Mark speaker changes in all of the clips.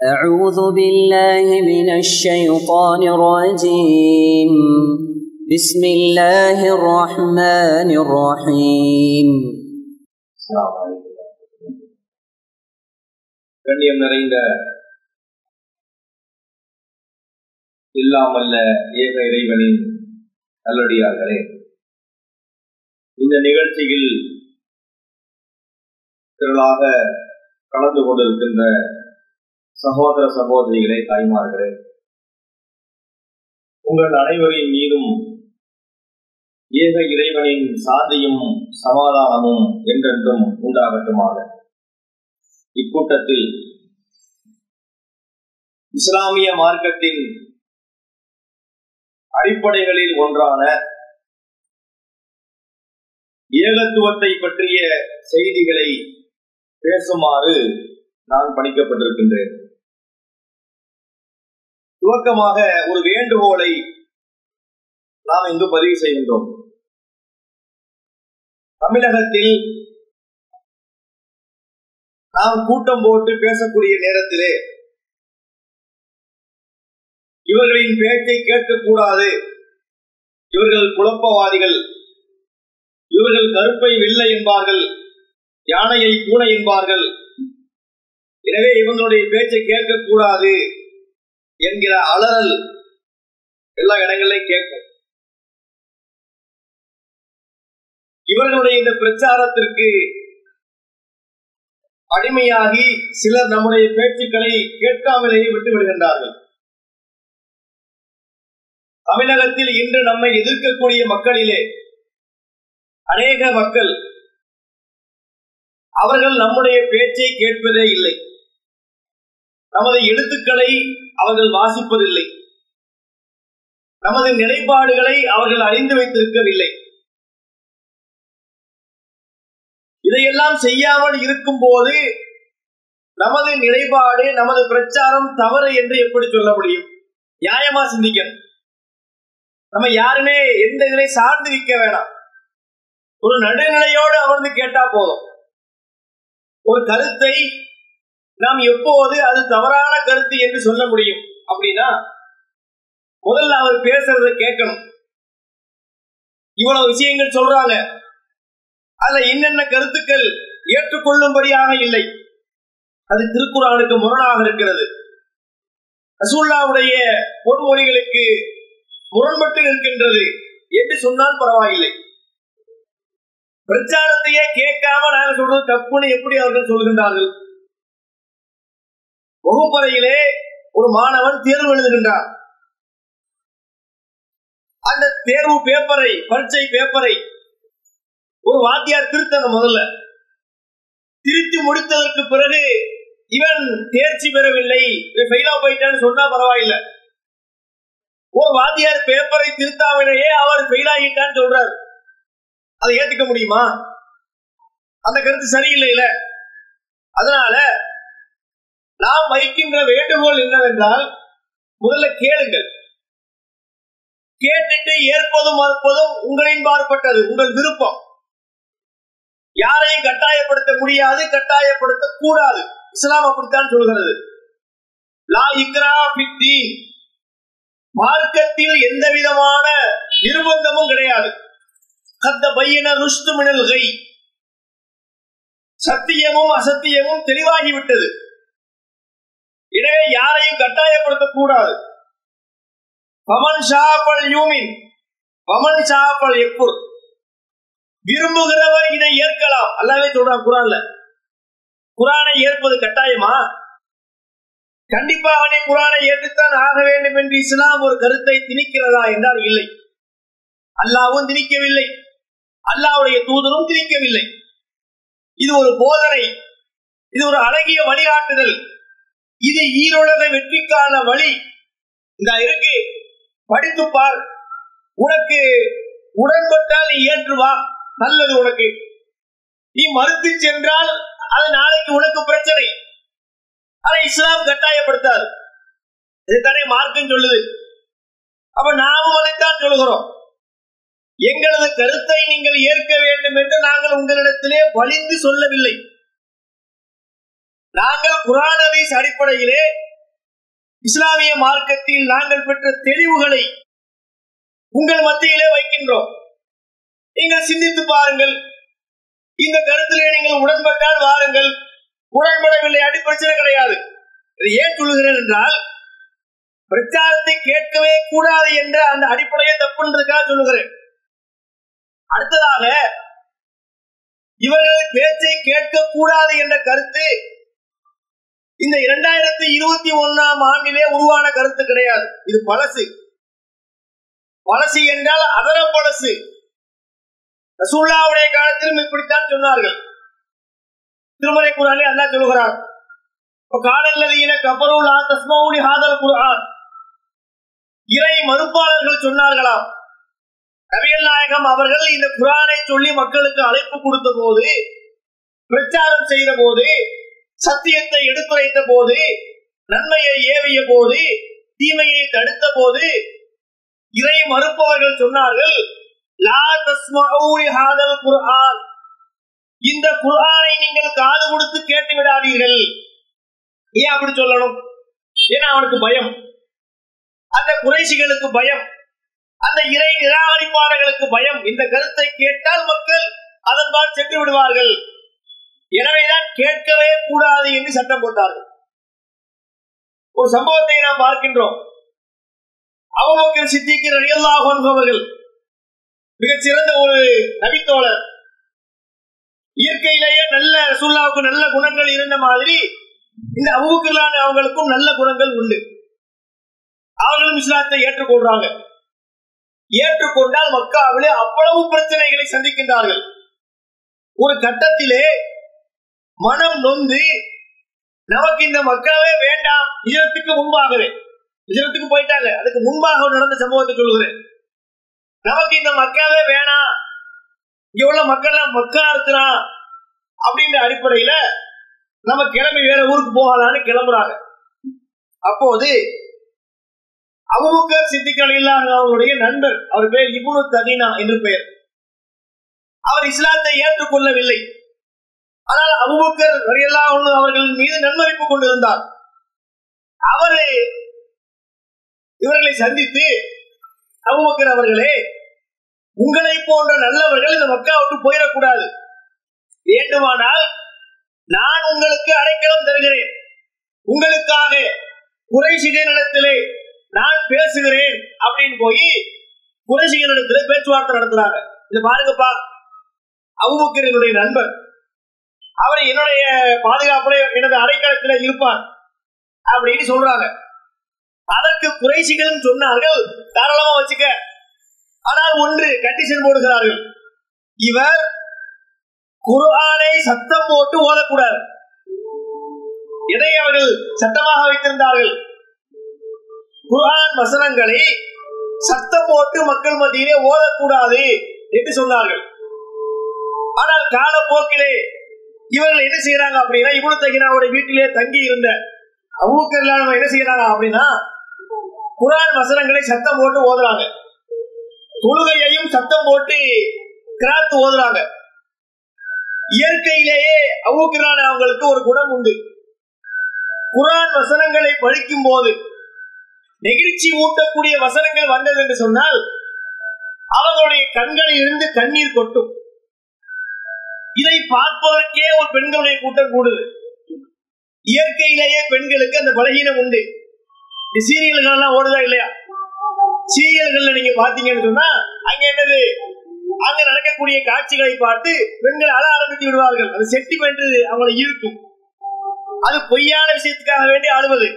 Speaker 1: أعوذ بالله من الشيطان الرجيم بسم الله الرحمن الرحيم
Speaker 2: அஸ்ஸலாமு அலைக்கும். கண்ணியம் நிறைந்த இல்லாமல்ல ஏக இறைவனின் நல்லடியார்களே இந்த நிகழ்ச்சியில் திரளாக கலந்து கொண்டிருக்கின்ற சகோதர சகோதரிகளே தாய்மார்களே உங்கள் அனைவரின் மீதும் ஏக இறைவனின் சாந்தியும் சமாதானமும் என்றென்றும் உண்டாகட்டுமாக. இக்கூட்டத்தில் இஸ்லாமிய மார்க்கத்தின் அடிப்படைகளில் ஒன்றான ஏகத்துவத்தை பற்றிய செய்திகளை பேசுமாறு நான் பணிக்கப்பட்டிருக்கின்றேன். துவக்கமாக ஒரு வேண்டுகோளை நாம் இங்கு பதிவு செய்கின்றோம். தமிழகத்தில் நாம் கூட்டம் போட்டு பேசக்கூடிய நேரத்திலே இவர்களின் பேச்சை கேட்கக்கூடாது. இவர்கள் குழப்பவாதிகள். இவர்கள் கருப்பை வில்லை என்பார்கள். யானையை பூனை என்பார்கள். எனவே இவங்களுடைய பேச்சை கேட்கக்கூடாது. என்கிற அலறல் எல்லா இடங்களிலும் கேட்கும். இவர்களுடைய இந்த பிரச்சாரத்திற்கு அடிமையாகி சிலர் நம்முடைய பேச்சுக்களை கேட்காமலேயே விட்டு விடுகின்றார்கள். தமிழகத்தில் இன்று நம்மை எதிர்க்கக்கூடிய மக்களிலே அநேக மக்கள் அவர்கள் நம்முடைய பேச்சை கேட்பதே இல்லை. நமது எழுத்துக்களை அவர்கள் வாசிப்பதில்லை. நமது நிலைப்பாடுகளை அவர்கள் அறிந்து வைத்திருக்கவில்லை. இதையெல்லாம் செய்யாமல் இருக்கும் போது நமது நிலைப்பாடு நமது பிரச்சாரம் தவறு என்று எப்படி சொல்ல முடியும்? நியாயமா சிந்திக்கணும். நம்ம யாருமே எந்த இதனை சார்ந்து நிற்க வேணாம். ஒரு நடுநிலையோடு அமர்ந்து கேட்டா போதும். ஒரு கருத்தை நாம் எப்போது அது தவறான கருத்து என்று சொல்ல முடியும்? அப்படின்னா முதல்ல அவர் பேசுறத கேட்கணும். இவ்வளவு விஷயங்கள் சொல்றாங்க. அதுல என்னென்ன கருத்துக்கள் ஏற்றுக்கொள்ளும்படியாக இல்லை. அது திருக்குறானுக்கு முரணாக இருக்கிறது. ரசூல்லாவுடைய பொன்மொழிகளுக்கு முரண்பட்டு நிற்கின்றது என்று சொன்னால் பரவாயில்லை. பிரச்சாரத்தையே கேட்காம நாங்கள் சொல்றது தப்புன்னு எப்படி அவர்கள் சொல்கின்றார்கள்? வகுப்பறையிலே ஒரு மாணவன் தேர்வு எழுதுகின்றான். அந்த தேர்வு பேப்பரை பரீட்சை பேப்பரை ஒரு வாத்தியார் திருத்தணும் முதல்ல. திருத்தி முடித்ததற்கு பிறகு இவன் தேர்ச்சி பெறவில்லை. ஃபெயிலா போயிட்டான்னு சொன்னா பரவாயில்ல. ஒரு வாத்தியார் பேப்பரை திருத்தாமலேயே அவர் ஃபெயில் ஆகிட்டான்னு சொல்றாரு. அதை ஏத்துக்க முடியுமா? அந்த கருத்து சரியில்லையில அதனால நாம் வைக்கின்ற வேண்டுகோள் என்னவென்றால் முதல்ல கேளுங்கள். கேட்டுட்டு ஏற்பதும் மறுப்பதும் உங்களின் பார்ப்பட்டது உங்கள் விருப்பம். யாரையும் கட்டாயப்படுத்த முடியாது கட்டாயப்படுத்த கூடாது. இஸ்லாம் அப்படித்தான் சொல்கிறது. லா இக்ரா பித்தி மார்க்கத்தில் எந்த விதமான நிர்பந்தமும் கிடையாது. கத்த பையன ருஷ்து மினல்கை சத்தியமும் அசத்தியமும் தெளிவாகிவிட்டது. எனவே யாரையும் கட்டாயப்படுத்த கூடாது. பமன் ஷாப்பல் யூமின் பமன் ஷாப்பல் எப்பூர் விரும்புகிறவர் இதை ஏற்கலாம். அல்லாவே சொல்றான் குரான்ல. குரானை ஏற்பது கட்டாயமா? கண்டிப்பாக நீ குரானை ஏற்றுத்தான் ஆக வேண்டும் என்று இஸ்லாம் ஒரு கருத்தை திணிக்கிறதா என்றால் இல்லை. அல்லாவும் திணிக்கவில்லை. அல்லாவுடைய தூதரும் திணிக்கவில்லை. இது ஒரு போதனை. இது ஒரு அழகிய வழிகாட்டுதல். இது ஈரோட வெற்றிக்கான வழி. இந்த இருக்கு. படித்து பார். உனக்கு உடன்பட்டால் நீ ஏற்றுவா நல்லது உனக்கு. நீ மறுத்து சென்றால் அது நாளைக்கு உனக்கு பிரச்சனை. ஆனா இஸ்லாம் கட்டாயப்படுத்தாது. இதுதானே மார்க்கம் சொல்லுது. அப்ப நாமும் அதைத்தான் சொல்கிறோம் எங்களது கருத்தை நீங்கள் ஏற்க வேண்டும் என்று நாங்கள் உங்களிடத்திலே வலிந்து சொல்லவில்லை. நாங்கள் குரான் ஹதீஸ் அடிப்படையிலே இஸ்லாமிய மார்க்கத்தில் நாங்கள் பெற்ற தெளிவுகளை உங்கள் மத்தியிலே வைக்கின்றோம். நீங்கள் சிந்தித்து பாருங்கள். இந்த கருத்திலே நீங்கள் உடன்பட்டால் வாருங்கள். உடன்படவில்லை அடி பிரச்சனை கிடையாது. ஏன் சொல்லுகிறேன் என்றால் பிரச்சாரத்தை கேட்கவே கூடாது என்ற அந்த அடிப்படையை தப்புன்றதுக்காக சொல்லுகிறேன். அடுத்ததாக இவர்கள் பேச்சை கேட்க கூடாது என்ற கருத்து இந்த இரண்டாயிரத்தி இருபத்தி ஒன்னாம் ஆண்டிலே உருவான கருத்து கிடையாது. இது பழசு. பழசு என்றால் அதர பழசு. ரசூல்லாவுடைய காலத்திலும் இப்படித்தான் சொன்னார்கள். திருமலை குரானே அல்லா சொல்கிறார் காலல்லதீன கபருல் தஸ்மௌனி ஹாதல் குரான் இறை மறுப்பாளர்கள் சொன்னார்களாம். நபிகள் நாயகம் அவர்கள் இந்த குரானை சொல்லி மக்களுக்கு அழைப்பு கொடுத்த போது பிரச்சாரம் செய்த போது சத்தியத்தை எடுத்துரைத்த போது நன்மையை ஏவிய போது தீமையை தடுத்த போது இறை மறுப்பவர்கள் சொன்னார்கள் இந்த குரானை நீங்கள் காது கொடுத்து கேட்டு விடாதீர்கள். ஏன் அப்படி சொல்லணும்? ஏன்னா அவனுக்கு பயம். அந்த குறைசிகளுக்கு பயம். அந்த இறை நிராகரிப்பாளர்களுக்கு பயம். இந்த கருத்தை கேட்டால் மக்கள் அதன்பால் சென்று விடுவார்கள். எனவேதான் கேட்கவே கூடாது என்று சட்டம் போட்டார்கள் ஒரு சம்பவத்தை நாம் பார்க்கின்றோம். அவமக்கள் சித்திக்கிற ரியல்லாகும் அவர்கள் மிகச் சிறந்த ஒரு நபித்தோழர். இயற்கையிலேயே நல்ல ரசூல்லாவுக்கு நல்ல குணங்கள் இருந்த மாதிரி இந்த அபுபக்கலான அவங்களுக்கும் நல்ல குணங்கள் உண்டு. அவர்களும் இஸ்லாத்தை ஏற்றுக்கொள்றாங்க. ஏற்றுக்கொண்டால் மக்காவிலே அவ்வளவு பிரச்சனைகளை சந்திக்கின்றார்கள். ஒரு கட்டத்திலே மனம் நொந்து நமக்கு இந்த மக்களே வேண்டாம் இதற்கு முன்பாகவே. இதற்கு போயிட்டாங்க. அதுக்கு முன்பாக நடந்த சம்பவத்தை சொல்லுகிறேன் நமக்கு இந்த மக்களே வேணாம். இங்க உள்ள மக்கள் மக்கா இருக்கிறான் அப்படின்ற அடிப்படையில நம்ம கிளம்பி வேற ஊருக்கு போகலான்னு கிளம்புறாங்க. அப்போது அபுபக்கர் சித்திகள் இல்லாத அவருடைய நண்பர் அவர் பேர் இபுனு ததீனா என்று பெயர். அவர் இஸ்லாத்தை ஏற்றுக்கொள்ளவில்லை. ஆனால் அபுபக்கர் வரையெல்லாம் அவர்களின் மீது நன்மதிப்பு கொண்டிருந்தார். அவரு இவர்களை சந்தித்து அபுபக்கர் அவர்களே உங்களை போன்ற நல்லவர்கள் இந்த மக்கா விட்டு போயிடக்கூடாது. வேண்டுமானால் நான் உங்களுக்கு அடைக்கலம் தருகிறேன். உங்களுக்காக குறைசிகளிடத்திலே நான் பேசுகிறேன். அப்படின்னு போய் குறைசிகளிடத்திலே பேச்சுவார்த்தை நடத்துறாங்க இது பாருங்கப்பா அவுபக்கரனுடைய நண்பர். அவர் என்னுடைய பாதுகாப்புல எனது அடைக்கலத்துல இருப்பார் அப்படின்னு சொல்றாங்க. அதற்கு குறைசிகளும் சொன்னார்கள் தாராளமா வச்சுக்க. ஆனால் ஒன்று கண்டிஷன் போடுகிறார்கள். இவர் குர்ஆனை சத்தம் போட்டு ஓதக்கூடாது. எதை அவர்கள் சத்தமாக வைத்திருந்தார்கள்? குர்ஆன் வசனங்களை சத்தம் போட்டு மக்கள் மத்தியிலே ஓதக்கூடாது என்று சொன்னார்கள். ஆனால் காலப்போக்கிலே இவர்கள் என்ன செய்யறாங்க அப்படின்னா இவ்வளவு தகினாவுடைய வீட்டிலே தங்கி இருந்த அவுக்கர் என்ன செய்யறாங்க அப்படின்னா குரான் வசனங்களை சத்தம் போட்டு ஓதுறாங்க. தொழுகையையும் சத்தம் போட்டு கிராத்து ஓதுறாங்க. இயற்கையிலேயே அவுக்கிறான அவங்களுக்கு ஒரு குணம் உண்டு. குரான் வசனங்களை படிக்கும் போது நெகிழ்ச்சி ஊட்டக்கூடிய வசனங்கள் வந்தது என்று சொன்னால் அவர்களுடைய கண்களில் இருந்து கண்ணீர் கொட்டும். இதை பார்ப்பதற்கே ஒரு பெண்களுடைய கூட்டம் கூடுது. இயற்கையிலேயே பெண்களுக்கு அந்த பலகீனம் உண்டு. சீரியல்கள் எல்லாம் ஓடுதா இல்லையா? சீரியல்கள்ல நீங்க பாத்தீங்கன்னு சொன்னா அங்க என்னது? அங்க நடக்கக்கூடிய காட்சிகளை பார்த்து பெண்கள் அழ ஆரம்பித்து விடுவார்கள். அது செட்டிமெண்ட் அவங்களை ஈர்க்கும். அது பொய்யான விஷயத்துக்காக வேண்டி அழுவது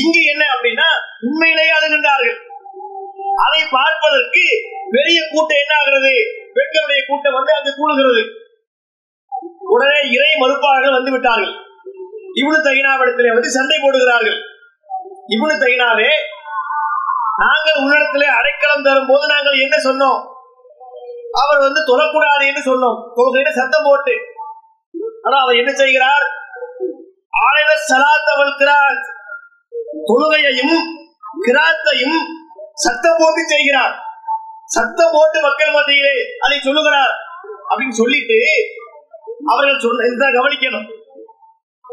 Speaker 2: இங்கு என்ன அப்படின்னா உண்மையிலேயே அழுகின்றார்கள். அதை பார்ப்பதற்கு பெரிய கூட்டம் என்ன ஆகிறது? பெண்களுடைய கூட்டம் வந்து அங்கு கூடுகிறது. உடனே இறை மறுப்பாளர்கள் வந்து விட்டார்கள். இவனு தகினாவிடத்திலே வந்து சண்டை போடுகிறார்கள். இவனு தகினாவே நாங்கள் உள்ளிடத்திலே அடைக்கலம் தரும் போது நாங்கள் என்ன சொன்னோம்? அவர் வந்து தொழக்கூடாது என்று சொன்னோம். தொழுகையில சத்தம் போட்டு. ஆனா அவர் என்ன செய்கிறார்? ஆயிர சலாத்தவள் கிராத் தொழுகையையும் கிராத்தையும் சத்தம் போட்டு செய்கிறார். சத்தம் போட்டு மக்கள் மத்தியிலே அதை சொல்லுகிறார். அப்படின்னு சொல்லிட்டு அவர்கள் சொன்ன கவனிக்கணும்.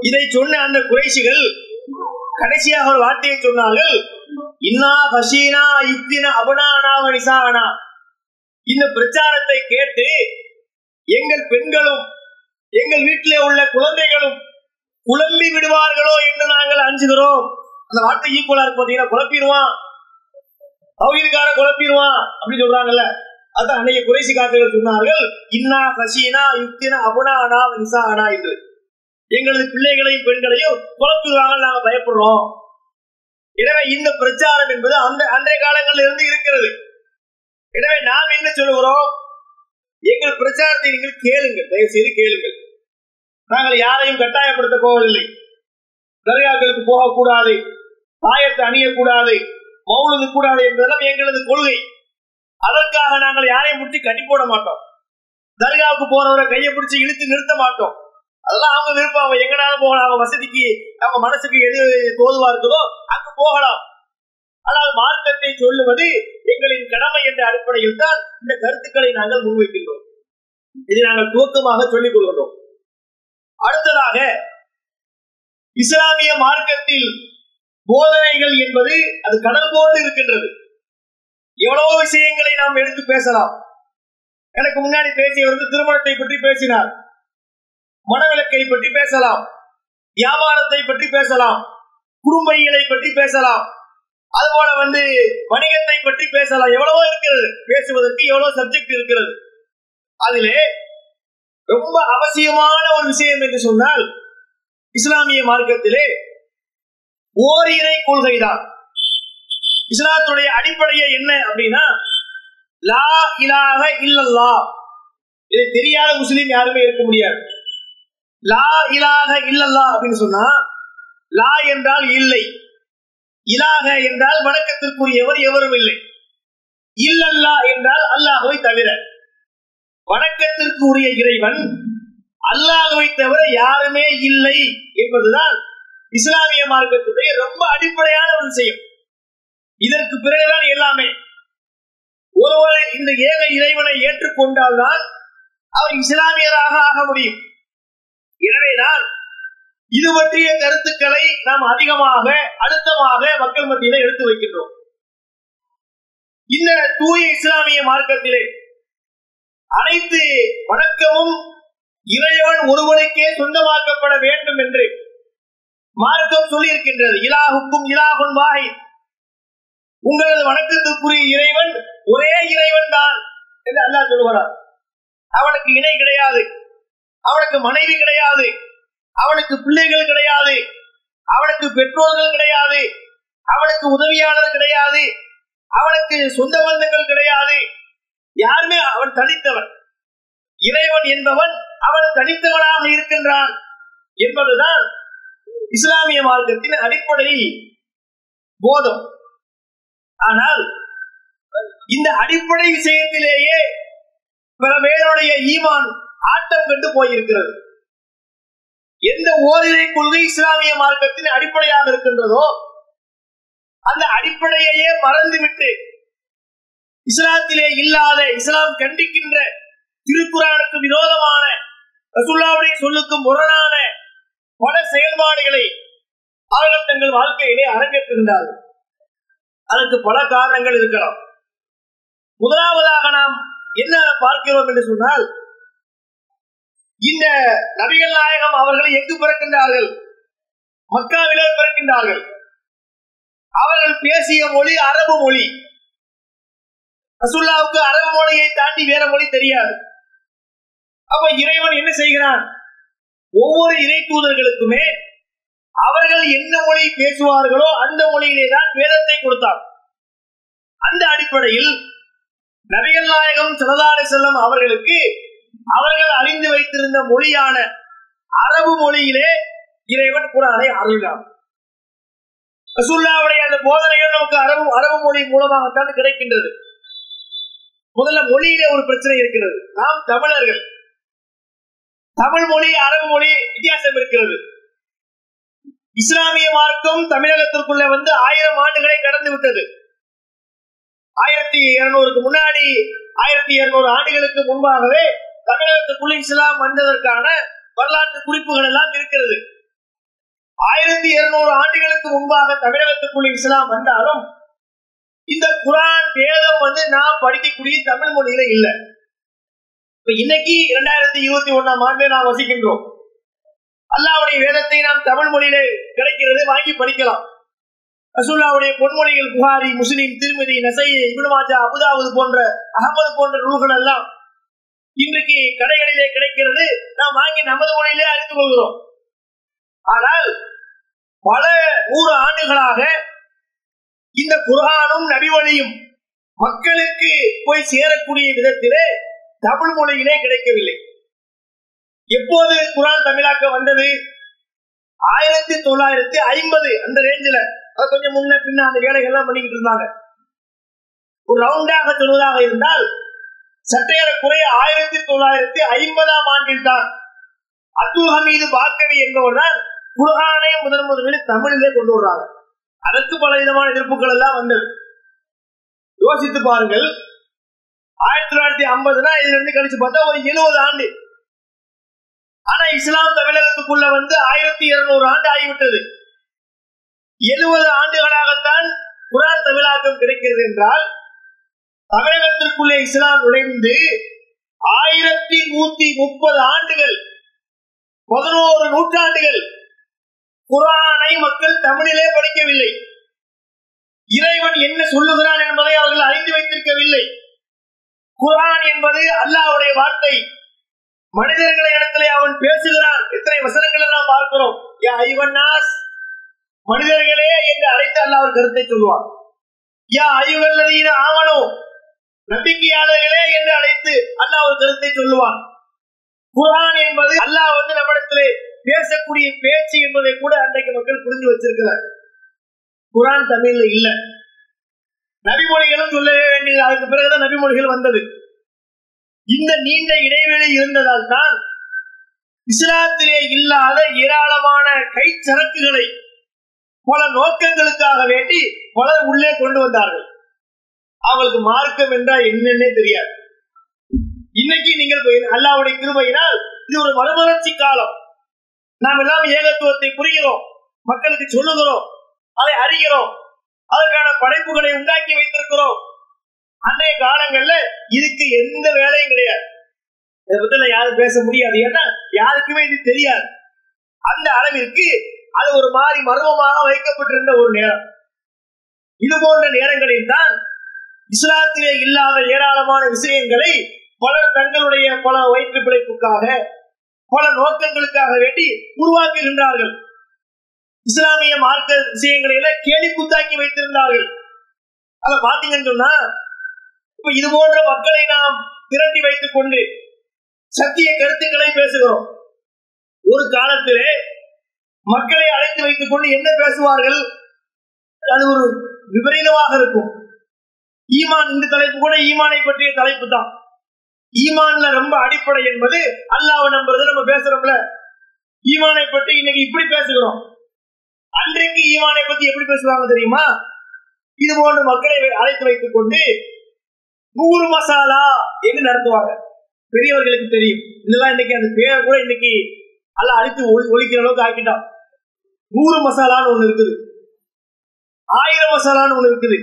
Speaker 2: இதை சொன்ன அந்த குறைசிகள் கடைசியாக ஒரு வார்த்தையை சொன்னார்கள் இன்னா பசீனா யுக்தின அபனானாவ நிசானா. இந்த பிரச்சாரத்தை கேட்டு எங்கள் பெண்களும் எங்கள் வீட்டிலே உள்ள குழந்தைகளும் குழம்பி விடுவார்களோ என்று நாங்கள் அஞ்சுகிறோம். அந்த வார்த்தை ஈக்குவலா இருக்கு பாத்தீங்கன்னா குழப்பிடுவான். தௌஹீதுக்கார குழப்பிடுவான் அப்படின்னு சொல்றாங்கல்ல. அதான் அன்னைக்கு குறைசி காத்துகள் சொன்னார்கள் இன்னா ஹசீனா யுக்தினா அபுனானா நிசானா என்று. எங்களது பிள்ளைகளையும் பெண்களையும் குழப்பிடுவாங்க நாங்க பயப்படுறோம். எனவே இந்த பிரச்சாரம் என்பது அந்த அன்றைய காலங்களில் இருந்து இருக்கிறது. எனவே நாம் என்ன சொல்லுகிறோம்? எங்கள் பிரச்சாரத்தை நீங்கள் கேளுங்கள் தயவு செய்து கேளுங்கள். நாங்கள் யாரையும் கட்டாயப்படுத்த போவதில்லை. தர்காக்களுக்கு போகக்கூடாது. தாயத்தை அணியக்கூடாது. மௌனது கூடாது என்பதெல்லாம் எங்களது கொள்கை. அதற்காக நாங்கள் யாரையும் முட்டி கட்டி போட மாட்டோம். தர்காவுக்கு போறவரை கையை பிடிச்சு இழுத்து நிறுத்த மாட்டோம். அதெல்லாம் அவங்க விருப்பம். அவங்க எங்கனாலும் போகலாம். அவங்க வசதிக்கு அவங்க மனசுக்கு எது போதுவா இருக்குதோ அங்கு போகலாம். ஆனால் மார்க்கத்தை சொல்லுவது எங்களின் கடமை என்ற அடிப்படையில் தான் இந்த கருத்துக்களை நாங்கள் முன்வைக்கின்றோம். இதை நாங்கள் துவக்கமாக சொல்லிக் கொள்கிறோம் அடுத்ததாக இஸ்லாமிய மார்க்கத்தில் போதனைகள் என்பது அது கடல் போன்று இருக்கின்றது. எவ்வளவோ விஷயங்களை நாம் எடுத்து பேசலாம். எனக்கு முன்னாடி பேசியவர் வந்து திருமணத்தை பற்றி பேசினார். மனவிலக்கை பற்றி பேசலாம். வியாபாரத்தை பற்றி பேசலாம். குடும்பங்களை பற்றி பேசலாம். அதுபோல வந்து வணிகத்தை பற்றி பேசலாம். எவ்வளவோ இருக்கிறது. பேசுவதற்கு எவ்வளவு சப்ஜெக்ட் இருக்கிறது. அதிலே ரொம்ப அவசியமான ஒரு விஷயம் என்று சொன்னால் இஸ்லாமிய மார்க்கத்திலே ஓரிரை கொள்கைதான். இஸ்லாத்துடைய அடிப்படையே என்ன அப்படின்னா லா இலாக இல்லல்லா இதை தெரியாத முஸ்லீம் யாருமே இருக்க முடியாது. லா இலாக இல்லல்லா அப்படின்னு சொன்னா லா என்றால் இல்லை. இலாக என்றால் வணக்கத்திற்குரியவர் எவரும் இல்லை. இல்லல்லா என்றால் அல்லாஹுவை தவிர வணக்கத்திற்கு உரிய இறைவன் அல்லாஹுவை தவிர யாருமே இல்லை என்பதுதான் இஸ்லாமிய மார்க்கத்துடைய ரொம்ப அடிப்படையான ஒரு விஷயம். இதற்கு பிறகுதான் எல்லாமே ஒருவரை இந்த ஏக இறைவனை ஏற்றுக்கொண்டால்தான் அவர் இஸ்லாமியராக ஆக முடியும். எனவேதான் இது பற்றிய கருத்துக்களை நாம் அதிகமாக அழுத்தமாக மக்கள் மத்தியில எடுத்து வைக்கின்றோம். இந்த தூய இஸ்லாமிய மார்க்கத்திலே அனைத்து வணக்கமும் இறைவன் ஒருவனுக்கே சொந்தமாக்கப்பட வேண்டும் என்று மார்க்கம் சொல்லி இருக்கின்றது இலாகுக்கும் இலாகுன் வாய். உங்களது வணக்கத்துக்குரிய இறைவன் ஒரே இறைவன் தான் என்று அல்லாஹ் சொல்லுகிறான். அவனுக்கு இணை கிடையாது. அவனுக்கு மனைவி கிடையாது. அவனுக்கு பிள்ளைகள் கிடையாது. அவனுக்கு பெற்றோர்கள் கிடையாது. அவனுக்கு உதவியாளர் கிடையாது. அவனுக்கு சொந்த பந்தங்கள் கிடையாது. யாருமே அவன் தனித்தவன். இறைவன் என்பவன் அவன் தனித்தவனாக இருக்கின்றான் என்பதுதான் இஸ்லாமிய மார்க்கத்தின் அடிப்படை போதம். ஆனால் இந்த அடிப்படை விஷயத்திலேயே பல பேருடைய ஈமான் ஆட்டம் கண்டு போயிருக்கிறது. எந்த ஓரிரை கொள்கை இஸ்லாமிய மார்க்கத்தின் அடிப்படையாக இருக்கின்றதோ அந்த அடிப்படையையே மறந்துவிட்டு இஸ்லாத்திலே இல்லாத இஸ்லாம் கண்டிக்கின்ற திருக்குறானுக்கு விரோதமான ரசுல்லாவுடைய சொல்லுக்கு முரணான பல செயல்பாடுகளை அவர்கள் தங்கள் வாழ்க்கையிலே அரங்கேற்றிருந்தார்கள் அதற்கு பல காரணங்கள் இருக்கலாம். முதலாவதாக நாம் என்ன பார்க்கிறோம் என்று சொன்னால் இந்த நபிகள் நாயகம் அவர்கள் எங்கு பிறக்கின்றார்கள்? மக்காவிலே பிறக்கின்றார்கள். அவர்கள் பேசிய மொழி அரபு மொழி. ரசுல்லாவுக்கு அரபு மொழியை தாண்டி வேற மொழி தெரியாது. அப்ப இறைவன் என்ன செய்கிறான்? ஒவ்வொரு இறை தூதர்களுக்குமே அவர்கள் என்ன மொழி பேசுவார்களோ அந்த மொழியிலே தான் வேதத்தை கொடுத்தார். அந்த அடிப்படையில் நபிகள் நாயகம் சரதாரி செல்லம் அவர்களுக்கு அவர்கள் அறிந்து வைத்திருந்த மொழியான அரபு மொழியிலே இறைவன் குரானை அருள்கிறார் ரசூல்லாவுடைய அந்த போதனைகள் நமக்கு அரபு அரபு மொழி மூலமாகத்தான் கிடைக்கின்றது. முதல்ல மொழியிலே ஒரு பிரச்சனை இருக்கிறது. நாம் தமிழர்கள். தமிழ் மொழி அரபு மொழி வித்தியாசம் இருக்கிறது. இஸ்லாமிய மார்க்கம் தமிழகத்திற்குள்ள வந்து ஆயிரம் ஆண்டுகளை கடந்து விட்டது. ஆயிரத்தி இருநூறுக்கு முன்னாடி ஆயிரத்தி இருநூறு ஆண்டுகளுக்கு முன்பாகவே தமிழகத்துக்குள்ள இஸ்லாம் வந்ததற்கான வரலாற்று குறிப்புகள் எல்லாம் இருக்கிறது. ஆயிரத்தி இருநூறு ஆண்டுகளுக்கு முன்பாக தமிழகத்துக்குள்ள இஸ்லாம் வந்தாலும் இந்த குரான் வேதம் வந்து நாம் படிக்கக்கூடிய தமிழ் மொழியில இல்ல. இப்ப இன்னைக்கு இரண்டாயிரத்தி இருபத்தி ஒண்ணாம் ஆண்டு நாம் வசிக்கின்றோம். அல்லாவுடைய வேதத்தை நாம் தமிழ் மொழியிலே கிடைக்கிறது வாங்கி படிக்கலாம். ரசூல்லாவுடைய பொன்மொழிகள் புகாரி முஸ்லீம் திருமதி நசை இபுனமாஜா அபுதாவது போன்ற அகமது போன்ற நூல்கள் எல்லாம் இன்றைக்கு கடைகளிலே கிடைக்கிறது. நாம் வாங்கி நமது மொழியிலே அறிந்து கொள்கிறோம். ஆனால் பல நூறு ஆண்டுகளாக இந்த குரானும் நபிவழியும் மக்களுக்கு போய் சேரக்கூடிய விதத்திலே தமிழ் மொழியிலே கிடைக்கவில்லை. எப்போது குரான் தமிழாக்க வந்தது? ஆயிரத்தி தொள்ளாயிரத்தி ஐம்பது அந்த ரேஞ்சில கொஞ்சம் முன்ன பின்ன அந்த வேலைகள்லாம் பண்ணிக்கிட்டு இருந்தாங்க. ஒரு ரவுண்டாக சொல்வதாக இருந்தால் சற்றேறக்குறைய ஆயிரத்தி தொள்ளாயிரத்தி ஐம்பதாம் ஆண்டில் தான் அப்துல் ஹமீது பாக்கவி என்பவர் தான் குர்ஆனை முதன் முதலில் தமிழிலே கொண்டு வர்றாங்க அதற்கு பல விதமான எதிர்ப்புகள் எல்லாம் வந்தது. யோசித்து பாருங்கள். ஆயிரத்தி தொள்ளாயிரத்தி ஐம்பதுனா இதுல இருந்து கழிச்சு பார்த்தா ஒரு எழுபது ஆண்டு. ஆனா இஸ்லாம் தமிழகத்துக்குள்ள வந்து ஆயிரத்தி இருநூறு ஆண்டு ஆகிவிட்டது. எழுபது ஆண்டுகளாகத்தான் குரான் தமிழாக்கம் கிடைக்கிறது என்றால் தமிழகத்திற்குள்ளே இஸ்லாம் நுழைந்து ஆயிரத்தி நூத்தி முப்பது ஆண்டுகள் பதினோரு நூற்றாண்டுகள் குரானை மக்கள் தமிழிலே படிக்கவில்லை. இறைவன் என்ன சொல்லுகிறான் என்பதை அவர்கள் அறிந்து வைத்திருக்கவில்லை. குரான் என்பது அல்லாஹ்வுடைய வார்த்தை. மனிதர்களை இடத்திலே அவன் பேசுகிறான். எத்தனை வசனங்களை நாம் பார்க்கிறோம். மனிதர்களே என்று அழைத்து அல்லாஹ் அவர் கருத்தை சொல்லுவான் யா ஐவல்லதீன ஆவனோ நம்பிக்கையாளர்களே என்று அழைத்து அல்ல ஒரு கருத்தை சொல்லுவான் குரான் என்பது அல்லாஹ் வந்து நம்மிடத்திலே பேசக்கூடிய பேச்சு என்பதை கூட அன்றைக்கு மக்கள் புரிஞ்சு வச்சிருக்கிறார். குரான் தமிழ்ல இல்ல. நபிமொழிகளும் சொல்ல வேண்டியது. அதுக்கு பிறகுதான் நபிமொழிகள் வந்தது. இந்த நீண்ட இடைவெளி இருந்ததால் தான் இஸ்லாத்திலே இல்லாத ஏராளமான கைச்சரக்குகளை பல நோக்கங்களுக்காக வேண்டி பலர் உள்ளே கொண்டு வந்தார்கள். அவங்களுக்கு மார்க்கம் என்றால் என்னன்னே தெரியாது. இன்னைக்கு நீங்கள் அல்லாவுடைய கிருபையினால் இது ஒரு மறுமலர்ச்சி காலம். நாம் எல்லாம் ஏகத்துவத்தை புரிகிறோம் மக்களுக்கு சொல்லுகிறோம் அதை அறிகிறோம். அதற்கான படைப்புகளை உண்டாக்கி வைத்திருக்கிறோம். அன்றைய காலங்கள்ல இதுக்கு எந்த வேலையும் கிடையாது. இதை பத்தி யாரும் பேச முடியாது. ஏன்னா யாருக்குமே இது தெரியாது. அந்த அளவிற்கு அது ஒரு மாதிரி மர்மமாக வைக்கப்பட்டிருந்த ஒரு நேரம். இது போன்ற நேரங்களில் தான் இஸ்லாத்திலே இல்லாத ஏராளமான விஷயங்களை பலர் தங்களுடைய பல வயிற்று பிழைப்புக்காக பல நோக்கங்களுக்காக வேண்டி உருவாக்குகின்றார்கள். இஸ்லாமிய மார்க்க விஷயங்களை எல்லாம் கேலி குத்தாக்கி வைத்திருந்தார்கள். அதை பாத்தீங்கன்னு சொன்னா இது போன்ற மக்களை நாம் திரட்டி வைத்துக் கொண்டு சத்திய கருத்துக்களை பேசுகிறோம். ஒரு காலத்திலே மக்களை அழைத்து வைத்துக் கொண்டு என்ன பேசுவார்கள்? அது ஒரு விபரீதமாக இருக்கும். ஈமான் இந்த தலைப்பு கூட ஈமானை பற்றிய தலைப்பு தான். ஈமான்ல ரொம்ப அடிப்படை என்பது அல்லாஹ் நம்புறது நம்ம பேசுறோம்ல. ஈமானை பற்றி இன்னைக்கு இப்படி பேசுகிறோம். அன்றைக்கு ஈமானை பத்தி எப்படி பேசுவாங்க தெரியுமா? இது போன்ற மக்களை அழைத்து வைத்துக் கொண்டு நூறு மசாலா என்று நடத்துவாங்க. பெரியவர்களுக்கு தெரியும். இதெல்லாம் இன்னைக்கு அந்த பேரை கூட இன்னைக்கு அல்ல அழித்து ஒளி ஒழிக்கிற அளவுக்கு ஆக்கிட்டான் நூறு மசாலான்னு ஒண்ணு இருக்குது. ஆயிரம் மசாலான்னு ஒண்ணு இருக்குது.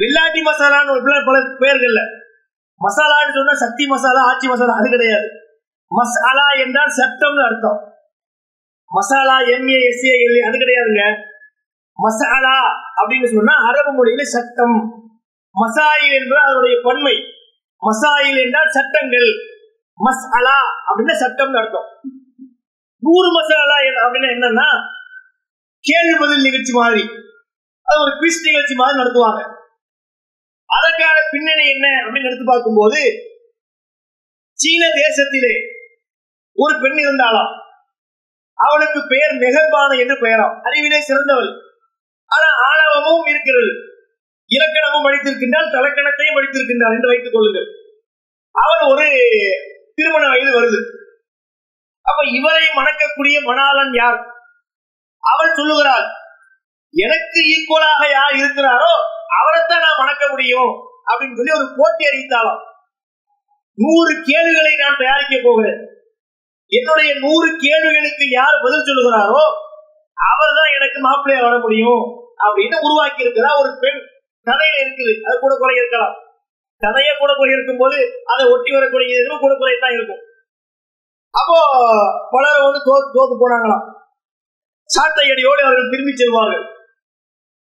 Speaker 2: வெள்ளாட்டி மசாலான்னு ஒரு பல- பல பேர்கள்ல. மசாலான்னு சொன்னா சக்தி மசாலா ஆச்சி மசாலா அது கிடையாது. மசாலா என்றால் சத்தம்னு அர்த்தம். மசாலா எம்ஏ எஸ்ஏ அது கிடையாதுங்க. மசாலா அப்படின்னு சொன்னா அரபு மொழியில சத்தம். மசாயில் என்றால் அதனுடைய பன்மை. மசாயில் என்றால் சட்டங்கள். மஸ் அலா அப்படின்னா சட்டம் அர்த்தம். நூறு மசாலா அப்படின்னா என்னன்னா கேள்வி பதில் நிகழ்ச்சி மாதிரி. அது ஒரு குவிஸ் நிகழ்ச்சி மாதிரி நடத்துவாங்க. அதற்கான பின்னணி என்ன அப்படின்னு எடுத்து பார்க்கும்போது சீன தேசத்திலே ஒரு பெண் இருந்தாளாம் அவளுக்கு பெயர் மெகர்பான என்று பெயராம். அறிவிலே சிறந்தவள். ஆனா ஆணவமும் இருக்கிறது. இலக்கணமும் படித்திருக்கின்றால் தலக்கணத்தையும் படித்திருக்கின்றார் என்று வைத்துக் கொள்ளுங்கள். அவர் ஒரு திருமண வயது வருது. அப்ப இவரை மணக்கக்கூடிய மணாளன் யார்? அவள் சொல்லுகிறாள் எனக்கு ஈக்குவலாக யார் இருக்கிறாரோ அவரைத்தான் நான் மணக்க முடியும் அப்படின்னு சொல்லி ஒரு போட்டி அறிவித்தாலும் நூறு கேள்விகளை நான் தயாரிக்க போகிறேன். என்னுடைய நூறு கேள்விகளுக்கு யார் பதில் சொல்லுகிறாரோ அவர் தான் எனக்கு மாப்பிள்ளையா வர முடியும் அப்படின்னு உருவாக்கி இருக்கிறார் ஒரு பெண் தலையில இருக்குது. அது கூட குறை இருக்கலாம். கதையே கூட குறை இருக்கும் போது அதை ஒட்டி வரக்கூடிய இதுவும் கூட குறையத்தான் இருக்கும். அப்போ பலர் வந்து தோத்து தோத்து போனாங்களாம். சாட்டை அடியோடு அவர்கள் திரும்பி செல்வார்கள்.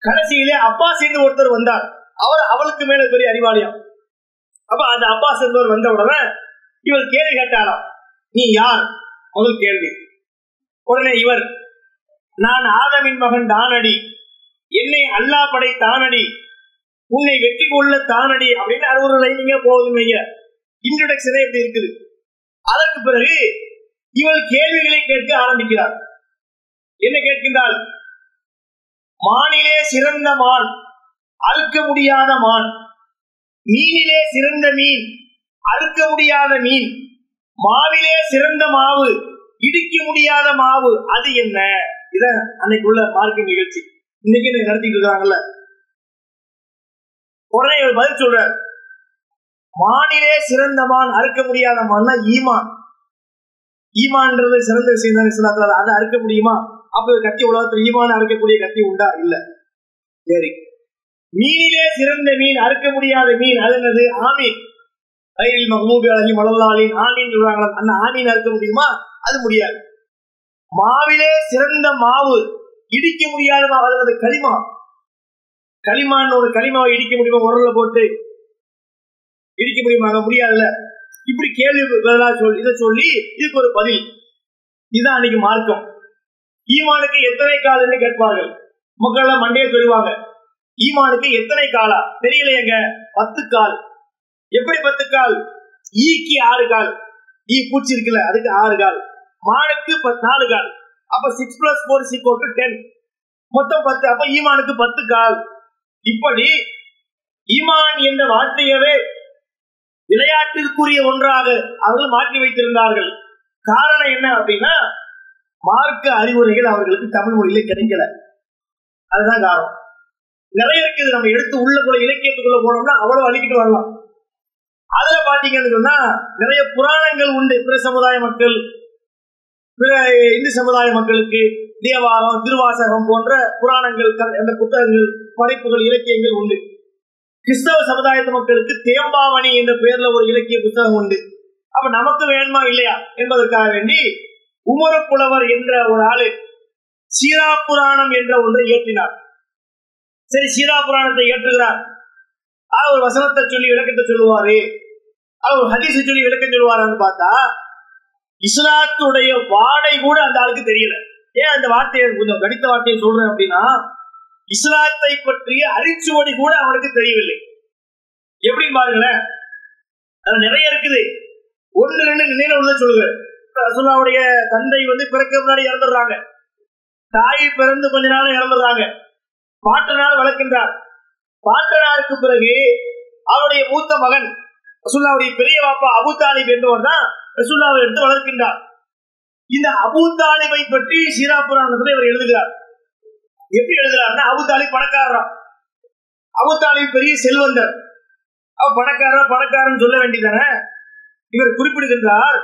Speaker 2: கடைசியிலே அப்பாஸ் என்று ஒருத்தர் வந்தார். அவர் அவளுக்கு மேல பெரிய அறிவாளியாம். அப்ப அந்த அப்பாஸ் என்பவர் வந்த உடனே இவர் கேள்வி கேட்டாராம். நீ யார்? முதல் கேள்வி. உடனே இவர் நான் ஆதமின் மகன் தானடி. என்னை அல்லாஹ் படை தானடி. உன்னை வெற்றி கொள்ள தானடி அப்படின்னு அது ஒரு லைனிங்க போகுதுன்னு வைங்க இன்ட்ரடக்ஷனே இப்படி இருக்குது. அதற்கு பிறகு இவள் கேள்விகளை கேட்க ஆரம்பிக்கிறார் என்ன கேட்கின்றாள்? மானிலே சிறந்த மான் அழுக்க முடியாத மான். மீனிலே சிறந்த மீன் அறுக்க முடியாத மீன். மாவிலே சிறந்த மாவு இடிக்க முடியாத மாவு. அது என்ன? இத அன்னைக்குள்ள மார்க்க நிகழ்ச்சி. இன்னைக்கு நடத்திட்டு இருக்காங்கல்ல. உடனே இவர் பதில் சொல்ற மானிலே சிறந்த மான் அறுக்க முடியாத மான்னா ஈமான். ஈமான்றது சிறந்த விஷயம் தானே இஸ்லாத்துல அதை அறுக்க முடியுமா? அப்ப கத்தி உலகத்தில் ஈமான் அறுக்கக்கூடிய கத்தி உண்டா? இல்ல. சரி. மீனிலே சிறந்த மீன் அறுக்க முடியாத மீன் அது என்னது? ஆமீன். ரயில் மஹமூபி அழகி மலல்லாலின் ஆமீன் சொல்றாங்களா அந்த ஆமீன் அறுக்க முடியுமா? அது முடியாது. மாவிலே சிறந்த மாவு இடிக்க முடியாத மாவு அது களிமா. களிமான்னு ஒரு களிமாவை இடிக்க முடியுமா? உரல்ல போட்டு இடிக்க முடியுமா? முடியாதுல்ல. இப்படி கேள்வி பதிலா சொல்லி இதை சொல்லி இதுக்கு ஒரு பதில். இதுதான் அன்னைக்கு மார்க்கம். ஈமானுக்கு எத்தனை கால்னு கேட்பார்கள். மக்கள் எல்லாம் மண்டையை சொல்லுவாங்க. ஈமானுக்கு எத்தனை காலா? தெரியலையேங்க பத்து கால். எப்படி பத்து கால்? ஈக்கு ஆறு கால். ஈ பூச்சி இருக்குல்ல அதுக்கு ஆறு கால். மானுக்கு நாலு கால். அப்ப six plus four equal to ten மொத்தம் பத்து. அப்ப ஈமானுக்கு பத்து கால். இப்படி ஈமான் என்ற வார்த்தையவே விளையாட்டிற்குரிய ஒன்றாக அவர்கள் மாற்றி வைத்திருந்தார்கள். காரணம் என்ன அப்படின்னா மார்க்க அறிவுரைகள் அவர்களுக்கு தமிழ் மொழியில கிடைக்கல. அதுதான் காரணம். நிறைய இருக்குது. நம்ம எடுத்து உள்ள உள்ளக்குள்ள இலக்கியத்துக்குள்ள போனோம்னா அவ்வளவு அழிக்கிட்டு வரலாம். அதுல பாத்தீங்கன்னு சொன்னா நிறைய புராணங்கள் உண்டு. பிற சமுதாய மக்கள் பிற இந்து சமுதாய மக்களுக்கு தேவாரம் திருவாசகம் போன்ற புராணங்கள் அந்த புத்தகங்கள் படைப்புகள் இலக்கியங்கள் உண்டு. கிறிஸ்தவ சமுதாயத்து மக்களுக்கு தேம்பாவணி என்ற பெயர்ல ஒரு இலக்கிய புத்தகம் உண்டு. அப்ப நமக்கு வேணுமா இல்லையா என்பதற்காக வேண்டி உமரு புலவர் என்ற ஒரு ஆளு சீரா புராணம் என்ற ஒன்றை இயற்றினார். சரி சீரா புராணத்தை இயற்றுகிறார். அவர் வசனத்தை சொல்லி விளக்கத்தை சொல்லுவாரு. அவர் ஹதீசை சொல்லி விளக்கம் சொல்லுவாரான்னு பார்த்தா இஸ்லாத்துடைய வாடை கூட அந்த ஆளுக்கு தெரியல. ஏன் அந்த வார்த்தையை கொஞ்சம் கடித்த வார்த்தையை சொல்றேன் அப்படின்னா இஸ்லாத்தை பற்றிய அரிச்சுவடி கூட அவனுக்கு தெரியவில்லை. எப்படின்னு பாருங்களேன். அது நிறைய இருக்குது. ஒன்று ரெண்டு நினைவு உள்ள சொல்லுவேன். ரசுல்லாவுடைய தந்தை வந்து பிறக்க முன்னாடி இறந்துடுறாங்க. தாய் பிறந்து கொஞ்ச நாள் இறந்துடுறாங்க. பாட்டனார் வளர்க்கின்றார். பாட்டனாருக்கு பிறகு அவருடைய மூத்த மகன் ரசுல்லாவுடைய பெரிய பாப்பா அபு தாலிப் என்பவர் தான் ரசூல்லாவை எடுத்து வளர்க்கின்றார். இந்த அபு தாலிபை பற்றி சீரா புராணத்தில் இவர் எழுதுகிறார். எப்படி எழுதுறாருன்னா அபு தாலிப் பணக்காரராம். அபு தாலிப் பெரிய செல்வந்தர். அவ பணக்காரா பணக்காரன் சொல்ல வேண்டியதானே? இவர் குறிப்பிடுகின்றார்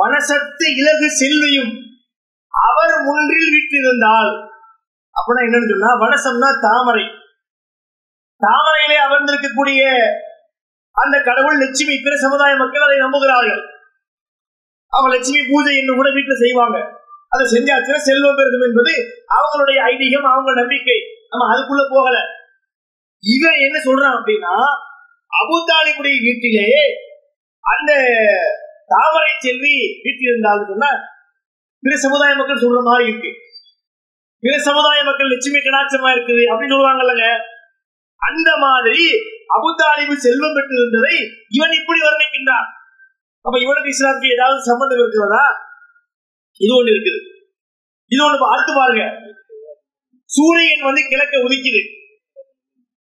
Speaker 2: வனசத்து இலகு செல்வியும் அவர் ஒன்றில் விட்டிருந்தால் அப்படின்னா என்னன்னு சொன்னா வனசம்னா தாமரை. தாமரையிலே அமர்ந்திருக்கக்கூடிய அந்த கடவுள் லட்சுமி பிற சமுதாய மக்கள் அதை நம்புகிறார்கள். அவங்க லட்சுமி பூஜை என்று கூட வீட்டுல செய்வாங்க. அதை செஞ்சாச்சுன்னா செல்வம் பெருகும் என்பது அவங்களுடைய ஐதீகம் அவங்க நம்பிக்கை. நம்ம அதுக்குள்ள போகல. இவன் என்ன சொல்றான் அப்படின்னா அபுதாலிபுடைய வீட்டிலே அந்த தாமரை செல்வி வீட்டில் இருந்தாலும் சொன்னா பிற சமுதாய மக்கள் சொல்ற மாதிரி இருக்கு. பிற சமுதாய மக்கள் லட்சுமி கடாட்சமா இருக்குது அப்படின்னு சொல்லுவாங்கல்லங்க. அந்த மாதிரி அபுதாலிபு செல்வம் பெற்றிருந்ததை இவன் இப்படி வர்ணிக்கின்றான். அப்ப இவனுக்கு இஸ்லாமுக்கு ஏதாவது சம்பந்தம் இருக்கிறதா? இது ஒண்ணு இருக்குது. இது ஒண்ணு பார்த்து பாருங்க. சூரியன் வந்து கிழக்க உதிக்குது.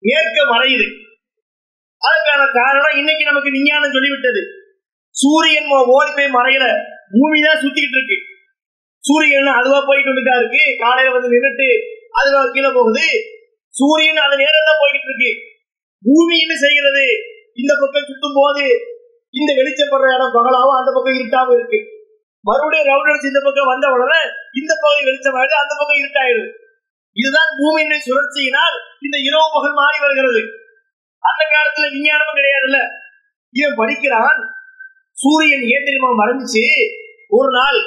Speaker 2: மேற்க மறையுது. அதுக்கான காரணம் இன்னைக்கு நமக்கு விஞ்ஞானம் சொல்லிவிட்டது. சூரியன் ஓடி போய் மறையல. பூமி தான் சுத்திட்டு இருக்கு. சூரியன் அதுவா போயிட்டு வந்துட்டா இருக்கு. காலையில வந்து நின்றுட்டு அதுவா கீழே போகுது. சூரியன் அது நேரம் தான் போய்கிட்டு இருக்கு. பூமி என்ன செய்கிறது. இந்த பக்கம் சுத்தும் போது இந்த வெளிச்சம் படுற இடம் பகலாவும் அந்த பக்கம் இருட்டாவும் இருக்கு. மறுபடியும் ரவுண்ட் அடிச்சு இந்த பக்கம் வந்த உடனே இந்த பகுதி வெளிச்சமாயிடுது அந்த பக்கம் இருட்டாயிடுது. இதுதான் பூமியின் சுழற்சியினால் இந்த இரவு பகல் மாறி வருகிறது. அந்த காலத்துல விஞ்ஞானமும் கிடையாதுல்ல. இவன் படிக்கிறான் சூரியன் ஏன் தெரியுமா மறைஞ்சிச்சு? ஒரு நாள்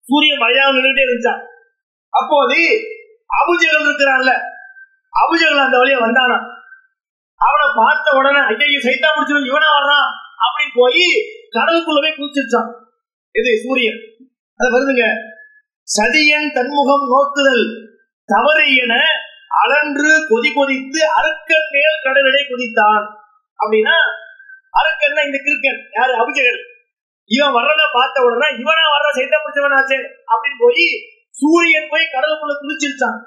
Speaker 2: சூரியன் மழையாக நின்றுட்டே இருந்தான். அப்போது அபுஜகல் இருக்கிறான்ல. அபுஜகல் அந்த வழியா வந்தானா? பார்த்த உடனே ஐயோ சைத்தா முடிச்சவன் இவனா வர்றான் அப்படின்னு போய் கடலுக்குள்ள போய் குதிச்சிருச்சான். இது சூரியன். அது வருதுங்க. சதியன் தன்முகம் நோக்குதல் தவறு என அலன்று கொதி கொதித்து அருக்கன் மேல் கடலிடை குதித்தான். அப்படின்னா அருக்கன் இந்த கிருக்கன் யாரு? அபிஜகன் இவன் வர்றத பார்த்த உடனே இவனா வர்ற சைத்தா பிடிச்சவனாச்சே அப்படின்னு போய் சூரியன் போய் கடலுக்குள்ள குதிச்சிருச்சான்.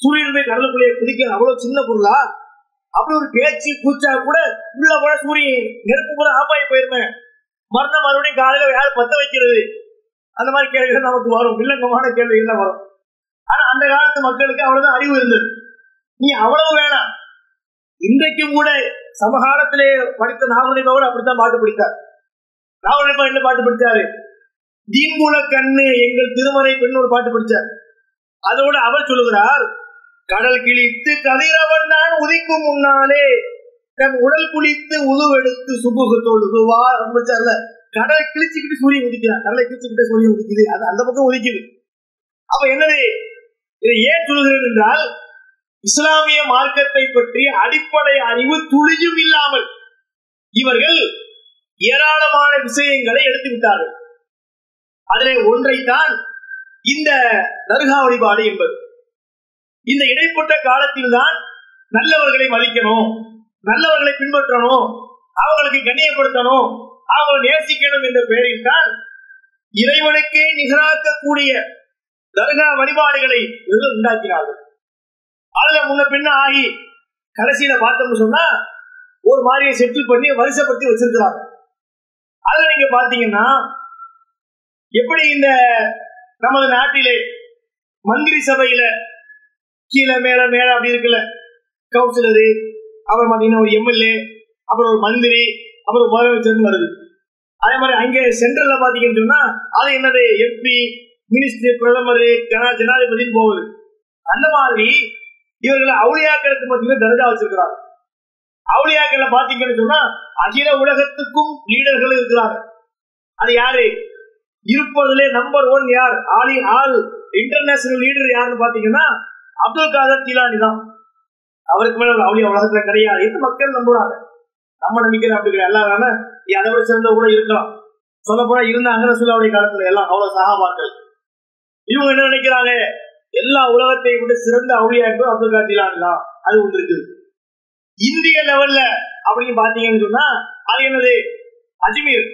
Speaker 2: சூரியன் போய் கடலுக்குள்ளே குதிக்க அவ்வளவு சின்ன பொருளா அப்படி ஒரு பேச்சு கூச்சா கூட உள்ள கூட சூரியன் நெருப்பு கூட ஆப்பாயி போயிருந்தேன். மறுநாள் மறுபடியும் காலையில யார் பத்த வைக்கிறது. அந்த மாதிரி கேள்விகள் நமக்கு வரும். வில்லங்கமான கேள்விகள் தான் வரும். ஆனா அந்த காலத்து மக்களுக்கு அவ்வளவுதான் அறிவு இருந்தது. நீ அவ்வளவு வேணாம் இன்றைக்கும் கூட சமகாலத்திலே படித்த நாகரிகோடு அப்படித்தான் பாட்டு பிடித்தார். நாகரிகம் என்ன பாட்டு பிடிச்சாரு? தீம்புல கண்ணு எங்கள் திருமறை பெண் ஒரு பாட்டு பிடிச்சார். அதோட அவர் சொல்லுகிறார் கடல் கிழித்து கதிரவன் நான் உதிக்கும் முன்னாலே. தன் உடல் குளித்து உதுவெடுத்து சுபுகு தொழுகுவார் படிச்சார்ல கடலை கிழிச்சுக்கிட்டு சூரியன் உதிக்கிறான் கடலை கிழிச்சுக்கிட்டு சூரியன் உதிக்குது. அது அந்த பக்கம் உதிக்குது. அப்ப என்னது? இதை ஏன் சொல்கிறேன் என்றால் இஸ்லாமிய மார்க்கத்தை பற்றி அடிப்படை அறிவு துளியும் இல்லாமல் இவர்கள் ஏராளமான விஷயங்களை எடுத்து விட்டார்கள் அதிலே ஒன்றைத்தான் இந்த தர்கா வழிபாடு என்பது. இந்த இடைப்பட்ட காலத்தில் தான் நல்லவர்களை மதிக்கணும் நல்லவர்களை பின்பற்றணும் அவர்களுக்கு கண்ணியப்படுத்தணும் அவங்களை நேசிக்கணும் என்ற பெயரில் தான் இறைவனுக்கே நிகராக்கக்கூடிய தர்கா வழிபாடுகளை இவர்கள் உண்டாக்கினார்கள். அதுல முன்ன பின்ன ஆகி கடைசியில பார்த்தோம்னு சொன்னா ஒரு மாதிரியை செட்டில் பண்ணி வரிசைப்படுத்தி வச்சிருக்கிறாங்க. அதுல நீங்க பாத்தீங்கன்னா எப்படி இந்த நமது நாட்டிலே மந்திரி சபையில கீழே மேல மேல அப்படி இருக்குல்ல. கவுன்சிலரு அப்புறம் பாத்தீங்கன்னா ஒரு எம்எல்ஏ அப்புறம் ஒரு மந்திரி அப்புறம் முதலமைச்சர்னு வருது. அதே மாதிரி அங்கே சென்ட்ரல்ல பாத்தீங்கன்னு சொன்னா அது என்னது? எம்பி மினிஸ்டர் பிரதமர் ஜனா ஜனாதிபதினு போகுது. அந்த மாதிரி இவர்கள் அவுளியாக்களுக்கு மட்டுமே தர்ஜா வச்சிருக்கிறார். அவுளியாக்களை பாத்தீங்கன்னு சொன்னா அகில உலகத்துக்கும் லீடர்கள் இருக்கிறார் அது யாரு? இருப்பதிலே நம்பர் ஒன் யார்? ஆலி ஆல் இன்டர்நேஷனல் லீடர் யாருன்னு பாத்தீங்கன்னா அப்துல் காதர் தீலானி தான். அவருக்கு மேல ஒரு அவுளியா உலகத்துல கிடையாது எந்த மக்கள் நம்புறாங்க. நம்ம நம்பிக்கை அப்படி கிடையாது எல்லாம் வேணா நீ அதை விட சிறந்த கூட இருக்கலாம். சொல்ல போனா இருந்தாங்க ரசூலாவுடைய காலத்துல எல்லாம் அவ்வளவு சகாபாக்கள். இவங்க என்ன நினைக்கிறாங்க? எல்லா உலகத்தை விட சிறந்த அவளியா என்பது அப்துல் காதர் ஜிலானி தான். அது ஒன்று இருக்குது. இந்திய லெவல்ல அப்படின்னு பாத்தீங்கன்னு சொன்னா அது என்னது? அஜ்மீர்.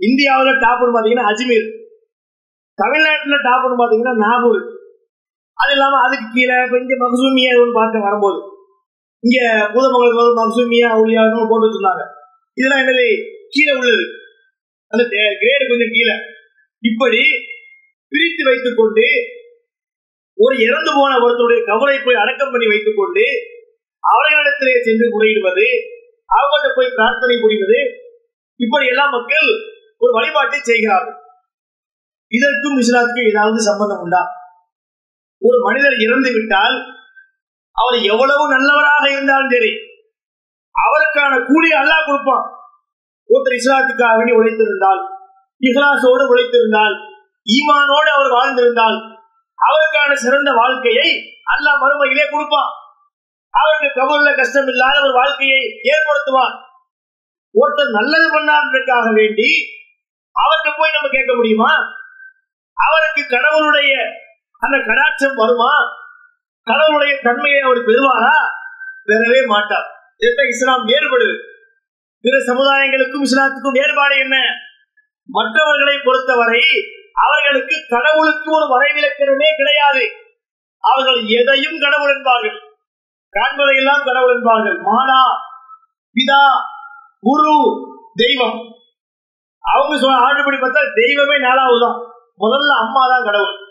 Speaker 2: இந்தியாவுல டாப்னு பாத்தீங்கன்னா அஜ்மீர். தமிழ்நாட்டுல டாப்னு பாத்தீங்கன்னா நாகூர். அது இல்லாம அதுக்கு கீழே இப்ப இங்க மகசூமியா ஒன்று பார்க்க வரும்போது இங்க பூதமங்கலத்தில் மகசூமியா அவுளியான்னு போட்டு வச்சிருந்தாங்க இதெல்லாம் என்னது? கீழே உள்ளது. அந்த கிரேடு கொஞ்சம் கீழே. இப்படி பிரித்து வைத்துக் கொண்டு ஒரு இறந்து போன ஒருத்தருடைய கவலை போய் அடக்கம் பண்ணி வைத்துக் கொண்டு அவர்களிடத்திலே சென்று முறையிடுவது அவங்கள்ட்ட போய் பிரார்த்தனை புரிவது இப்படி எல்லா மக்கள் ஒரு வழிபாட்டை செய்கிறார்கள். இதற்கும் இஸ்லாத்துக்கும் ஏதாவது சம்பந்தம் உண்டா? ஒரு மனிதர் இறந்து விட்டால் அவர் எவ்வளவு நல்லவராக இருந்தாலும் சரி அவருக்கான கூலி அல்லாஹ் கொடுப்பான். ஒருத்தர் இஸ்லாத்துக்காக வேண்டி உழைத்திருந்தால் இஹ்லாசோடு உழைத்திருந்தால் ஈமானோடு அவர் வாழ்ந்திருந்தால் அவருக்கான சிறந்த வாழ்க்கையை அல்லாஹ் மறுமையிலே கொடுப்பான். அவருக்கு கபூர்ல கஷ்டம் இல்லாத ஒரு வாழ்க்கையை ஏற்படுத்துவான். ஒருத்தர் நல்லது பண்ணாருக்காக வேண்டி அவருக்கு போய் நம்ம கேட்க முடியுமா? அவருக்கு கடவுளுடைய அந்த கடாட்சம் வருமா? கடவுளுடைய தன்மையை அவர் பெறுவாரா? பெறவே மாட்டார். இதுதான் இஸ்லாம் வேறுபடுது? பிற சமுதாயங்களுக்கும் இஸ்லாத்துக்கும் வேறுபாடு என்ன? மற்றவர்களை பொறுத்தவரை அவர்களுக்கு கடவுளுக்கு ஒரு வரைவிலக்கணமே கிடையாது. அவர்கள் எதையும் கடவுள் என்பார்கள். காண்பதையெல்லாம் கடவுள் என்பார்கள். மாதா பிதா குரு தெய்வம். அவங்க சொல்ல ஆண்டுபடி பார்த்தா தெய்வமே நாலாவதுதான். முதல்ல அம்மா தான் கடவுள்.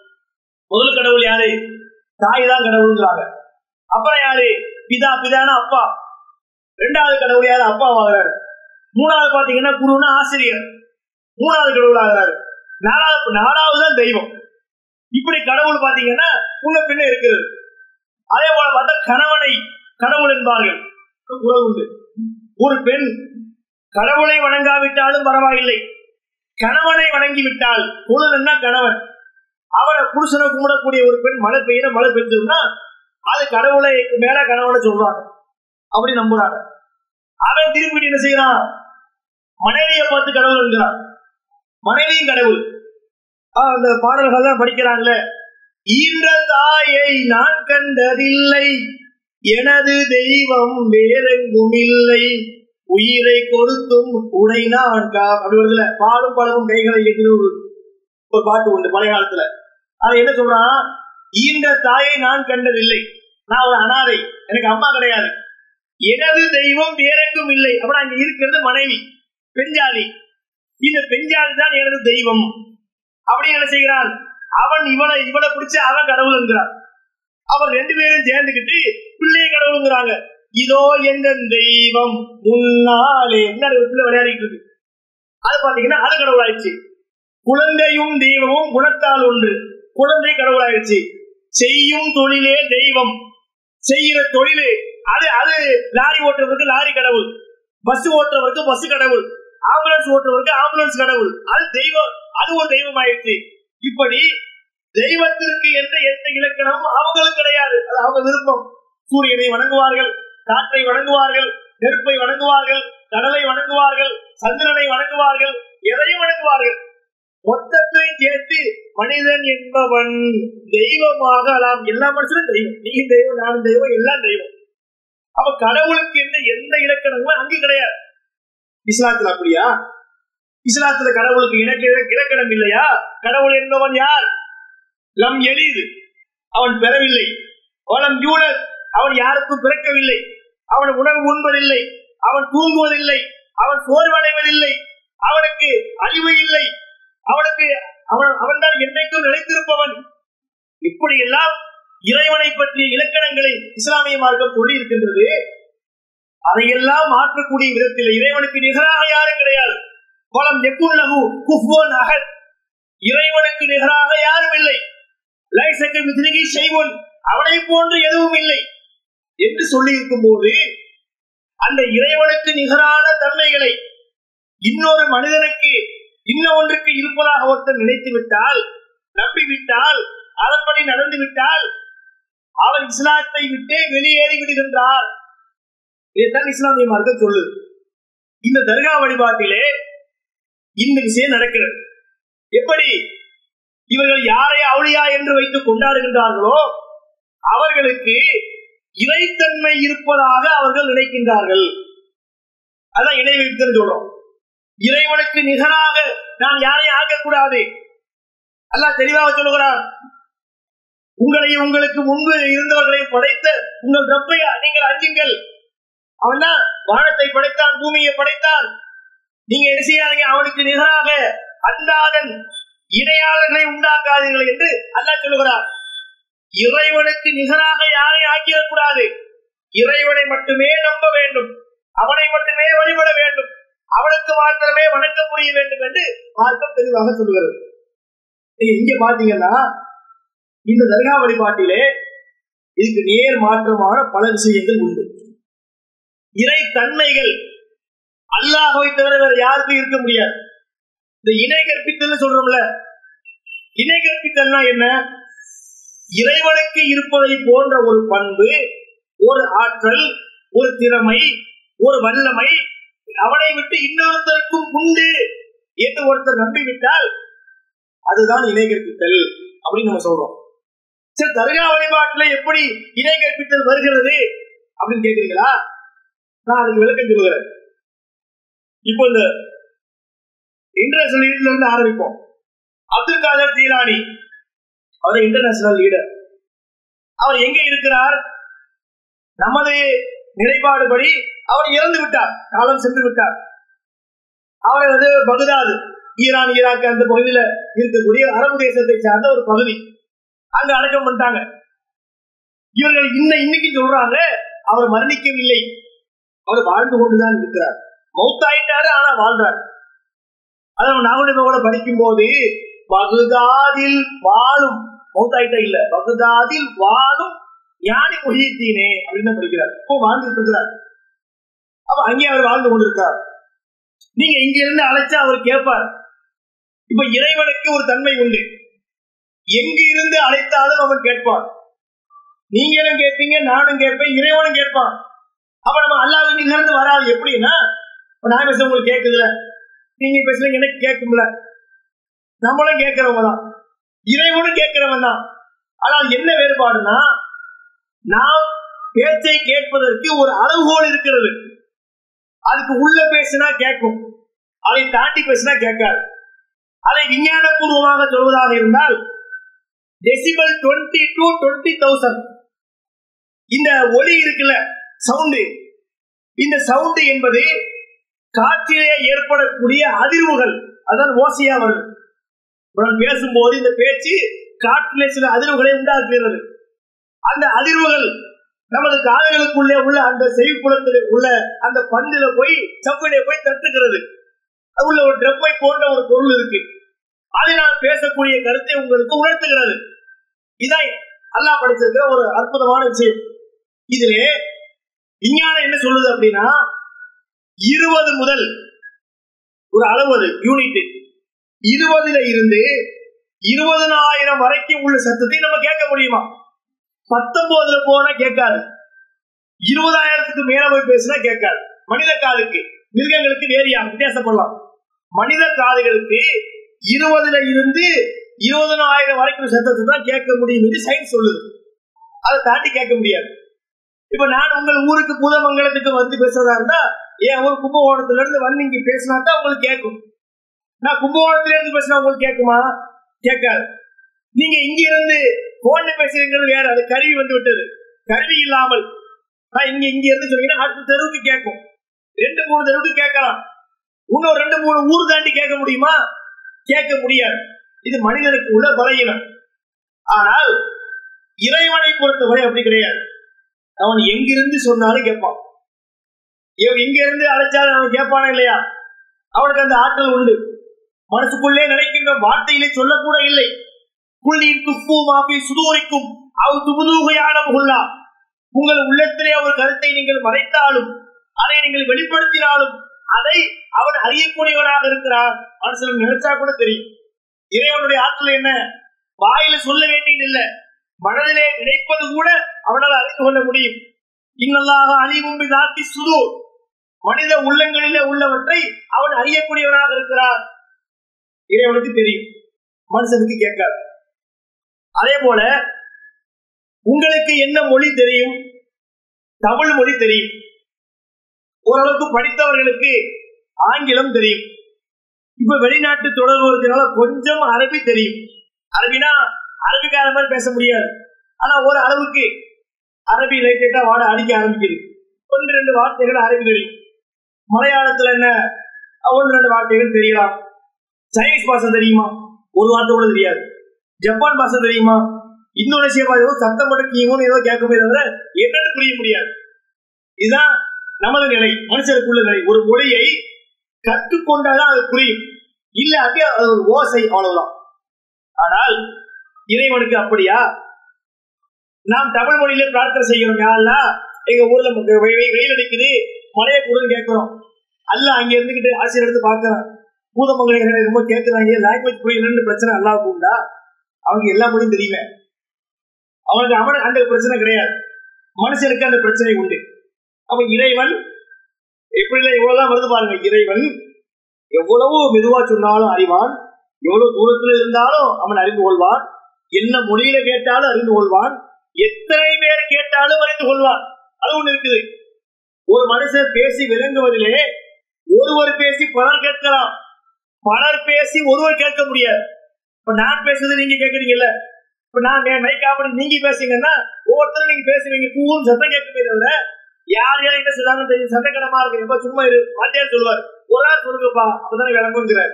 Speaker 2: முதல் கடவுள் யாரு? தாய் தான் கடவுள்ங்கிறாங்க. அப்புறம் யாரு? பிதா பிதானா அப்பா. ரெண்டாவது கடவுள் யாரு? அப்பா ஆகிறாரு. மூணாவது பாத்தீங்கன்னா குருனா ஆசிரியர். மூணாவது கடவுள் ஆகிறாரு. நாலாவது நாலாவது தான் தெய்வம். இப்படி கடவுள் பாத்தீங்கன்னா உங்க பின்ன இருக்கிறது. அதே போல பார்த்தா கணவனை கடவுள் என்பார்கள். உறவு உண்டு. ஒரு பெண் கடவுளை வணங்காவிட்டாலும் பரவாயில்லை. கணவனை வணங்கி விட்டால் பொழுதுன்னா கணவன். அவரை புருஷனை கும்பிடக்கூடிய ஒரு பெண் மழை பெய்யுற மழை பெஞ்சதுன்னா அது கடவுளை மேல கணவனை சொல்றாங்க. அப்படி நம்புறாங்க. அவன் திருப்பி என்ன செய்யறான்? மனைவியை பார்த்து கடவுள் என்கிறான் மனைவியும் கடவுள். ஆஹ் அந்த பாடல்கள் படிக்கிறாங்கல்ல ஈன்ற தாயை நான் கண்டதில்லை. எனது தெய்வம் வேறெங்கும் இல்லை. உயிரை கொடுத்தும் உடை நான் கா அப்படி வருதுல. பாடும் பழமும் கைகளை எதிர ஒரு பாட்டு உண்டு பழைய காலத்துல. அவன் என்ன சொல்றான்? ஈன்ற தாயை நான் கண்டதில்லை. நான் ஒரு அனாதை. எனக்கு அம்மா கிடையாது. எனது தெய்வம் வேறெங்கும் இல்லை. அப்புறம் அங்க இருக்கிறது மனைவி பெஞ்சாலி. இந்த பெஞ்சாலி தான் எனது தெய்வம். அப்படி என்ன செய்கிறான்? அவன் இவனை இவனை பிடிச்சு அவன் கடவுள் என்கிறான். அவன் ரெண்டு பேரும் சேர்ந்துக்கிட்டு பிள்ளைய கடவுளுங்கிறாங்க. இதோ எந்த தெய்வம் முன்னாலே என்ன பிள்ளை விளையாடிட்டு இருக்கு. அது பாத்தீங்கன்னா அது கடவுளாயிடுச்சு. குழந்தையும் தெய்வமும் குணத்தால் ஒன்று. குழந்தை கடவுளாயிருச்சு. செய்யும் தொழிலே தெய்வம். செய்கிற தொழிலு அது அது லாரி ஓட்டுறவருக்கு லாரி கடவுள். பஸ் ஓட்டுறவருக்கு பஸ் கடவுள். ஆம்புலன்ஸ் ஓட்டுறவருக்கு ஆம்புலன்ஸ் கடவுள். அது தெய்வம் அது ஒரு தெய்வம் ஆயிடுச்சு இப்படி தெய்வத்திற்கு எந்த எந்த இலக்கணமும் அவங்களுக்கு கிடையாது. அது அவங்க விருப்பம். சூரியனை வணங்குவார்கள் காற்றை வணங்குவார்கள் நெருப்பை வணங்குவார்கள் கடலை வணங்குவார்கள் சந்திரனை வணங்குவார்கள் எதையும் வணங்குவார்கள். மொத்தத்தை சேர்த்து மனிதன் என்பவன் தெய்வமாக அலாம் எல்லா மனுஷனும் தெய்வம். நீ தெய்வம் நான் தெய்வம் எல்லாம் தெய்வம். அப்ப கடவுளுக்கு எந்த எந்த இலக்கணங்களும் அங்கு கிடையாது. இஸ்லாத்துல அப்படியா? இஸ்லாத்துல கடவுளுக்கு இணக்க இலக்கணம் இல்லையா? கடவுள் என்பவன் யார்? லம் எளிது அவன் பெறவில்லை. அவன் யூழல் அவன் யாருக்கும் பிறக்கவில்லை. அவன் உணவு உண்பதில்லை. அவன் தூங்குவதில்லை. அவன் சோர்வடைவதில்லை. அவனுக்கு அழிவு இல்லை. அவனுக்கு அவன் அவன் தான் என்றைக்கும் நிலைத்திருப்பவன். இப்படி எல்லாம் இறைவனை பற்றிய இலக்கணங்களை இஸ்லாமிய மார்க்கம் சொல்லி இருக்கின்றது அதையெல்லாம் மாற்றக்கூடிய விதத்தில் இறைவனுக்கு நிகராக யாரும் கிடையாது. பலம் நெக்குள்ளகு குஃபோன் அகத் இறைவனுக்கு நிகராக யாரும் இல்லை. லைசக்கு மிதிரிகி செய்வோன் அவனை போன்று எதுவும் இல்லை. என்று சொல்லி இருக்கும் போது அந்த இறைவனுக்கு நிகரான தன்மைகளை இன்னொரு மனிதனுக்கு இன்னொன்றுக்கு இருப்பதாக ஒருத்தர் நினைத்து விட்டால் நம்பி விட்டால் அதன்படி நடந்து விட்டால் அவர் இஸ்லாத்தை விட்டே வெளியேறி விடுகின்றார். இதைத்தான் இஸ்லாமிய மார்க்கம் சொல்லுது. இந்த தர்கா வழிபாட்டிலே இந்த விஷயம் நடக்கிறது. எப்படி? இவர்கள் யாரை அவுளியா என்று வைத்து கொண்டாடுகின்றார்களோ அவர்களுக்கு இறைத்தன்மை இருப்பதாக அவர்கள் நினைக்கின்றார்கள். அதான் இணை வைத்தல் சொல்றோம். இறைவனுக்கு நிகராக நாம் யாரையும் ஆக்கக்கூடாது அல்லா தெளிவாக சொல்லுகிறார் உங்களையும் உங்களுக்கு முன்பு இருந்தவர்களையும் படைத்த உங்கள் ரப்பை நீங்கள் அஞ்சுங்கள். அவன் தான் வானத்தை படைத்தான் பூமியை படைத்தான். நீங்க என்ன செய்யாதீங்க? அவனுக்கு நிகராக அந்தாதன் இணையாளர்களை உண்டாக்காதீர்கள் என்று அல்லா சொல்லுகிறார் இறைவனுக்கு நிகராக யாரையும் ஆக்கிடக்கூடாது இறைவனை மட்டுமே நம்ப வேண்டும். அவனை மட்டுமே வழிபட வேண்டும். அவனுக்கு மாத்திரமே வணக்கம் புரிய வேண்டும் என்று மார்க்கம் தெளிவாக சொல்கிறது நீங்க இங்க பாத்தீங்கன்னா இந்த தர்கா வழிபாட்டிலே இதுக்கு நேர் மாற்றமான பல விஷயங்கள் உண்டு. இறை தன்மைகள் அல்லாஹை தவிர வேற யாருக்கும் இருக்க முடியாது. இந்த இணை கற்பித்தல் சொல்றோம்ல இணை கற்பித்தல்னா என்ன? இறைவனுக்கு இருப்பதை போன்ற ஒரு பண்பு ஒரு ஆற்றல் ஒரு திறமை ஒரு வல்லமை அவனை விட்டு இன்னொருத்தருக்கும் உண்டு என்று ஒருத்தர் நம்பிவிட்டால் அதுதான் இணை கற்பித்தல் அப்படின்னு நம்ம சொல்றோம். சரி தர்கா வழிபாட்டுல எப்படி இணை கற்பித்தல் வருகிறது அப்படின்னு கேக்குறீங்களா நான் அதுக்கு விளக்கம் சொல்லுகிறேன். இப்போ இந்த இன்டர்நேஷனல் லீடர்ல இருந்து ஆரம்பிப்போம். அப்துல் காதர் தீலானி அவர் இன்டர்நேஷனல் லீடர் அவர் எங்க இருக்கிறார்? நமது நிலைப்பாடுபடி அவர் இறந்து விட்டார் காலம் சென்று விட்டார் அவர் வந்து பகுதாது. ஈரான் ஈராக் அந்த பகுதியில இருக்கக்கூடிய அரபு தேசத்தை சார்ந்த ஒரு பகுதி. அங்க அடக்கம் பண்ணிட்டாங்க. இவர்கள் இன்ன இன்னைக்கு சொல்றாங்க அவர் மரணிக்கவில்லை. அவர் வாழ்ந்து கொண்டுதான் இருக்கிறார். மௌத்தாயிட்டாரு ஆனா வாழ்றார். அதான் கூட படிக்கும் போது பகுதாதில் வாழும் மௌத்தாயிட்டா இல்ல பகுதாதில் வாழும் ஞானி முகியத்தீனே அப்படின்னு படிக்கிறார். இப்போ வாழ்ந்துட்டு இருக்கிறார். அப்ப அங்கே அவர் வாழ்ந்து கொண்டிருக்கார். நீங்க இங்க இருந்து அழைச்சா அவர் கேட்பார் இப்ப இறைவனுக்கு ஒரு தன்மை உண்டு. எங்க இருந்து அழைத்தாலும் அவன் கேட்பான் நீங்களும் கேட்பீங்க நானும் கேட்பேன் இறைவனும் கேட்பான். அப்ப நம்ம அல்லாவின் இருந்து வராது எப்படின்னா நான் பேச உங்களுக்கு கேட்குதுல. நீங்க பேசுறீங்க எனக்கு கேட்கும்ல. நம்மளும் கேட்கிறவங்க தான். இறைவனும் கேட்கிறவன் தான். ஆனால் என்ன வேறுபாடுனா நாம் பேச்சை கேட்பதற்கு ஒரு அளவுகோல் இருக்கிறது. அதுக்கு உள்ள பேசினா கேட்கும். அதை தாண்டி பேசினா கேட்காது. அதை விஞ்ஞானபூர்வமாக சொல்வதாக இருந்தால் decibel twenty to twenty thousand இந்த ஒலி இருக்குல்ல சவுண்டு இந்த சவுண்டு என்பது காற்றிலே ஏற்படக்கூடிய அதிர்வுகள். அதான் ஓசையா வருது. உடன் பேசும்போது இந்த பேச்சு காற்றிலே சில அதிர்வுகளை உண்டாக்குகிறது. அந்த அதிர்வுகள் நமது காதுகளுக்குள்ளே உள்ள அந்த செவிப்புலத்தில் உள்ள அந்த பந்தில போய் சப்பிலே போய் தட்டுகிறது. உள்ள ஒரு ட்ரம்மை போன்ற ஒரு பொருள் இருக்கு. அதனால் பேசக்கூடிய கருத்தை உங்களுக்கு உணர்த்துகிறது. இதான் அல்லாஹ் படிச்சிருக்கிற ஒரு அற்புதமான விஷயம். இதிலே விஞ்ஞானம் என்ன சொல்லுது அப்படின்னா இருபது முதல் ஒரு அளவு யூனிட் இருபதுல இருந்து இருபதனாயிரம் வரைக்கும் உள்ள சத்தத்தை நம்ம கேட்க முடியுமா? பத்தொன்பதுல போனா கேட்காது. இருபதாயிரத்துக்கு மேல போய் பேசினா கேட்காது. மனித காலுக்கு மிருகங்களுக்கு வேறியா வித்தியாசப்படலாம் மனித காதுகளுக்கு இருபதுல இருந்து இருபதனாயிரம் வரைக்கும் சத்தத்தை தான் கேட்க முடியும் என்று சயின்ஸ் சொல்லுது. அதை தாண்டி கேட்க முடியாது. இப்ப நான் உங்கள் ஊருக்கு புதமங்கலத்துக்கு வந்து பேசுறதா இருந்தா ஏன் ஊர் கும்பகோணத்துல இருந்து வந்து இங்க பேசினா தான் உங்களுக்கு கேட்கும். நான் கும்பகோணத்துல இருந்து பேசினா உங்களுக்கு கேட்குமா? கேட்காது. நீங்க இங்க இருந்து போன்ல பேசுறீங்கிறது வேற அது கருவி வந்து விட்டது. கருவி இல்லாமல். இங்க இங்க இருந்து சொன்னீங்கன்னா அடுத்த தெருவுக்கு கேட்கும். ரெண்டு மூணு தெருவுக்கு கேட்கலாம். இன்னும் ரெண்டு மூணு ஊர் தாண்டி கேட்க முடியுமா? கேட்க முடியாது. இது மனிதனுக்கு உள்ள பலகீனம். ஆனால் இறைவனை பொறுத்தவரை அப்படி கிடையாது. அவன் எங்கிருந்து சொன்னாலும் கேட்பான். இவன் எங்க இருந்து அழைச்சாலும் அவன் கேட்பானா இல்லையா? அவனுக்கு அந்த ஆற்றல் உண்டு. மனசுக்குள்ளே நினைக்கின்ற வார்த்தையிலே சொல்லக்கூட இல்லை. சுதூரிக்கும் அவர் துபுதூகையான உள்ளா உங்கள் உள்ளத்திலே அவர் கருத்தை நீங்கள் மறைத்தாலும் அதை நீங்கள் வெளிப்படுத்தினாலும் அதை அவன் அறியக்கூடியவனாக இருக்கிறான் மனுஷன் நினைச்சா கூட தெரியும். இறைவனுடைய ஆற்றல் என்ன? வாயில சொல்ல வேண்டியது இல்லை. மனதிலே நினைப்பது கூட அவனால் அறிந்து கொள்ள முடியும். இன்னல்லாக அழிவும் தாத்தி சுது மனித உள்ளங்களிலே உள்ளவற்றை அவன் அறியக்கூடியவனாக இருக்கிறான். இறைவனுக்கு தெரியும். மனுஷனுக்கு கேட்காது. அதே போல உங்களுக்கு என்ன மொழி தெரியும்? தமிழ் மொழி தெரியும். ஓரளவுக்கு படித்தவர்களுக்கு ஆங்கிலம் தெரியும். இப்ப வெளிநாட்டு தொடர்பு இருக்கிறனால கொஞ்சம் அரபி தெரியும். அரபினா அரபிக்கார மாதிரி பேச முடியாது. ஆனா ஒரு அளவுக்கு அரபி லைட்டா வாட அடிக்க ஆரம்பிக்குது. ஒன்று ரெண்டு வார்த்தைகள் அரபி தெரியும் மலையாளத்துல என்ன? ஒன்று ரெண்டு வார்த்தைகள் தெரியலாம் சைனீஸ் பாஷை தெரியுமா? ஒரு வார்த்தை கூட தெரியாது. ஜப்பான் பாஷை தெரியுமா? இந்தோனேஷியா பாஷை சத்தம் போட்டு கீமும் ஏதோ கேட்கவே தவிர என்னன்னு புரிய முடியாது. இதுதான் நமது நிலை மனுஷருக்குள்ள நிலை. ஒரு மொழியை கற்றுக்கொண்டாதான் அது புரியும். இல்லாட்டி அது ஒரு ஓசை அவ்வளவுதான். ஆனால் இறைவனுக்கு அப்படியா? நாம் தமிழ் மொழியில பிரார்த்தனை செய்கிறோம். யாரெல்லாம் எங்க ஊர்ல வெயில் அடிக்குது மழையை கூட கேட்கிறோம். அல்ல அங்க இருந்துகிட்டு ஆசிரியர் எடுத்து பாக்குறான் பூதமங்கலை ரொம்ப கேட்கிறாங்க லாங்குவேஜ் புரியலன்னு பிரச்சனை அல்லாவுக்கு உண்டா? அவனுக்கு எல்லா மொழியும் தெரியல அவனுக்கு அவன் அந்த பிரச்சனை கிடையாது. மனுஷனுக்கு அந்த பிரச்சனை உண்டு. அப்ப இறைவன் எப்படி எவ்வளவுதான் வருது பாருங்க. இறைவன் எவ்வளவு மெதுவா சொன்னாலும் அறிவான். எவ்வளவு தூரத்துல இருந்தாலும் அவன் அறிந்து கொள்வான். என்ன மொழியில கேட்டாலும் அறிந்து கொள்வான். எத்தனை பேர் கேட்டாலும் அறிந்து கொள்வான். அது ஒண்ணு இருக்குது. ஒரு மனுஷன் பேசி விளங்குவதிலே ஒருவர் பேசி பலர் கேட்கலாம். பலர் பேசி ஒருவர் கேட்க முடியாது. இப்ப நான் பேசுறது நீங்க கேக்குறீங்கல்ல? இப்ப நான் மைக்காப்படி நீங்க பேசுங்கன்னா ஒவ்வொருத்தரும் நீங்க பேசுவீங்க. பூவும் சத்தம் கேட்கவே தவிர யார் யார் என்ன செய்தாலும் தெரியும். சட்டக்கடமா இருக்கு. ரொம்ப சும்மா இரு. வாத்தியார் சொல்லுவார். ஒரு ஆள் சொல்லுங்கப்பா. அப்பதானே விளங்குங்கிறார்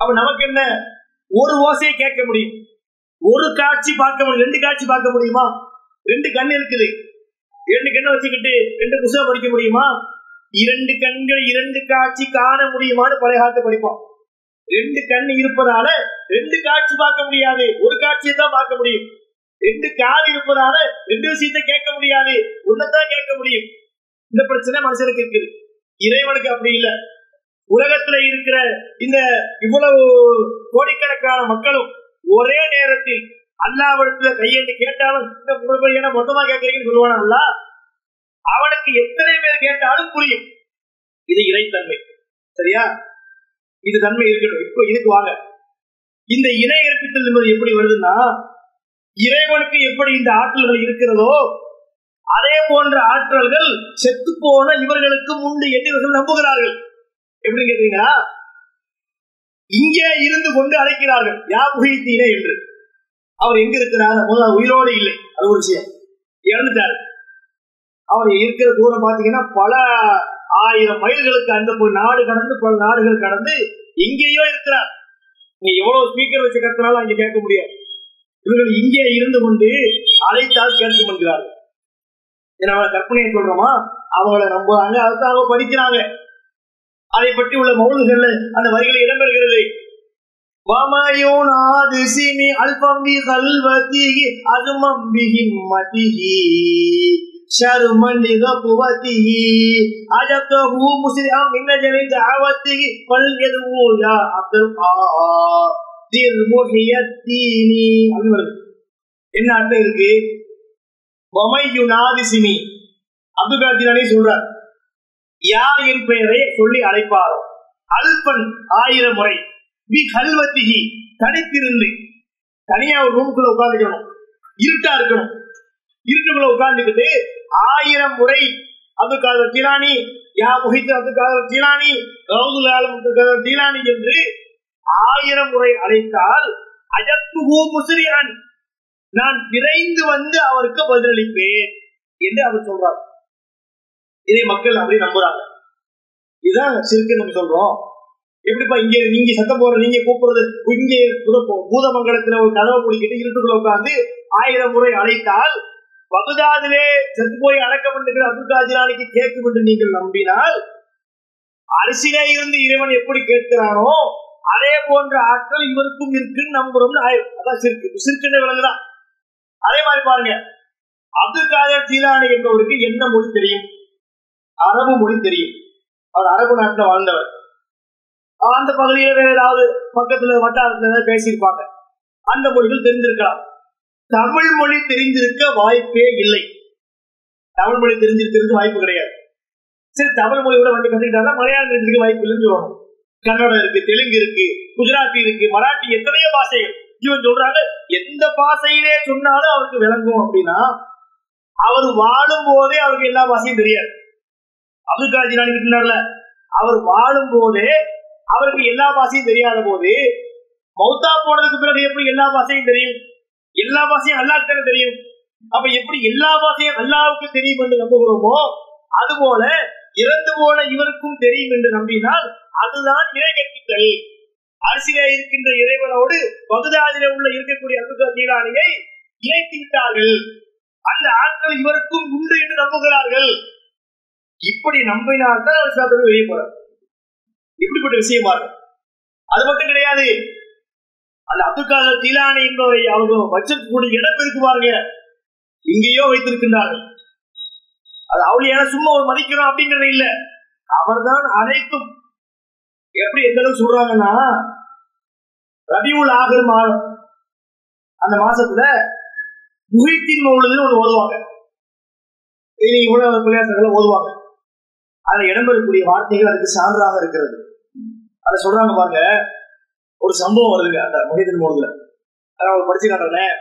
Speaker 2: அப்ப நமக்கு என்ன? ஒரு ஓசையை கேட்க முடியும். ஒரு காட்சி பார்க்க முடியும். ரெண்டு காட்சி பார்க்க முடியுமா? ரெண்டு கண் இருக்குது. இரண்டு கண்ணை வச்சுக்கிட்டு ரெண்டு புத்தகம் படிக்க முடியுமா? இரண்டு கண்கள் இரண்டு காட்சி காண முடியுமான்னு பழைய காலத்தை படிப்போம். ரெண்டு கண் இருப்பதால ரெண்டு காட்சி பார்க்க முடியாது. ஒரு காட்சியை தான் பார்க்க முடியும். ரெண்டு காது இருப்பதால ரெண்டு விஷயத்தை கேட்க முடியாது. ஒன்னதான் கேட்க முடியும். இந்த பிரச்சனை மனுஷனுக்கு இருக்குது. இறைவனுக்கு அப்படி இல்லை. உலகத்துல இருக்கிற இந்த இவ்வளவு கோடிக்கணக்கான மக்களும் ஒரே நேரத்தில் அல்லாவிடத்துல கையெழுத்து கேட்டாலும் இந்த என்ன மொத்தமா கேட்கறீங்கன்னு சொல்லுவானா அல்லா அவனுக்கு எத்தனை பேர் கேட்டாலும் புரியும். இது இறைத்தன்மை. சரியா? இது தன்மை இருக்கட்டும். இப்போ இதுக்கு வாங்க. இந்த இணை கற்பித்தல் என்பது எப்படி வருதுன்னா இறைவனுக்கு எப்படி இந்த ஆற்றல்கள் இருக்கிறதோ அதே போன்ற ஆற்றல்கள் செத்து போன இவர்களுக்கும் உண்டு என்று இவர்கள் நம்புகிறார்கள். எப்படி கேட்டீங்கன்னா இங்கே இருந்து கொண்டு அழைக்கிறார்கள். யா புகைத்தீரே என்று? அவர் எங்க இருக்கிறார்? முதல்ல உயிரோடு இல்லை. அது ஒரு விஷயம். இறந்துட்டாரு. அவர் இருக்கிற தூரம் பாத்தீங்கன்னா பல ஆயிரம் மைல்களுக்கு அந்த நாடு கடந்து பல நாடுகள் கடந்து எங்கேயோ இருக்கிறார். நீ எவ்வளவு ஸ்பீக்கர் வச்சு கத்தினாலும் அங்க கேட்க முடியாது. இவர்கள் இங்கே இருந்து கொண்டு அழைத்தால் கேட்க முடிகிறார்கள் நம்ம கற்பனையை சொல்றோமா? அவங்கள நம்புறாங்க அதுதான் அவங்க படிக்கிறாங்க. அதை பற்றி உள்ள மௌலுகள்ல அந்த வரிகளை இடம்பெறுகிறது. வமயோனாது சிமி அல்பம்பி கல்வதிகி அதுமம்பி மதிகி ஷர்மன் குவதிகி அஜப்தஹு முஸ்லிம் மின்ன ஜெனி தாவத்திகி பல் எதுவோ யா அப்துல் ஆதிர் முஹியத்தீனி அப்படின்னு என்ன அர்த்தம் இருக்கு பொமையு நாதிசினி அப்துல் காதிரானே சொல்றார் யார் என் பெயரை சொல்லி அழைப்பாரோ அல்பன் ஆயிரம் முறை பி கல்வத்திகி தனித்திருந்து தனியா ஒரு ரூமுக்குள்ள உட்காந்துக்கணும் இருட்டா இருக்கணும் இருட்டுக்குள்ள உட்கார்ந்துக்கிட்டு ஆயிரம் முறை அப்துல் காதர் ஜிலானி யா முஹித் அப்துல் காதர் ஜிலானி ரவுதுல் ஆலம் அப்துல் காதர் ஜிலானி என்று ஆயிரம் முறை அழைத்தால் அஜத்துஹு முஸ்லியன் நான் விரைந்து வந்து அவருக்கு பதிலளிப்பேன் என்று அவர் சொல்றார். இதை மக்கள் அப்படி நம்புறாங்க. இதுதான் சிறுக்கு நம்ம சொல்றோம். எப்படிப்பா இங்க நீங்க சத்தம் போற நீங்க கூப்பிடுறது இங்கே பூதமங்கலத்துல ஒரு கதவை குடிக்கிட்டு இருட்டுக்குள்ள உட்கார்ந்து ஆயிரம் முறை அழைத்தால் பகுதாதிலே செத்து போய் அடக்கப்பட்டிருக்கிற அப்துல் காஜிலானிக்கு கேட்கும் என்று நீங்கள் நம்பினால் அரிசியிலே இருந்து இறைவன் எப்படி கேட்கிறானோ அதே போன்ற ஆட்கள் இவருக்கும் இருக்குன்னு நம்புறோம்னு ஆயிரம். அதான் சிறுக்கு சிறுக்குன்னு விளங்குதான் அதே மாதிரி பாருங்க. அப்துல் காதர் ஜீலானி என்பவருக்கு என்ன மொழி தெரியும்? அரபு மொழி தெரியும். அவர் அரபு நாட்டில் வாழ்ந்தவர். அந்த பகுதியில வேற ஏதாவது பக்கத்துல வட்டாரத்துல ஏதாவது பேசியிருப்பாங்க. அந்த மொழிகள் தெரிஞ்சிருக்கலாம் தமிழ் மொழி தெரிஞ்சிருக்க வாய்ப்பே இல்லை. தமிழ் மொழி தெரிஞ்சிருக்கிறது வாய்ப்பு கிடையாது. சரி தமிழ் மொழி கூட வந்து கத்துக்கிட்டா மலையாளம் தெரிஞ்சிருக்க வாய்ப்பு இல்லைன்னு சொல்லணும் கன்னடம் இருக்கு தெலுங்கு இருக்கு குஜராத்தி இருக்கு மராட்டி எத்தனையோ பாஷைகள். இவன் சொல்றாங்க எந்த பாஷையிலே சொன்னாலும் அவருக்கு விளங்கும் அப்படின்னா அவர் வாழும் போதே அவருக்கு எல்லா பாஷையும் தெரியாது. அப்துல் காஜி இருக்கிறார்ல அவர் வாழும் போதே அவருக்கு எல்லா பாஷையும் தெரியாத போது மௌத்தா போனதுக்கு பிறகு எப்படி எல்லா பாஷையும் தெரியும்? எல்லா பாஷையும் அல்லாஹ்க்கு தெரியும். அப்ப எப்படி எல்லா பாஷையும் அல்லாவுக்கு தெரியும் என்று நம்புகிறோமோ அதுபோல இறந்து போன இவருக்கும் தெரியும் என்று நம்பினால் அதுதான் இறை கற்பித்தல் இருக்கின்ற இறைவனோடு பகுதாதில உள்ள இருக்கக்கூடிய அபுதா நீராணியை இணைத்து விட்டார்கள். அந்த ஆட்கள் இவருக்கும் உண்டு என்று நம்புகிறார்கள். இப்படி நம்பினால்தான் அவர் சாப்பிட்டு வெளியே போறார். இப்படிப்பட்ட விஷயமா இருக்கும். அது மட்டும் கிடையாது. அந்த அப்துல் தீலானி என்பவரை அவர்கள் வச்சிருக்கக்கூடிய இடம் இருக்கு பாருங்க. இங்கேயோ வைத்திருக்கின்றார்கள். அது அவளியான சும்மா ஒரு மதிக்கிறோம் அப்படிங்கறது இல்ல. அவர்தான் அனைத்தும். எப்படி எந்த அளவுக்கு சொல்றாங்கன்னா ரபியுல் ஆகர் மாதம் அந்த மாசத்துல முகித்தின் மௌலதுன்னு ஒண்ணு ஓதுவாங்க. இனி இவ்வளவு பிரயாசங்களை ஓதுவாங்க. அதுல இடம்பெறக்கூடிய வார்த்தைகள் அதுக்கு சான்றாக இருக்கிறது. அதை சொல்றாங்க பாருங்க. ஒரு சம்பவம் வருதுங்க அந்த முகித்தின் மௌலதுல அதாவது படிச்சு காட்டுறேன்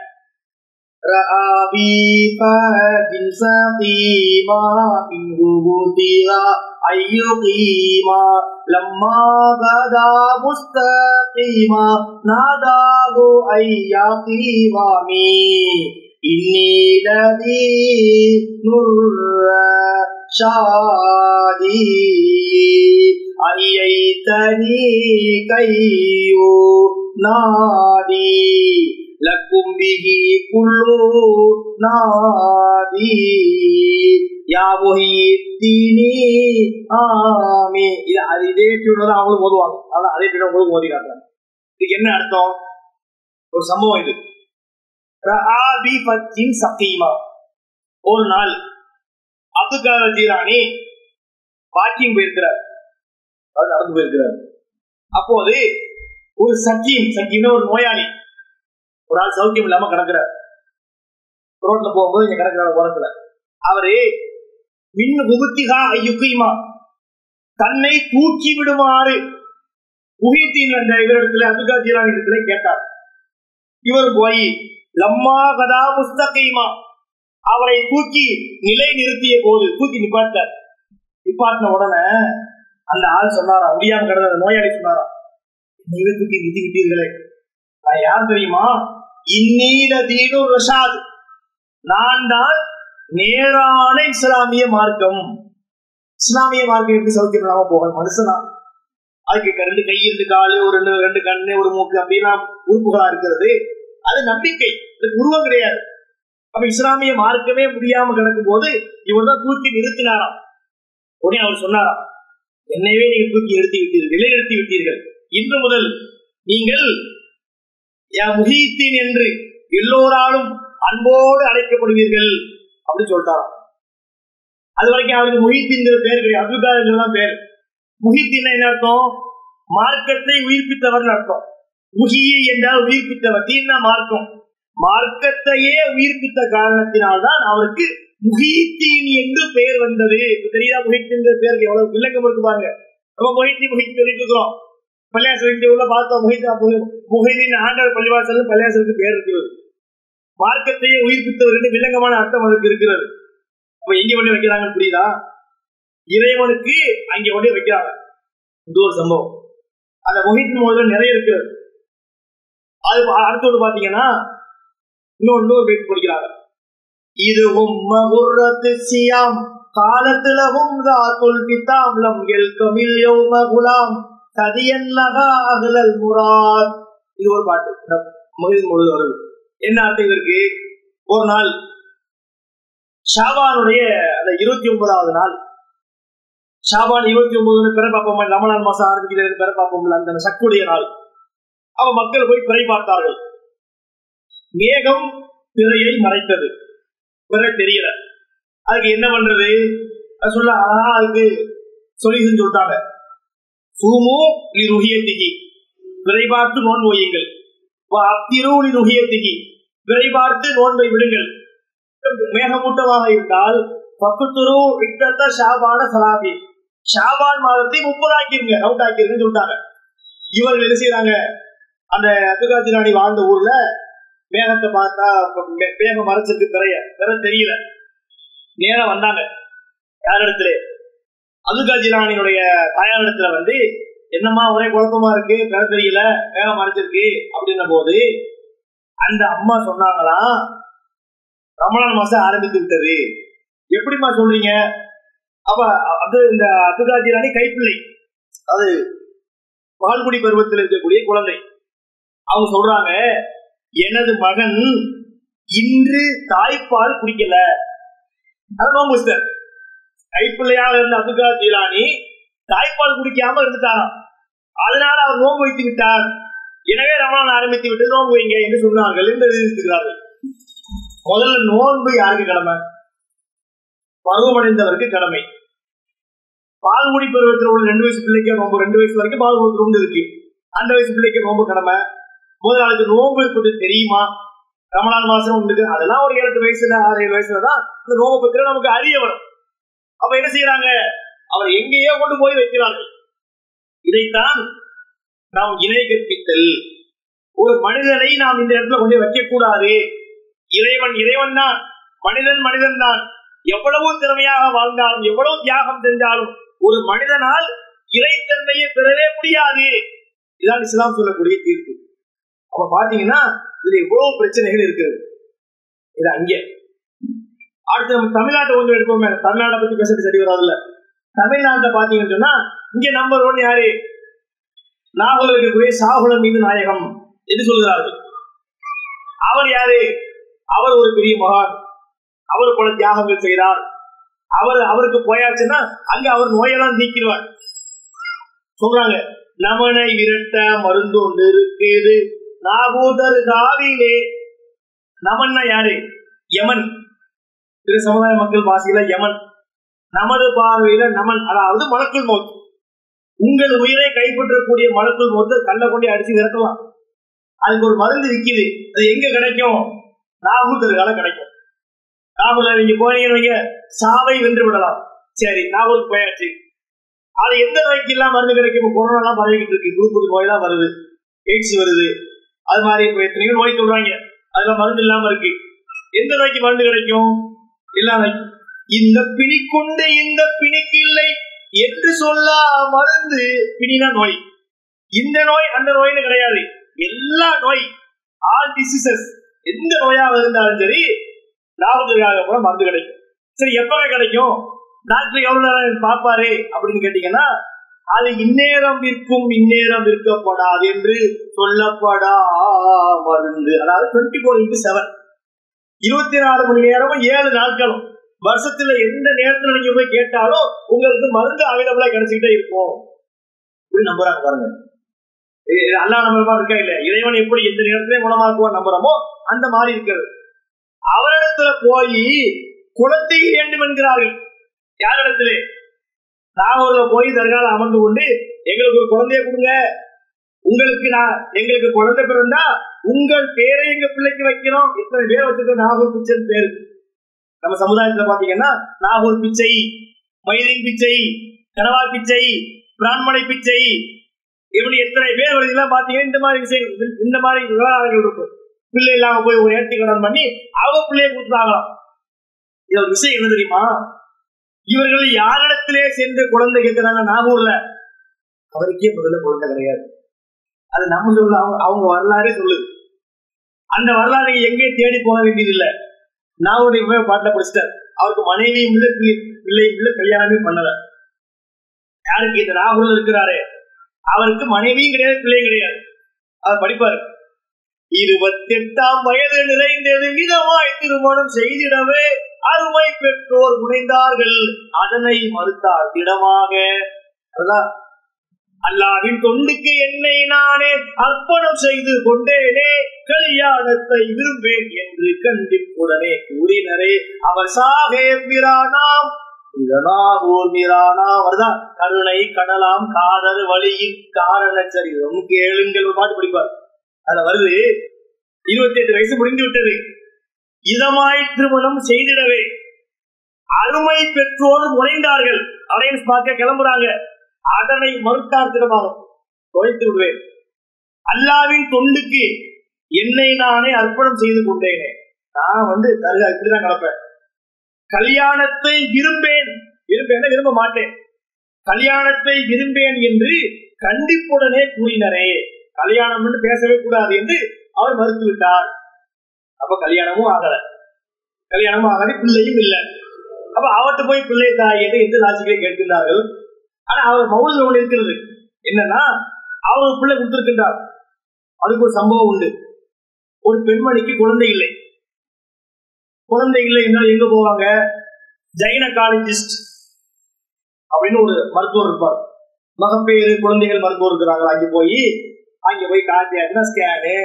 Speaker 2: رأبيفات سقيما من ربوتها أن يقيما لما غدا مستقيما ناداه أن يقيمامي إني لدي نور شادي أيتني كي نادي لكم به كل نادي يا محي الدين ஆமே இது அது இதே டியூன் அவங்களும் ஓதுவாங்க அதான் அதே டியூன் உங்களுக்கு ஓதி காட்டுறாங்க இதுக்கு என்ன அர்த்தம் ஒரு சம்பவம் இது ரஆபி ஃபத்தின் சகீமா ஒரு நாள் அப்துல் காதர் ஜீரானி வாக்கிங் போயிருக்கிறார் அவர் நடந்து போயிருக்கிறார். அப்போது ஒரு சக்கீம் சக்கீம்னா ஒரு நோயாளி ஒரு ஆள் சௌக்கியம் இல்லாம கிடக்குறார். ரோட்ல போகும்போது இங்க கிடக்குற உரத்துல அவரு மின் முகுத்திகா ஐயுக்குமா தன்னை தூக்கி விடுமாறு. முகித்தின் அந்த இவரிடத்துல அப்துல் இடத்துல கேட்டார். இவர் போய் லம்மா கதா புஸ்தகைமா. அவரை தூக்கி நிலை நிறுத்திய போது தூக்கி நிப்பாட்டார் நிப்பாட்டின உடனே அந்த ஆள் சொன்னாரா? முடியாம கிடந்த அந்த நோயாளி சொன்னாரா? நீங்க தூக்கி நிறுத்தி விட்டீர்களே. நான் யார் தெரியுமா? இன்னீல தீனு ரஷாத். நான் தான் நேரான இஸ்லாமிய மார்க்கம். இஸ்லாமிய மார்க்கம் எப்படி சௌக்கியம் இல்லாம போக மனுஷனா? அதுக்கு ரெண்டு கை ரெண்டு காலு ஒரு ரெண்டு ரெண்டு கண்ணு ஒரு மூக்கு அப்படின்னா உறுப்புகளா இருக்கிறது. அது நம்பிக்கை. உருவம் கிடையாது. அப்ப இஸ்லாமிய மார்க்கமே முடியாம கிடக்கும் போது இவர் தான் தூக்கி நிறுத்தினாராம். உடனே அவர் சொன்னாராம் என்னையவே நீங்கள் தூக்கி நிறுத்தி விட்டீர்கள் நிலைநிறுத்தி விட்டீர்கள் இன்று முதல் நீங்கள் முகித்தீன் என்று எல்லோராலும் அன்போடு அழைக்கப்படுவீர்கள் அப்படின்னு சொல்லிட்டாராம். அது வரைக்கும் அவருக்கு முஹீத்தீன்கிற பேர் கிடையாது அப்துல் தான் பேர். முஹீத்தீன் என்ன அர்த்தம்? மார்க்கத்தை உயிர்ப்பித்தவர் அர்த்தம். முகியை என்றால் உயிர்ப்பித்தவர் தீன்னா மார்க்கம். மார்க்கத்தையே உயிர்ப்பித்த காரணத்தினால்தான் அவருக்கு முகித்தீன் என்று பெயர் வந்தது. தெரியாத தெரியுதா முகித்தின் பேருக்கு எவ்வளவு விளக்கம் இருக்கு பாருங்க. நம்ம முகித்தி முகித்தி சொல்லிட்டு இருக்கிறோம். பள்ளியாசல் இங்க உள்ள பார்த்தோம் முகிதா முகிதின் ஆண்டவர் பள்ளிவாசல் பள்ளியாசலுக்கு பெயர் இருக்கிறது. மார்க்கத்தையே உயிர்ப்பித்தவர் என்று வில்லங்கமான அர்த்தம் அதுக்கு இருக்கிறது. அப்ப எங்க கொண்டு வைக்கிறாங்கன்னு புரியுதா? இறைவனுக்கு அங்கே கொண்டு வைக்கிறாங்க. இது ஒரு சம்பவம். அந்த முகித்தின் முதல்ல நிறைய இருக்கிறது அது அடுத்தோடு பாத்தீங்கன்னா இன்னொன்று ஒரு பேச்சு படிக்கிறாங்க இதுவும் மகுரத்து சியாம். காலத்திலவும் தாத்துல் பித்தாம் லம் எல்கமில் யௌம குலாம். சதியன் அகலல் முராத். இது ஒரு பாட்டு. மகிழ் முழுது வருது என்ன அர்த்தம் இதற்கு? ஒரு நாள் ஷாபானுடைய அந்த இருபத்தி ஒன்பதாவது நாள். ஷாபான் இருபத்தி ஒன்பதுன்னு பிற பார்ப்போம்? ரமலான் மாசம் ஆரம்பிக்கிறது பிற பார்ப்போம் அந்த சக்குடைய நாள். அவ மக்கள் போய் பிறை பார்த்தார்கள். மேகம் பிறையை மறைத்தது. பிறை தெரியல. அதுக்கு என்ன பண்றது? சொல்ல அழகா அதுக்கு சொல்யூஷன் சொல்லிட்டாங்க. சூமோ நீ ருகியத்திகி விரைபார்த்து நோன் ஓயுங்கள் அத்திருளி ருகியத்திகி விரைபார்த்து நோன்பை விடுங்கள். மேகமூட்டமாக இருந்தால் பக்குத்துரு இட்டத்த ஷாபான சலாபி. ஷாபான் மாதத்தை முப்பதாக்கிருங்க அவுட் ஆக்கிருங்கன்னு சொல்லிட்டாங்க. இவர்கள் என்ன செய்யறாங்க அந்த அப்துல் ராணி வாழ்ந்த ஊர்ல மேகத்தை பார்த்தா மேகம் மறைச்சிருக்கு பிறைய பிற தெரியல. நேரம் வந்தாங்க யாரிடத்துல? இடத்துல தாயாரிடத்துல வந்து என்னம்மா ஒரே குழப்பமா இருக்கு பிற தெரியல மேகம் மறைச்சிருக்கு அப்படின்ன போது அந்த அம்மா சொன்னாங்களாம் ரமலான் மாசம் ஆரம்பித்து விட்டது. எப்படிமா சொல்றீங்க? அப்ப அது இந்த அப்துல் கைப்பிள்ளை. அது பால்குடி பருவத்தில் இருக்கக்கூடிய குழந்தை. அவங்க சொல்றாங்க எனது மகன் இன்று தாய்ப்பால் குடிக்கல. நோம்புஸ்டர் கைப்பிள்ளையாக இருந்த அப்துல்லா ஜீலானி தாய்ப்பால் குடிக்காம இருந்துட்டாராம். அதனால அவர் நோன்பு வைத்து விட்டார். எனவே ரமணான் ஆரம்பித்து விட்டு நோன்பு வைங்க என்று சொன்னார்கள் என்று எழுதியிருக்கிறார்கள் முதல்ல நோன்பு யாருக்கு கடமை? பருவமடைந்தவருக்கு கடமை. பால்குடி பருவத்தில் உள்ள ரெண்டு வயசு பிள்ளைக்கு நோம்பு ரெண்டு வயசு வரைக்கும் பால் நோம்பு இருக்கு. அந்த வயசு பிள்ளைக்கு நோம்பு கடமை? முதல் நாளுக்கு நோம்பு இருப்பது தெரியுமா? ரமணான் மாசம் உண்டு அதெல்லாம் ஒரு ஏழு வயசுல ஆறு ஏழு வயசுல தான் இந்த நோம்பு பத்திர நமக்கு அறிய வரும். அப்ப என்ன செய்யறாங்க? அவர் எங்கேயோ கொண்டு போய் வைக்கிறார்கள். இதைத்தான் நாம் இணை கற்பித்தல் ஒரு மனிதனை நாம் இந்த இடத்துல கொண்டு வைக்க கூடாது இறைவன் இறைவன் தான். மனிதன் மனிதன் தான். எவ்வளவு திறமையாக வாழ்ந்தாலும் எவ்வளவு தியாகம் செஞ்சாலும் ஒரு மனிதனால் இறைத்தன்மையை பெறவே முடியாது. இதான் இஸ்லாம் சொல்லக்கூடிய தீர்ப்பு. அப்ப பாத்தீங்கன்னா இதுல எவ்வளவு பிரச்சனைகள் இருக்கிறது இது அங்கே. அடுத்து நம்ம தமிழ்நாட்டை கொஞ்சம் எடுப்போமே தமிழ்நாட்டை பத்தி பேசுறது சரி வராதுல்ல. தமிழ்நாட்டை பாத்தீங்கன்னு சொன்னா இங்க நம்பர் ஒன் யாரு? நாகூர் இருக்கக்கூடிய சாகுல மீது நாயகம் என்று சொல்கிறார்கள். அவர் யாரு? அவர் ஒரு பெரிய மகான். அவர் பல தியாகங்கள் செய்தார். அவர் அவருக்கு போயாச்சுன்னா அங்க அவர் நோயெல்லாம் நீக்கிடுவார். சொல்றாங்க நமனை விரட்ட மருந்து ஒன்று இருக்குது. நாகூதர் காவிலே நமன்னா யாரு? யமன். திரு சமுதாய மக்கள் வாசியில யமன். நமது பார்வையில நமன். அதாவது மலக்குள் மௌத் உங்கள் உயிரை கைப்பற்றக்கூடிய மலக்குள் மௌத்து கல்ல கொண்டு அடிச்சு இறக்கலாம் அதுக்கு ஒரு மருந்து இருக்குது. அது எங்க கிடைக்கும்? நாகூதர்களால கிடைக்கும். நாகூர்ல நீங்க போனீங்க சாவை வென்று விடலாம். சரி நாகூருக்கு போயாச்சு. அது எந்த நோய்க்கு எல்லாம் மருந்து கிடைக்கும்? கொரோனா எல்லாம் பரவிக்கிட்டு இருக்கு. புது புது தான் வருது. எய்ட்ஸ் வருது. அது மாதிரி இப்ப எத்தனையோ நோய் சொல்றாங்க. அதுல மருந்து இல்லாம இருக்கு. எந்த நோய்க்கு மருந்து கிடைக்கும்? இல்லாம இந்த பிணி கொண்டு இந்த பிணிக்கு இல்லை என்று சொல்ல மருந்து பிணினா நோய். இந்த நோய் அந்த நோய்னு கிடையாது. எல்லா நோய் ஆல் டிசீசஸ் எந்த நோயாக இருந்தாலும் சரி லாபத்துக்காக கூட மருந்து கிடைக்கும். சரி எப்பவே கிடைக்கும்? டாக்டர் எவ்வளவு நேரம் பார்ப்பாரு அப்படின்னு கேட்டீங்கன்னா அது இந்நேரம் விற்கும் இந்நேரம் விற்கப்படாது என்று சொல்லப்படா மருந்து அதாவது டுவெண்ட்டி ஃபோர் இன்ட்டு செவன் இருபத்தி நாலு மணி நேரமும் ஏழு நாட்களும். வருஷத்துல எந்த நேரத்துல நீங்க போய் கேட்டாலும் உங்களுக்கு மருந்து அவைலபிளா கிடைச்சிக்கிட்டே இருக்கும். இப்படி நம்புறாங்க பாருங்க. அல்லா நம்பரமா இருக்கா இல்ல இறைவன் எப்படி எந்த நேரத்திலே குணமாக்குவான் நம்புறோமோ அந்த மாதிரி இருக்கிறது. அவரிடத்துல போய் குழந்தை வேண்டும் என்கிறார்கள் யாரிடத்திலே? நாகூர்ல போய் தர்கால அமர்ந்து கொண்டு எங்களுக்கு ஒரு குழந்தைய கொடுங்க. உங்களுக்கு நான் எங்களுக்கு குழந்தை பிறந்தா உங்கள் பேரை எங்க பிள்ளைக்கு வைக்கிறோம். இத்தனை பேர் வச்சுக்க நாகூர் பிச்சைன்னு பேரு. நம்ம சமுதாயத்துல பாத்தீங்கன்னா நாகூர் பிச்சை மயிலின் பிச்சை கனவா பிச்சை பிராமணை பிச்சை இப்படி எத்தனை பேர் வருதுலாம் பாத்தீங்கன்னா இந்த மாதிரி விஷயங்கள் இந்த மாதிரி விவகாரங்கள் இருக்கும் பிள்ளை இல்லாம போய் ஒரு ஏற்றி கடன் பண்ணி அவங்க பிள்ளைய கொடுத்தாங்களாம் இது ஒரு விஷயம் என்ன தெரியுமா? இவர்கள் யாரிடத்திலே சென்று குழந்தை கேட்கிறாங்க நாகூர்ல அவருக்கே முதல்ல குழந்தை கிடையாது. அது நம்ம சொல்ல அவங்க அவங்க வரலாறே சொல்லுது. அந்த வரலாறை எங்கேயும் தேடி போக வேண்டியதில்லை. நாகூரை போய் பாட்டில் படிச்சிட்டார். அவருக்கு மனைவியும் இல்லை பிள்ளை பிள்ளையும் இல்லை கல்யாணமே பண்ணல. யாருக்கு? இந்த நாகூர்ல இருக்கிறாரே. அவருக்கு மனைவியும் கிடையாது பிள்ளையும் கிடையாது. அவர் படிப்பாரு. இருபத்தி எட்டாம் வயது நிறைந்தது விதமாய் திருமணம் செய்திடவே அருமை பெற்றோர் முனைந்தார்கள் அதனை மறுத்தார் திடமாக அல்லாவின் தொண்டுக்கு என்னை நானே அர்ப்பணம் செய்து கொண்டேனே கல்யாணத்தை விரும்பேன் என்று கண்டிப்புடனே கூறினரே அவர் சாகே பிரானாம் வருதா? கருணை கடலாம் காதல் வழியின் காரண சரிதம் கேளுங்கள். பாட்டு படிப்பார். அதுல வருது இருபத்தி எட்டு வயசு முடிந்து விட்டது. இதமாய் திருமணம் செய்திடவே. அருமை பெற்றோர் முறைந்தார்கள் அலையன்ஸ் பார்க்க கிளம்புறாங்க. அதனை மறுத்தார் திருமணம் தொலைத்து விடுவேன். அல்லாவின் தொண்டுக்கு என்னை நானே அர்ப்பணம் செய்து கொண்டேனே. நான் வந்து தருகா இப்படிதான் கிடப்பேன். கல்யாணத்தை விரும்பேன். விரும்பேன் விரும்ப மாட்டேன். கல்யாணத்தை விரும்பேன் என்று கண்டிப்புடனே கூறினரே. கல்யாணம் என்று பேசவே கூடாது என்று அவர் மறுத்துவிட்டார். அப்ப கல்யாணமும் ஆகல. கல்யாணமும் ஆகாது பிள்ளையும் இல்லை. அப்ப அவர்கிட்ட போய் பிள்ளை தாய் என்று எந்த ராசிகளை கேட்கின்றார்கள் ஆனா அவர் மௌலில் ஒண்ணு இருக்கிறது. என்னன்னா அவர் ஒரு பிள்ளை கொடுத்திருக்கின்றார். அதுக்கு ஒரு சம்பவம் உண்டு. ஒரு பெண்மணிக்கு குழந்தை இல்லை. குழந்தை இல்லை என்றால் எங்க போவாங்க? ஜைனகாலஜிஸ்ட் அப்படின்னு ஒரு மருத்துவர் இருப்பார். மகப்பேறு குழந்தைகள் மருத்துவர் இருக்கிறாங்களா அங்க போய் அங்க போய் காட்டியாச்சுன்னா ஸ்கேனு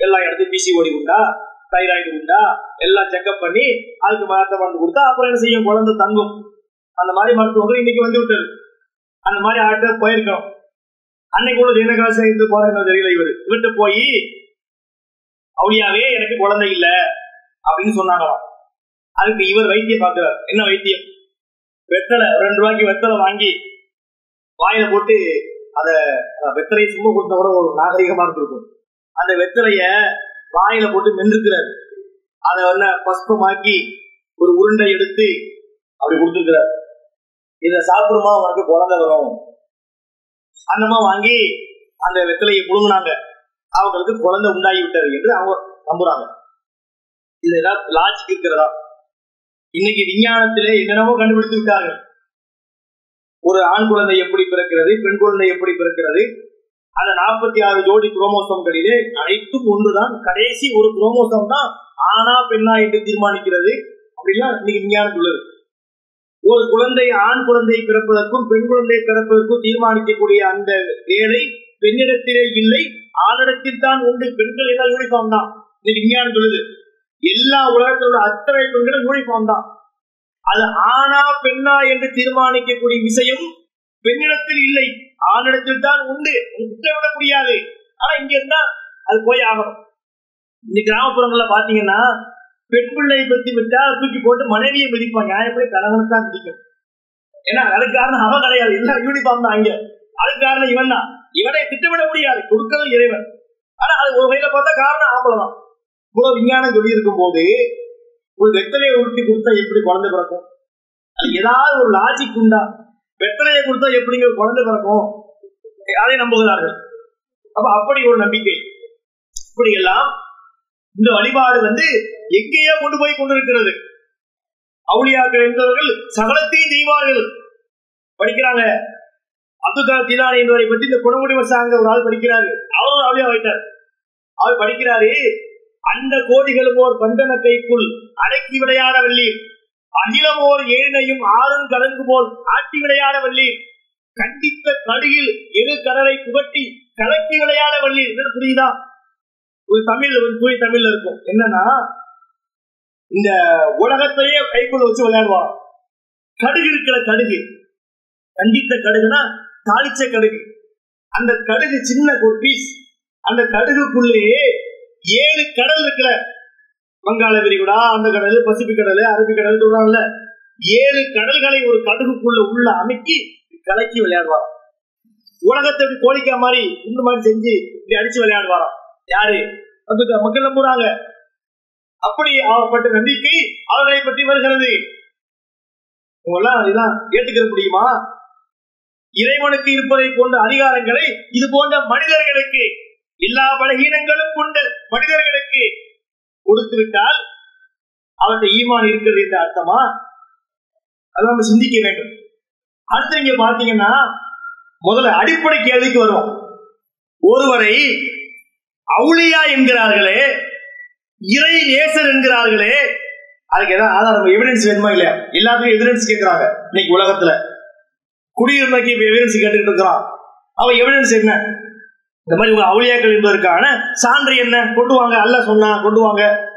Speaker 2: எல்லா இடத்தையும் பிசிஓடி உண்டா தைராய்டு உண்டா? எல்லாம் செக்அப் பண்ணி அதுக்கு மரத்தை மருந்து கொடுத்தா அப்புறம் என்ன செய்யும்? குழந்தை தங்கும். அந்த மாதிரி மருத்துவர்கள் இன்னைக்கு வந்து விட்டது. அந்த மாதிரி ஆட்ட போயிருக்கோம் அன்னைக்கு உள்ளது என்ன காசு சேர்ந்து போறேன்னு தெரியல இவர். விட்டு போய் அவளியாவே எனக்கு குழந்தை இல்ல அப்படின்னு சொன்னாங்களாம். அதுக்கு இவர் வைத்தியம் பார்க்கிறார். என்ன வைத்தியம்? வெத்தலை. ரெண்டு ரூபாய்க்கு வெத்தலை வாங்கி வாயில போட்டு அத வெத்தலையை சும்மா கொடுத்த கூட ஒரு நாகரிகமா இருந்திருக்கும். அந்த வெத்தலைய வாயில போட்டு மென்றுக்கிறார் அதை வந்து பஸ்பமாக்கி ஒரு உருண்டை எடுத்து அப்படி கொடுத்துருக்கிறார். இதை சாப்பிடுமா? உனக்கு குழந்தை வரும். அந்தமா வாங்கி அந்த வெத்தலையை புழுங்கினாங்க. அவங்களுக்கு குழந்தை உண்டாகி விட்டார் என்று அவங்க நம்புறாங்க. இதெல்லாம் லாஜிக் இருக்கிறதா? இன்னைக்கு விஞ்ஞானத்திலே என்னென்னவோ கண்டுபிடித்து விட்டார்கள். ஒரு ஆண் குழந்தை எப்படி பிறக்கிறது பெண் குழந்தை எப்படி பிறக்கிறது அந்த நாற்பத்தி ஆறு ஜோடி குரோமோசோம்களிலே அனைத்தும் ஒன்றுதான். கடைசி ஒரு குரோமோசோம் தான் ஆணா பெண்ணா என்று தீர்மானிக்கிறது. அப்படிலாம் இன்னைக்கு விஞ்ஞானம் உள்ளது ஒரு குழந்தை ஆண் குழந்தை பிறப்பதற்கும் பெண் குழந்தை பிறப்பதற்கும் தீர்மானிக்கக்கூடிய அந்த வேலை பெண்ணிடத்திலே இல்லை. ஆணிடத்தில் தான் உண்டு. பெண்கள் எல்லாம் யூனிஃபார்ம் தான். இன்னைக்கு விஞ்ஞானம் சொல்லுது. எல்லா உலகத்தில் உள்ள அத்தனை பெண்களும் யூனிஃபார்ம் தான். அது ஆணா பெண்ணா என்று தீர்மானிக்கக்கூடிய விஷயம் பெண்ணிடத்தில் இல்லை. ஆணிடத்தில் தான் உண்டு. விட முடியாது ஆனா இங்க இருந்தா அது போய் ஆகணும். இந்த கிராமப்புறங்கள்ல பாத்தீங்கன்னா பெண் பிள்ளையை பத்தி விட்டா தூக்கி போட்டு மனைவியை மிதிப்பாங்க. நியாயப்படி கணவனுக்கு தான் மிதிக்கும் ஏன்னா அதுக்கு காரணம் அவன் கிடையாது. எல்லாம் யூனிஃபார்ம் தான் அங்க அதுக்கு காரணம் இவன் தான். இவனை திட்டமிட முடியாது கொடுக்கறது இறைவன். ஆனா அது ஒரு வகையில பார்த்தா காரணம் ஆம்பளை தான். இவ்வளவு விஞ்ஞானம் சொல்லி இருக்கும் போது ஒரு வெத்தலையை உருட்டி கொடுத்தா எப்படி குழந்தை பிறக்கும்? அது ஏதாவது ஒரு லாஜிக் உண்டா? வெத்தனையை கொடுத்தா எப்படிங்க குழந்தை பிறக்கும்? யாரையும் நம்புகிறார்கள். அப்ப அப்படி ஒரு நம்பிக்கை. இப்படி எல்லாம் இந்த வழிபாடு வந்து எங்கேயோ கொண்டு போய் கொண்டிருக்கிறது. அவுளியாக்கள் என்பவர்கள் சகலத்தையும் செய்வார்கள். படிக்கிறாங்க. அப்துல் கலாம் ஜிலானி என்பவரை பற்றி இந்த குணமுடி வசாங்க ஒரு ஆள் படிக்கிறாரு. அவரும் அவுளியா வைத்தார் அவர் படிக்கிறாரு அந்த கோடிகளும் ஓர் பந்தன கைக்குள் அடக்கி விளையாடவில்லை அகிலமோர் ஏனையும் ஆறும் கலங்கு போல் ஆட்டி விளையாட வள்ளி. கண்டித்த கடுகில் எரு கடலை புகட்டி கலக்கி விளையாட வள்ளி. என்று புரியுதா? ஒரு தமிழ் ஒரு தூய் தமிழ்ல இருக்கும். என்னன்னா இந்த உலகத்தையே கைக்குள்ள வச்சு விளையாடுவான். கடுகு இருக்கிற கடுகு. கண்டித்த கடுகுனா தாளிச்ச கடுகு. அந்த கடுகு சின்ன ஒரு பீஸ் அந்த கடுகுக்குள்ளேயே ஏழு கடல் இருக்கிற வங்காள விரிகுடா அந்த கடல் பசிபிக் கடல் அரபிக் கடல் சொல்றாங்கல்ல. ஏழு கடல்களை ஒரு கடுகுக்குள்ள உள்ள அமைக்கி கலக்கி விளையாடுவாராம். உலகத்தை கோழிக்கா மாதிரி இந்த மாதிரி செஞ்சு இப்படி அடிச்சு விளையாடுவாராம். யாரு? அதுக்கு மக்கள் நம்புறாங்க. அப்படி அவப்பட்ட நம்பிக்கை அவர்களை பற்றி வருகிறது. உங்களாம் இதெல்லாம் ஏற்றுக்கிற முடியுமா? இறைவனுக்கு இருப்பதை போன்ற அதிகாரங்களை இது போன்ற மனிதர்களுக்கு எல்லா பலகீனங்களும் கொண்ட மனிதர்களுக்கு. கொடுத்து விட்டால் அவர்கிட்ட ஈமான் இருக்கிறது என்ற அர்த்தமா? அதை நம்ம சிந்திக்க வேண்டும். அடுத்து இங்க பாத்தீங்கன்னா முதல்ல அடிப்படை கேள்விக்கு வரும் ஒருவரை அவுளியா என்கிறார்களே இறை நேசர் என்கிறார்களே அதுக்கு ஏதாவது ஆதாரம் எவிடன்ஸ் வேணுமா இல்லையா? எல்லாத்துக்கும் எவிடன்ஸ் கேட்கிறாங்க இன்னைக்கு உலகத்துல. குடியுரிமைக்கு எவிடன்ஸ் கேட்டுக்கிட்டு இருக்கிறான். அவன் எவிடன்ஸ் என்ன? இந்த மாதிரி உங்க அவுளியாக்கள் என்பதற்கான சான்று என்ன? கொண்டு வாங்க. அல்ல சொன்னா கொண்டு வாங்க.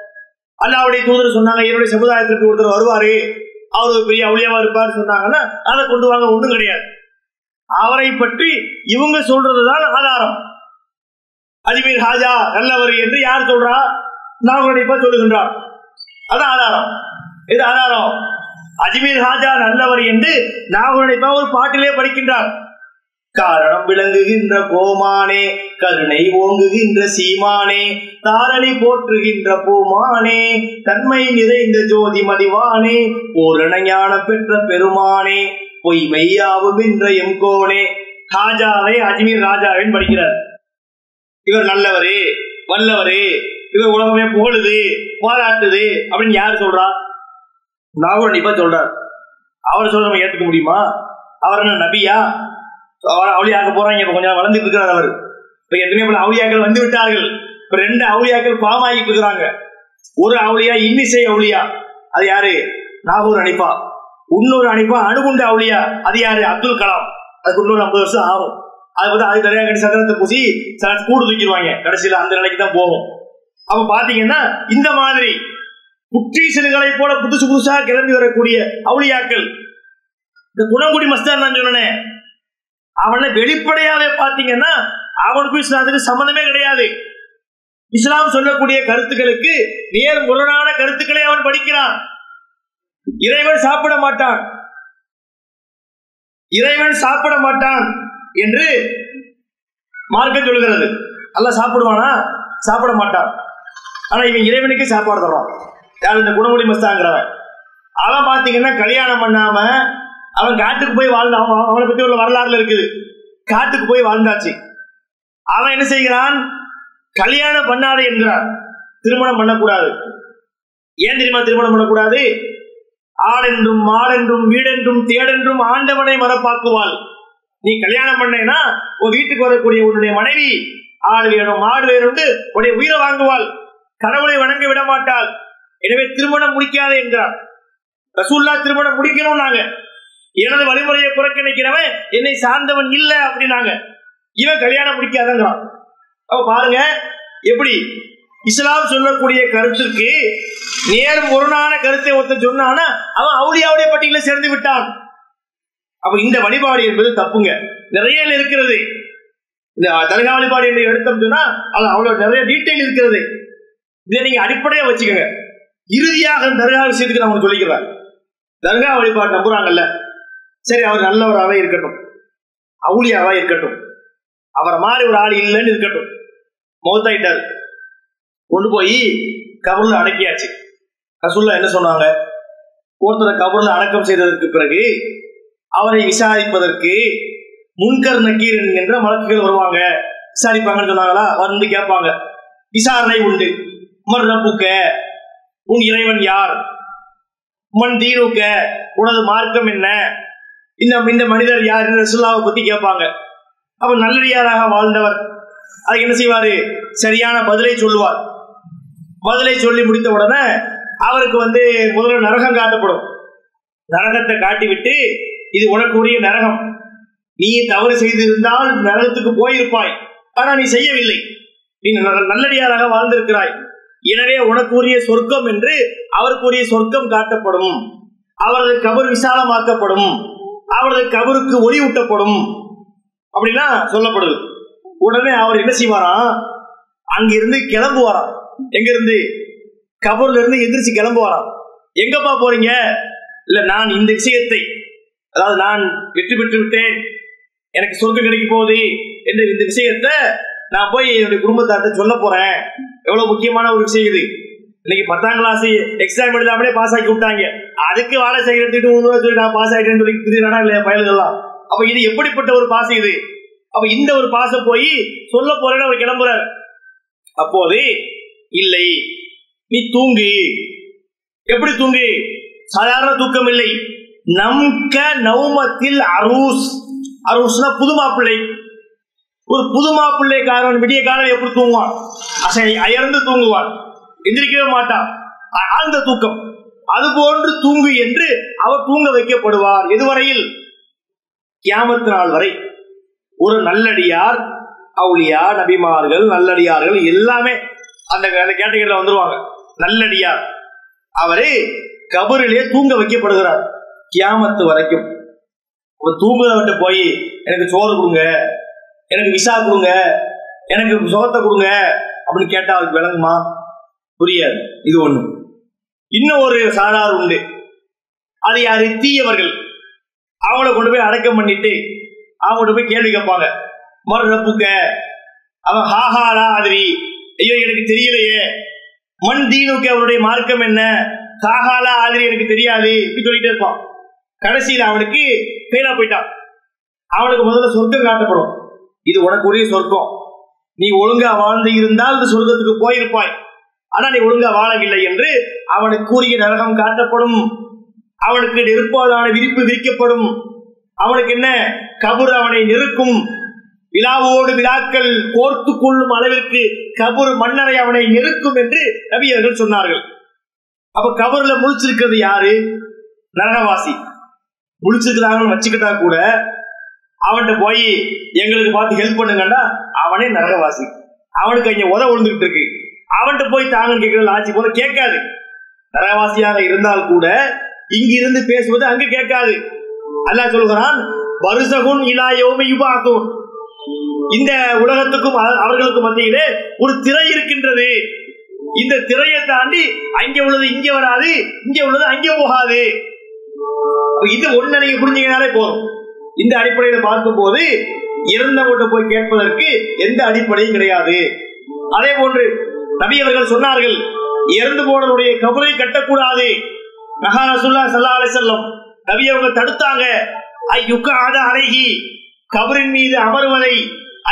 Speaker 2: அல்லாவுடைய தூதர் சொன்னாங்க என்னுடைய சமுதாயத்திற்கு ஒருத்தர் வருவாரு அவர் ஒரு பெரிய அவுளியாவா இருப்பார் சொன்னாங்கன்னா அதை கொண்டு வாங்க. ஒன்றும் கிடையாது. அவரை பற்றி இவங்க சொல்றதுதான் ஆதாரம். அஜ்மீர் ஹாஜா நல்லவர் என்று யார் சொல்றா? நாகரடிப்பா சொல்லுகின்றார். அது ஆதாரம். இது ஆதாரம்? அஜ்மீர் ஹாஜா நல்லவர் என்று நாகரடிப்பா ஒரு பாட்டிலே படிக்கின்றார். காரணம் விளங்குகின்ற கோமானே கருணை ஓங்குகின்ற சீமானே தாரணி போற்றுகின்ற பூமானே தன்மை நிறைந்த ஜோதி மதிவானே பூரண ஞான பெற்ற பெருமானே பொய் மெய்யாவும் என்ற எம்கோனே ராஜாவை அஜ்மீர் ராஜாவின் படிக்கிறார். இவர் நல்லவரு வல்லவரு இவர் உலகமே புகழுது பாராட்டுது அப்படின்னு யாரு சொல்றா? நாகூர் கண்டிப்பா சொல்றார். அவர் சொல்ற நம்ம ஏத்துக்க முடியுமா? அவர் என்ன நபியா? அவுளியாக்க போறாங்க. இப்ப கொஞ்சம் வளர்ந்து இருக்கிறார் அவர். இப்ப எத்தனையோ பல அவுளியாக்கள் வந்து விட்டார்கள். இப்ப ரெண்டு அவுளியாக்கள் பாமாகிட்டு இருக்கிறாங்க. ஒரு அவுளியா இன்னிசை அவுளியா. அது யாரு? நாகூர் அணிப்பா. இன்னொரு அணிப்பா அணுகுண்ட அவுளியா. அது யாரு? அப்துல் கலாம். அதுக்கு இன்னொரு ஐம்பது வருஷம் ஆகும். அது வந்து அது நிறைய கட்டி சந்திரத்தை பூசி சில கூடு தூக்கிடுவாங்க. கடைசியில அந்த நிலைக்கு தான் போகும் அப்ப பாத்தீங்கன்னா இந்த மாதிரி குற்றீசல்களை போல புதுசு புதுசா கிளம்பி வரக்கூடிய அவுளியாக்கள். இந்த குணங்குடி மஸ்தான் நான் சொன்னேன். அவனை வெளிப்படையாவே பார்த்தீங்கன்னா அவனுக்கும் இஸ்லாத்துக்கு சம்மந்தமே கிடையாது. இஸ்லாம் சொல்லக்கூடிய கருத்துக்களுக்கு நேர் முரணான கருத்துக்களை அவன் படிக்கிறான். இறைவன் சாப்பிட மாட்டான். இறைவன் சாப்பிட மாட்டான் என்று மார்க்கம் சொல்கிறது. அல்ல சாப்பிடுவானா? சாப்பிட மாட்டான். ஆனா இவன் இறைவனுக்கு சாப்பாடு தருவான். யார் இந்த குணமொழி மஸ்தாங்கிறவன்? அவன் பாத்தீங்கன்னா கல்யாணம் பண்ணாம அவன் காட்டுக்கு போய் வாழ்ந்தான். அவன் அவனை பத்தி உள்ள வரலாறுல இருக்குது. காட்டுக்கு போய் வாழ்ந்தாச்சு. அவன் என்ன செய்கிறான்? கல்யாணம் பண்ணாதே என்கிறான். திருமணம் பண்ணக்கூடாது. ஏன் தெரியுமா திருமணம் பண்ணக்கூடாது? ஆடென்றும் மாடென்றும் வீடென்றும் தேடென்றும் ஆண்டவனை மரப்பாக்குவாள் நீ கல்யாணம் பண்ணேன்னா உன் வீட்டுக்கு வரக்கூடிய உன்னுடைய மனைவி ஆடு வேணும் மாடு வேணும் உடைய உயிரை வாங்குவாள். கடவுளை வணங்க விட மாட்டாள் எனவே திருமணம் முடிக்காதே என்கிறார் ரசூல்லா திருமணம் முடிக்கணும் நாங்க எனது வழிமுறையை புறக்கணிக்கிறவன் என்னை சார்ந்தவன் இல்ல அப்படின்னாங்க. இவன் கல்யாணம் பிடிக்காதங்கிறான் அப்ப பாருங்க எப்படி? இஸ்லாம் சொல்லக்கூடிய கருத்துக்கு நேர் முரணான கருத்தை ஒருத்தன் சொன்னானா அவன் அவுளியாவுடைய பட்டியல சேர்ந்து விட்டான். அப்ப இந்த வழிபாடு என்பது தப்புங்க. நிறைய இருக்கிறது. இந்த தலகா வழிபாடு என்று எடுத்தோம் சொன்னா அது அவ்வளவு நிறைய டீட்டெயில் இருக்கிறது. இதை நீங்க அடிப்படையா வச்சுக்கோங்க. இறுதியாக தர்கா விஷயத்துக்கு நான் உங்களுக்கு சொல்லிக்கிறேன் தர்கா வழிபாடு நம்புறாங்கல்ல. சரி அவர் நல்லவராகவே இருக்கட்டும். அவுளியாவா இருக்கட்டும். அவரை மாதிரி ஒரு ஆள் இல்லைன்னு இருக்கட்டும். மௌத்தாயிட்டாரு. கொண்டு போய் கபர்ல அடக்கியாச்சு. ரசுல்லா என்ன சொன்னாங்க? ஒருத்தரை கபர்ல அடக்கம் செய்ததற்கு பிறகு அவரை விசாரிப்பதற்கு முன்கர் நக்கீர் என்கின்ற வழக்குகள் வருவாங்க. விசாரிப்பாங்கன்னு சொன்னாங்களா? வந்து கேட்பாங்க. விசாரணை உண்டு. மர் ரப்புக்க உன் இறைவன் யார்? மண் தீனுக்க உனது மார்க்கம் என்ன? இந்த இந்த மனிதர் யார் ரசுல்லாவை பத்தி கேட்பாங்க. அப்ப நல்லடியாராக வாழ்ந்தவர் அதுக்கு என்ன செய்வாரு? சரியான பதிலை சொல்லுவார். பதிலை சொல்லி முடித்த உடனே அவருக்கு வந்து முதல்ல நரகம் காட்டப்படும். நரகத்தை காட்டிவிட்டு இது உனக்குரிய நரகம். நீ தவறு செய்திருந்தால் நரகத்துக்கு போயிருப்பாய். ஆனா நீ செய்யவில்லை. நீ நல்லடியாராக வாழ்ந்திருக்கிறாய். எனவே உனக்குரிய சொர்க்கம் என்று அவருக்குரிய சொர்க்கம் காட்டப்படும். அவரது கபர் விசாலமாக்கப்படும். அவரது கபருக்கு ஒளி ஊட்டப்படும். அப்படின்னா சொல்லப்படுது. உடனே அவர் என்ன செய்வாராம் அங்கிருந்து கிளம்புவாராம் எங்க இருந்து கபூர்ல இருந்து எந்திரிச்சு கிளம்புவாராம் எங்கப்பா போறீங்க? இல்ல நான் இந்த விஷயத்தை அதாவது நான் வெற்றி பெற்று விட்டேன். எனக்கு சொர்க்கம் கிடைக்க போகுது என்ற இந்த விஷயத்தை நான் போய் என்னுடைய குடும்பத்தார்ட்ட சொல்ல போறேன். எவ்வளவு முக்கியமான ஒரு விஷயம் இது. இன்னைக்கு பத்தாம் கிளாஸ் எக்ஸாம் எழுதாமலே பாஸ் ஆக்கி விட்டாங்க. அதுக்கு வாழை சைக்கிள் எடுத்துட்டு மூணு ரூபா சொல்லி நான் பாஸ் ஆகிட்டேன்னு சொல்லி திடீர்னா இல்லையா பயலுகள்லாம்? அப்ப இது எப்படிப்பட்ட ஒரு பாசை இது? அப்ப இந்த ஒரு பாசை போய் சொல்ல போறேன்னு அவர் கிளம்புறாரு. அப்போது இல்லை நீ தூங்கு. எப்படி தூங்கு? சாதாரண தூக்கம் இல்லை. நம்க நௌமத்தில் அரூஸ். அரூஸ்னா புது மாப்பிள்ளை. ஒரு புது மாப்பிள்ளை காரணம் விடிய காலம் எப்படி தூங்குவான்? அசை அயர்ந்து தூங்குவான். எந்திரிக்கவே மாட்டான். ஆழ்ந்த தூக்கம். அது போன்று தூங்கு என்று அவர் தூங்க வைக்கப்படுவார். எதுவரையில்? கியாமத்து நாள் வரை. ஒரு நல்லடியார் அவுளியா நபிமார்கள் நல்லடியார்கள் எல்லாமே அந்த கேட்டகரியில் வந்துருவாங்க. நல்லடியார். அவரே கபரிலே தூங்க வைக்கப்படுகிறார். கியாமத்து வரைக்கும். ஒரு தூங்குறவர்கிட்ட போய் எனக்கு சோறு கொடுங்க. எனக்கு விசா கொடுங்க. எனக்கு சுகத்தை கொடுங்க. அப்படின்னு கேட்டா அவருக்கு விளங்குமா? புரியாது. இது ஒண்ணு. இன்னும் ஒரு சாரார் உண்டு. அது யாரு? தீயவர்கள். அவங்கள கொண்டு போய் அடக்கம் பண்ணிட்டு அவங்கள்ட்ட போய் கேள்வி கேட்பாங்க. மறுப்புக்க அவன் ஹாஹாரா ஆதிரி. ஐயோ எனக்கு தெரியலையே. மண் தீனுக்கு அவருடைய மார்க்கம் என்ன? காகாலா ஆதிரி எனக்கு தெரியாது. இப்படி சொல்லிட்டு இருப்பான். கடைசியில் அவனுக்கு ஃபெயிலா போயிட்டான். அவனுக்கு முதல்ல சொர்க்கம் காட்டப்படும். இது உனக்கு உரிய சொர்க்கம். நீ ஒழுங்கா வாழ்ந்து இருந்தால் இந்த சொர்க்கத்துக்கு போயிருப்பாய். ஆனா நீ ஒழுங்கா வாழவில்லை என்று அவனுக்கு கூறிய நரகம் காட்டப்படும். அவனுக்கு நெருப்பாதான விரிப்பு விரிக்கப்படும். அவனுக்கு என்ன? கபூர் அவனை நெருக்கும். விழாவோடு விழாக்கள் கோர்த்து கொள்ளும் அளவிற்கு கபூர் மன்னரை அவனை நெருக்கும் என்று நபியர்கள் சொன்னார்கள். அப்ப கபூர்ல முழிச்சிருக்கிறது யாரு? நரகவாசி. முழிச்சிருக்கிறாங்கன்னு வச்சுக்கிட்டா கூட அவன்கிட்ட போய் எங்களுக்கு பார்த்து ஹெல்ப் பண்ணுங்கன்னா அவனே நரகவாசி. அவனுக்கு இங்க உத விழுந்துகிட்டு இருக்கு. அவன்கிட்ட போய் தாங்கன்னு கேட்கறது ஆட்சி போல கேட்காது. நரவாசியாக இருந்தால் கூட இங்கிருந்து பேசுவது அங்கு கேட்காது. அல்லாஹ் சொல்கிறான் வருசகுன் இலா யோமி யுபாக்கும் இந்த உலகத்துக்கும் அவர்களுக்கும் மத்தியிலே ஒரு திரை இருக்கின்றது. இந்த திரையை தாண்டி அங்கே உள்ளது இங்கே வராது இங்கே உள்ளது அங்கே போகாது. இது ஒண்ணு நீங்க புரிஞ்சீங்கனாலே போதும். இந்த அடிப்படையில பார்க்கும்போது இறந்தவங்கிட்ட போய் கேட்பதற்கு எந்த அடிப்படையும் கிடையாது. அதே போன்று நபி அவர்கள் சொன்னார்கள் இறந்து போனவருடைய கபரை கட்டக்கூடாது. மகாரசுல்லா சல்லா அலை செல்லம் நபி அவங்க தடுத்தாங்க ஐ யுக்காத அழகி கபரின் மீது அமருவதை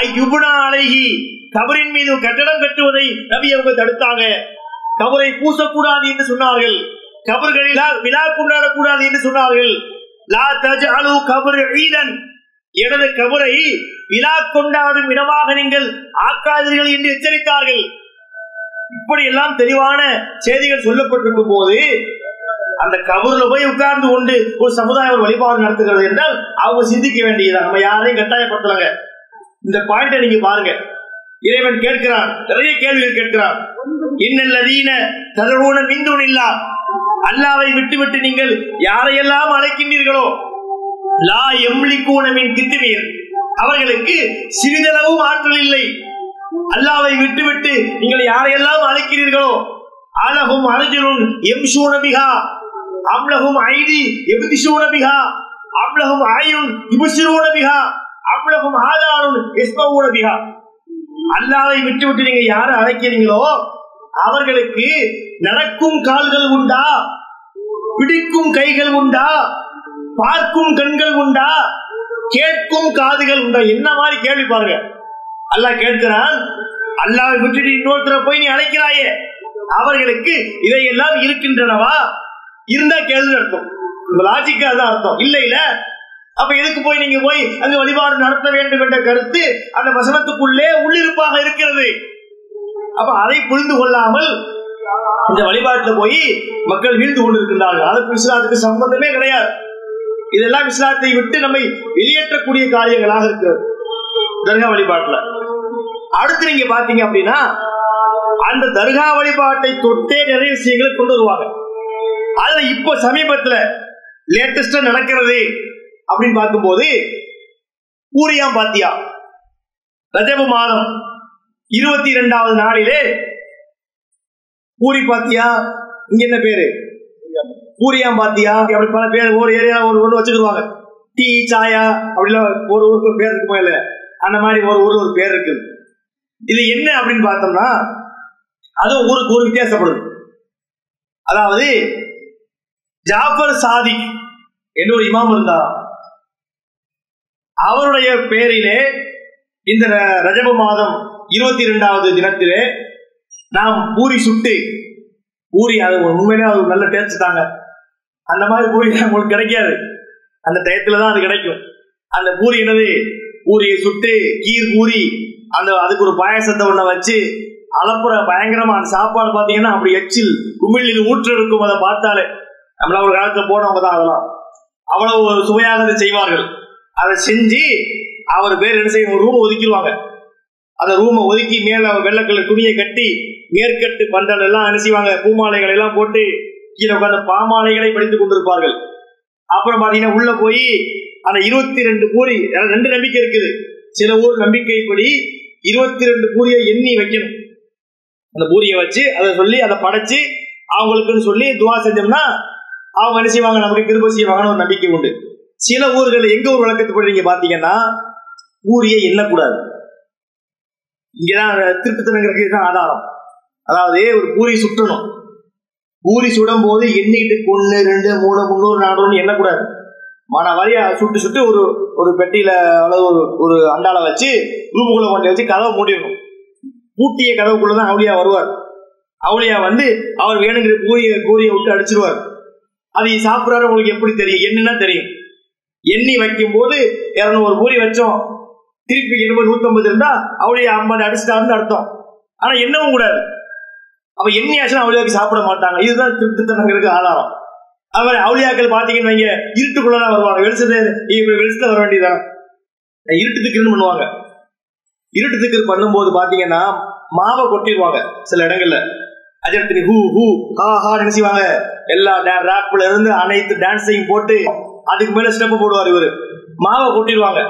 Speaker 2: ஐ யுபுனா அழகி கபரின் மீது கட்டடம் கட்டுவதை நபி அவங்க தடுத்தாங்க. கபரை பூசக்கூடாது என்று சொன்னார்கள். கபர்களில் விழா கொண்டாடக்கூடாது என்று சொன்னார்கள். லா தஜ்அலு கபர் ஈதன். எனது கபரை விழா கொண்டாடும் இடமாக நீங்கள் ஆக்காதீர்கள் என்று எச்சரித்தார்கள். இப்படி எல்லாம் தெளிவான செய்திகள் சொல்லப்பட்டிருக்கும் போது அந்த கபூர்ல போய் உட்கார்ந்து கொண்டு ஒரு சமுதாயம் ஒரு வழிபாடு நடத்துகிறது என்றால் அவங்க சிந்திக்க வேண்டியது நம்ம யாரையும் கட்டாயப்படுத்தலங்க. இந்த பாயிண்ட நீங்க பாருங்க. இறைவன் கேட்கிறான். நிறைய கேள்விகள் கேட்கிறான். இன்னல்லதீன ததரூன மிந்துன் இல்லா அல்லாவை விட்டுவிட்டு நீங்கள் யாரையெல்லாம் அழைக்கின்றீர்களோ லா எம்லிக்கூன மின் கித்துமீர். அவர்களுக்கு சிறிதளவும் ஆற்றல் இல்லை. அல்லாவை விட்டுவிட்டு நீங்கள் யாரையெல்லாம் அழைக்கிறீர்களோ? அழகும் அர்ஜுனும் எம் சூனபிகா அம்லகும் ஐடி எபுதி சூனபிகா அம்லகும் ஆயுன் இபுசிரூனபிகா அம்லகும் ஆதாரும் எஸ்மூனபிகா அல்லாவை விட்டுவிட்டு நீங்க யாரை அழைக்கிறீங்களோ அவர்களுக்கு நடக்கும் கால்கள் உண்டா? பிடிக்கும் கைகள் உண்டா? பார்க்கும் கண்கள் உண்டா? கேட்கும் காதுகள் உண்டா? என்ன மாதிரி கேள்வி பாருங்க. அல்லாஹ் கேட்கிறான் அல்லாவை விட்டுட்டு இன்னொருத்தர போய் நீ அழைக்கிறாயே அவர்களுக்கு இதையெல்லாம் இருக்கின்றனவா? இருந்தா கேள்வி அர்த்தம். லாஜிக்கா தான் அர்த்தம். இல்ல இல்ல. அப்ப எதுக்கு போய் நீங்க போய் அங்க வழிபாடு நடத்த வேண்டும் என்ற கருத்து அந்த வசனத்துக்குள்ளே உள்ளிருப்பாக இருக்கிறது. அப்ப அதை புரிந்து கொள்ளாமல் இந்த வழிபாட்டுல போய் மக்கள் வீழ்ந்து கொண்டிருக்கின்றார்கள். அதுக்கு இஸ்லாத்துக்கு சம்பந்தமே கிடையாது. இதெல்லாம் இஸ்லாத்தை விட்டு நம்மை வெளியேற்றக்கூடிய காரியங்களாக இருக்கிறது. தர்கா வழிபாட்டுல. அடுத்து நீங்க பாத்தீங்க அப்படின்னா அந்த தர்கா வழிபாட்டை தொட்டே நிறைய விஷயங்களை கொண்டு வருவாங்க. அதுல இப்போ சமீபத்துல லேட்டஸ்டா நடக்கிறது அப்படின்னு பார்க்கும்போது பூரியாம் பாத்தியா. ரஜப மாதம் இருபத்தி இரண்டாவது நாளிலே பூரி பாத்தியா இங்க என்ன பேரு? பூரியாம் பாத்தியா அப்படி பல பேர் ஒரு ஏரியா ஒரு ஒன்று வச்சுக்கிடுவாங்க. டீ சாயா அப்படிலாம் ஒரு ஊருக்கு ஒரு பேர் இருக்குமா இல்ல அந்த மாதிரி ஒரு ஊர்ல ஒரு பேர் இருக்கு. இது என்ன அப்படின்னு பார்த்தோம்னா அதுவும் ஊருக்கு ஊர் வித்தியாசப்படுது. அதாவது ஜாஃபர் சாதி என்று ஒரு இமாம் இருந்தார் அவருடைய பேரிலே இந்த ரஜப மாதம் இருபத்தி இரண்டாவது தினத்திலே நாம் பூரி சுட்டு பூரி அது உண்மையிலே அது நல்ல டேஸ்ட் தாங்க. அந்த மாதிரி பூரி உங்களுக்கு கிடைக்காது. அந்த டயத்துல தான் அது கிடைக்கும். அந்த பூரி என்னது? பூரியை சுட்டு கீர் பூரி அந்த அதுக்கு ஒரு பாயசத்தை ஒண்ண வச்சு அளப்புற பயங்கரமான அந்த சாப்பாடு பாத்தீங்கன்னா அப்படி எச்சில் குமிழில் ஊற்று இருக்கும் அதை பார்த்தாலே நம்மள ஒரு காலத்துல போனவங்க தான் அதெல்லாம். அவ்வளவு சுவையாக அதை செய்வார்கள். அதை செஞ்சு அவர் பேர் என்ன செய்யும்? ரூம் ஒதுக்கிடுவாங்க. அந்த ரூமை ஒதுக்கி மேல வெள்ளக்கல்ல துணியை கட்டி மேற்கட்டு பந்தல் எல்லாம் என்ன செய்வாங்க? பூமாலைகளை எல்லாம் போட்டு கீழே உட்காந்து பாமாலைகளை படித்துக் கொண்டிருப்பார்கள். அப்புறம் பாத்தீங்கன்னா உள்ள போய் அந்த இருபத்தி ரெண்டு பூரி ரெண்டு நம்பிக்கை இருக்குது. சில ஊர் நம்பிக்கைப்படி இருபத்தி ரெண்டு பூரியை எண்ணி வைக்கணும். அந்த பூரியை வச்சு அதை சொல்லி அதை படைச்சு அவங்களுக்குன்னு சொல்லி துவா செஞ்சோம்னா அவங்க என்ன செய்வாங்க? நமக்கு கிருப செய்வாங்கன்னு ஒரு நம்பிக்கை உண்டு. சில ஊர்களில் எங்க ஊர் வழக்கத்துப்படி நீங்க பாத்தீங்கன்னா பூரியை எண்ணக்கூடாது. இங்கதான் திருப்பத்தனங்கிறது தான் ஆதாரம். அதாவது ஒரு பூரி சுற்றணும் பூரி சுடும் போது எண்ணிக்கிட்டு ஒன்னு ரெண்டு மூணு முந்நூறு நானூறுன்னு எண்ணக்கூடாது. மன வழிய சுட்டு சுட்டு ஒரு ஒரு பெட்டியில அல்லது ஒரு ஒரு அண்டால வச்சு ரூமுக்குள்ள கொண்டு வச்சு கதவை மூடிடணும் பூட்டிய கதவுக்குள்ளதான் அவளியா வருவார். அவளியா வந்து அவர் வேணுங்கிற கூறிய கூறிய விட்டு அடிச்சிருவார். அதை சாப்பிட்றாரு உங்களுக்கு எப்படி தெரியும்? என்னன்னா தெரியும். எண்ணி வைக்கும் போது இரநூறு பூரி வச்சோம். திருப்பி எண்பது நூத்தம்பது இருந்தா அவளியா ஐம்பது அடிச்சிட்டாருன்னு அர்த்தம். ஆனா என்னவும் கூடாது. அப்ப எண்ணி ஆச்சுன்னா அவளியாக்கு சாப்பிட மாட்டாங்க. இதுதான் திருட்டுத்தனங்களுக்கு ஆதாரம். அவர் அவுளியாக்கள் பாத்தீங்கன்னு வைங்க இருட்டுக்குள்ளதான் வருவாங்க. வெளிச்சத்தை வெளிச்சத்தை வர வேண்டியதான் இருட்டு திக்குன்னு பண்ணுவாங்க. இருட்டு திக்கு பண்ணும்போது பாத்தீங்கன்னா மாவை கொட்டிடுவாங்க சில இடங்கள்ல. அஜரத்தினி ஹூ ஹூ ஹா ஹா நினைச்சுவாங்க எல்லா ரேப்ல இருந்து அனைத்து டான்ஸையும் போட்டு அதுக்கு மேல ஸ்டெப் போடுவார் இவரு. மாவை கொட்டிடுவாங்க.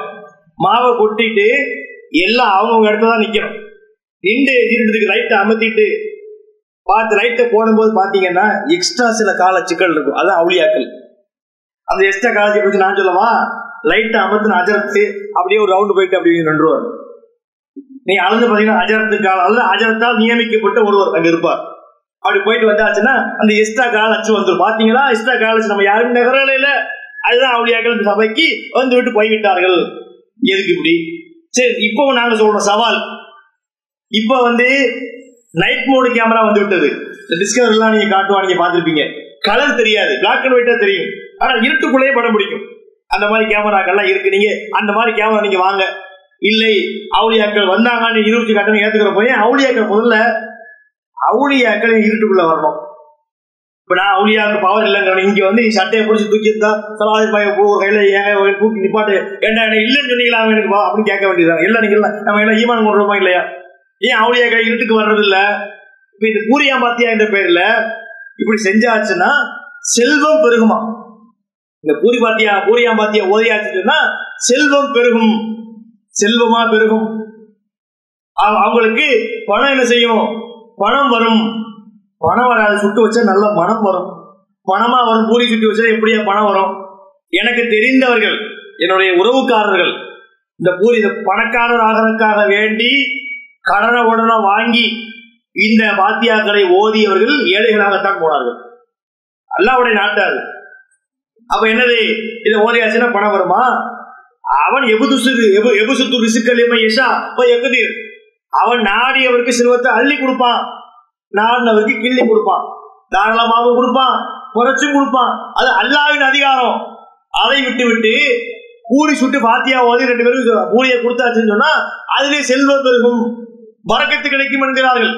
Speaker 2: மாவை கொட்டிட்டு எல்லாம் அவங்கவுங்க இடத்துல தான் நிக்கணும். நின்று இருட்டத்துக்கு லைட்டை அமர்த்திட்டு பார்த்து லைட்டை போடும்போது பார்த்தீங்கன்னா எக்ஸ்ட்ரா சில கால சிக்கல் இருக்கும். அதான் அவுளியாக்கள் அந்த எக்ஸ்ட்ரா காலத்தை பற்றி நான் சொல்லவா? லைட்டை அமர்த்து அஜரத்து அப்படியே ஒரு ரவுண்டு போயிட்டு அப்படி நின்றுவார். நீ அளந்து பார்த்தீங்கன்னா அஜரத்து காலம் அல்ல அஜரத்தால் நியமிக்கப்பட்ட ஒருவர் அங்கே இருப்பார். அப்படி போயிட்டு வந்தாச்சுன்னா அந்த எக்ஸ்ட்ரா கால அச்சு வந்துடும் பாத்தீங்களா எக்ஸ்ட்ரா கால அச்சு நம்ம யாரும் நகரல அதுதான் அவளியாக்கள் இந்த சபைக்கு வந்து விட்டு போய்விட்டார்கள். எதுக்கு இப்படி? சரி இப்போ நாங்க சொல்றோம் சவால். இப்போ வந்து நைட் மோடு கேமரா வந்து விட்டது இந்த டிஸ்கவர் எல்லாம் நீங்க காட்டுவா நீங்க பாத்திருப்பீங்க கலர் தெரியாது. பிளாக் அண்ட் ஒயிட்டா தெரியும். ஆனா இருட்டுக்குள்ளேயே படம் பிடிக்கும். அந்த மாதிரி கேமராக்கள்லாம் இருக்கு. நீங்க அந்த மாதிரி கேமரா நீங்க வாங்க. இல்லை அவுளியாக்கள் வந்தாங்கன்னு இருபத்தி கட்டணம் ஏத்துக்கிற போய் அவுளியாக்கள் முதல்ல அவுளியாக்கள் இருட்டுக்குள்ள வரணும்? இப்ப நான் அவுளியாக்கு பவர் இல்லைங்கிற இங்க வந்து சட்டையை பிடிச்சி தூக்கி இருந்தா சலாதி பாய போ கையில ஏன் தூக்கி நிப்பாட்டு. என்ன என்ன இல்லைன்னு சொன்னீங்களா அவன் எனக்கு அப்படின்னு கேட்க வேண்டியதுதான். இல்லை நீங்க நம்ம எல்லாம் ஈமான் கொண்டுருமா இல்லையா? ஏன் அவுளியாக்கள் இருட்டுக்கு வர்றதில்ல? இப்ப இந்த பூரியா பாத்தியா என்ற பெயர்ல இப்படி செஞ்சாச்சுன்னா செல்வம் பெருகுமா? இந்த பூரி பாத்தியா பூரியா பாத்தியா ஓதியாச்சுன்னா செல்வம் பெருகும். செல்வமா பெருகும். அவங்களுக்கு பணம் என்ன செய்யும்? பணம் வரும். பணம் வராது சுட்டு வச்சா நல்ல மனம் வரும். பணமா வரும் பூரி சுட்டு வச்சா எப்படியா பணம் வரும்? எனக்கு தெரிந்தவர்கள் என்னுடைய உறவுக்காரர்கள் இந்த பூரி இந்த பணக்காரர் ஆகிறதுக்காக வேண்டி கடனை உடனே வாங்கி இந்த வாத்தியாக்களை ஓதியவர்கள் ஏழைகளாகத்தான் போனார்கள். அல்லாவுடைய நாட்டார் அப்ப என்னது? இதை ஓதியாச்சுன்னா பணம் வருமா? அவன் எபுதுசு எபு எபுசுத்து ரிசுக்கலிமை யஷா இப்ப எகுதீர் அவன் நாடியவருக்கு செல்வத்தை அள்ளி கொடுப்பான். நாடினவருக்கு கிள்ளி கொடுப்பான். தாராளமாகவும் கொடுப்பான். குறைச்சும் கொடுப்பான். அது அல்லாவின் அதிகாரம். அதை விட்டு விட்டு பூரி சுட்டு பாத்தியா ஓதி ரெண்டு பேரும் பூரியை கொடுத்தாச்சுன்னு சொன்னா அதுலேயே செல்வம் பெருகும். வரக்கத்து கிடைக்கும் என்கிறார்கள்.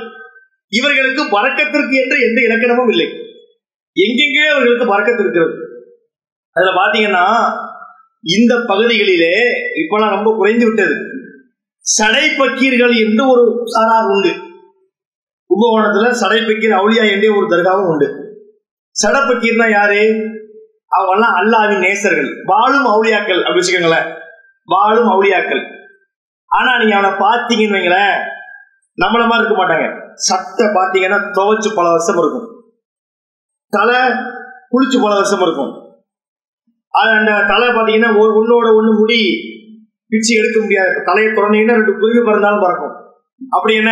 Speaker 2: இவர்களுக்கு வரக்கத்திற்கு என்று எந்த இலக்கணமும் இல்லை. எங்கெங்கே அவர்களுக்கு வரக்கத்து இருக்கிறது? அதுல பாத்தீங்கன்னா இந்த பகுதிகளிலே இப்பெல்லாம் ரொம்ப குறைந்து விட்டது. சடை பக்கீர்கள் என்று ஒரு சாரார் உண்டு. கும்பகோணத்துல சடை பக்கீர் அவுளியா என்றே ஒரு தர்காவும் உண்டு. சடை பக்கீர்னா யாரு? அவங்க அல்லாவின் நேசர்கள். வாழும் அவுளியாக்கள் அப்படி வச்சுக்கோங்களேன். வாழும் அவுளியாக்கள். ஆனா நீங்க அவனை பார்த்தீங்கன்னு வைங்களேன் நம்மள மாதிரி இருக்க மாட்டாங்க. சட்டை பார்த்தீங்கன்னா துவைச்சு பல வருஷம் இருக்கும். தலை குளிச்சு பல வருஷம் இருக்கும். அது அந்த தலை பார்த்தீங்கன்னா ஒரு ஒன்னோட ஒண்ணு முடி பிச்சு எடுக்க முடியாது. தலையை திறந்தீங்கன்னா ரெண்டு குருவி பிறந்தாலும் பறக்கும். அப்படி என்ன?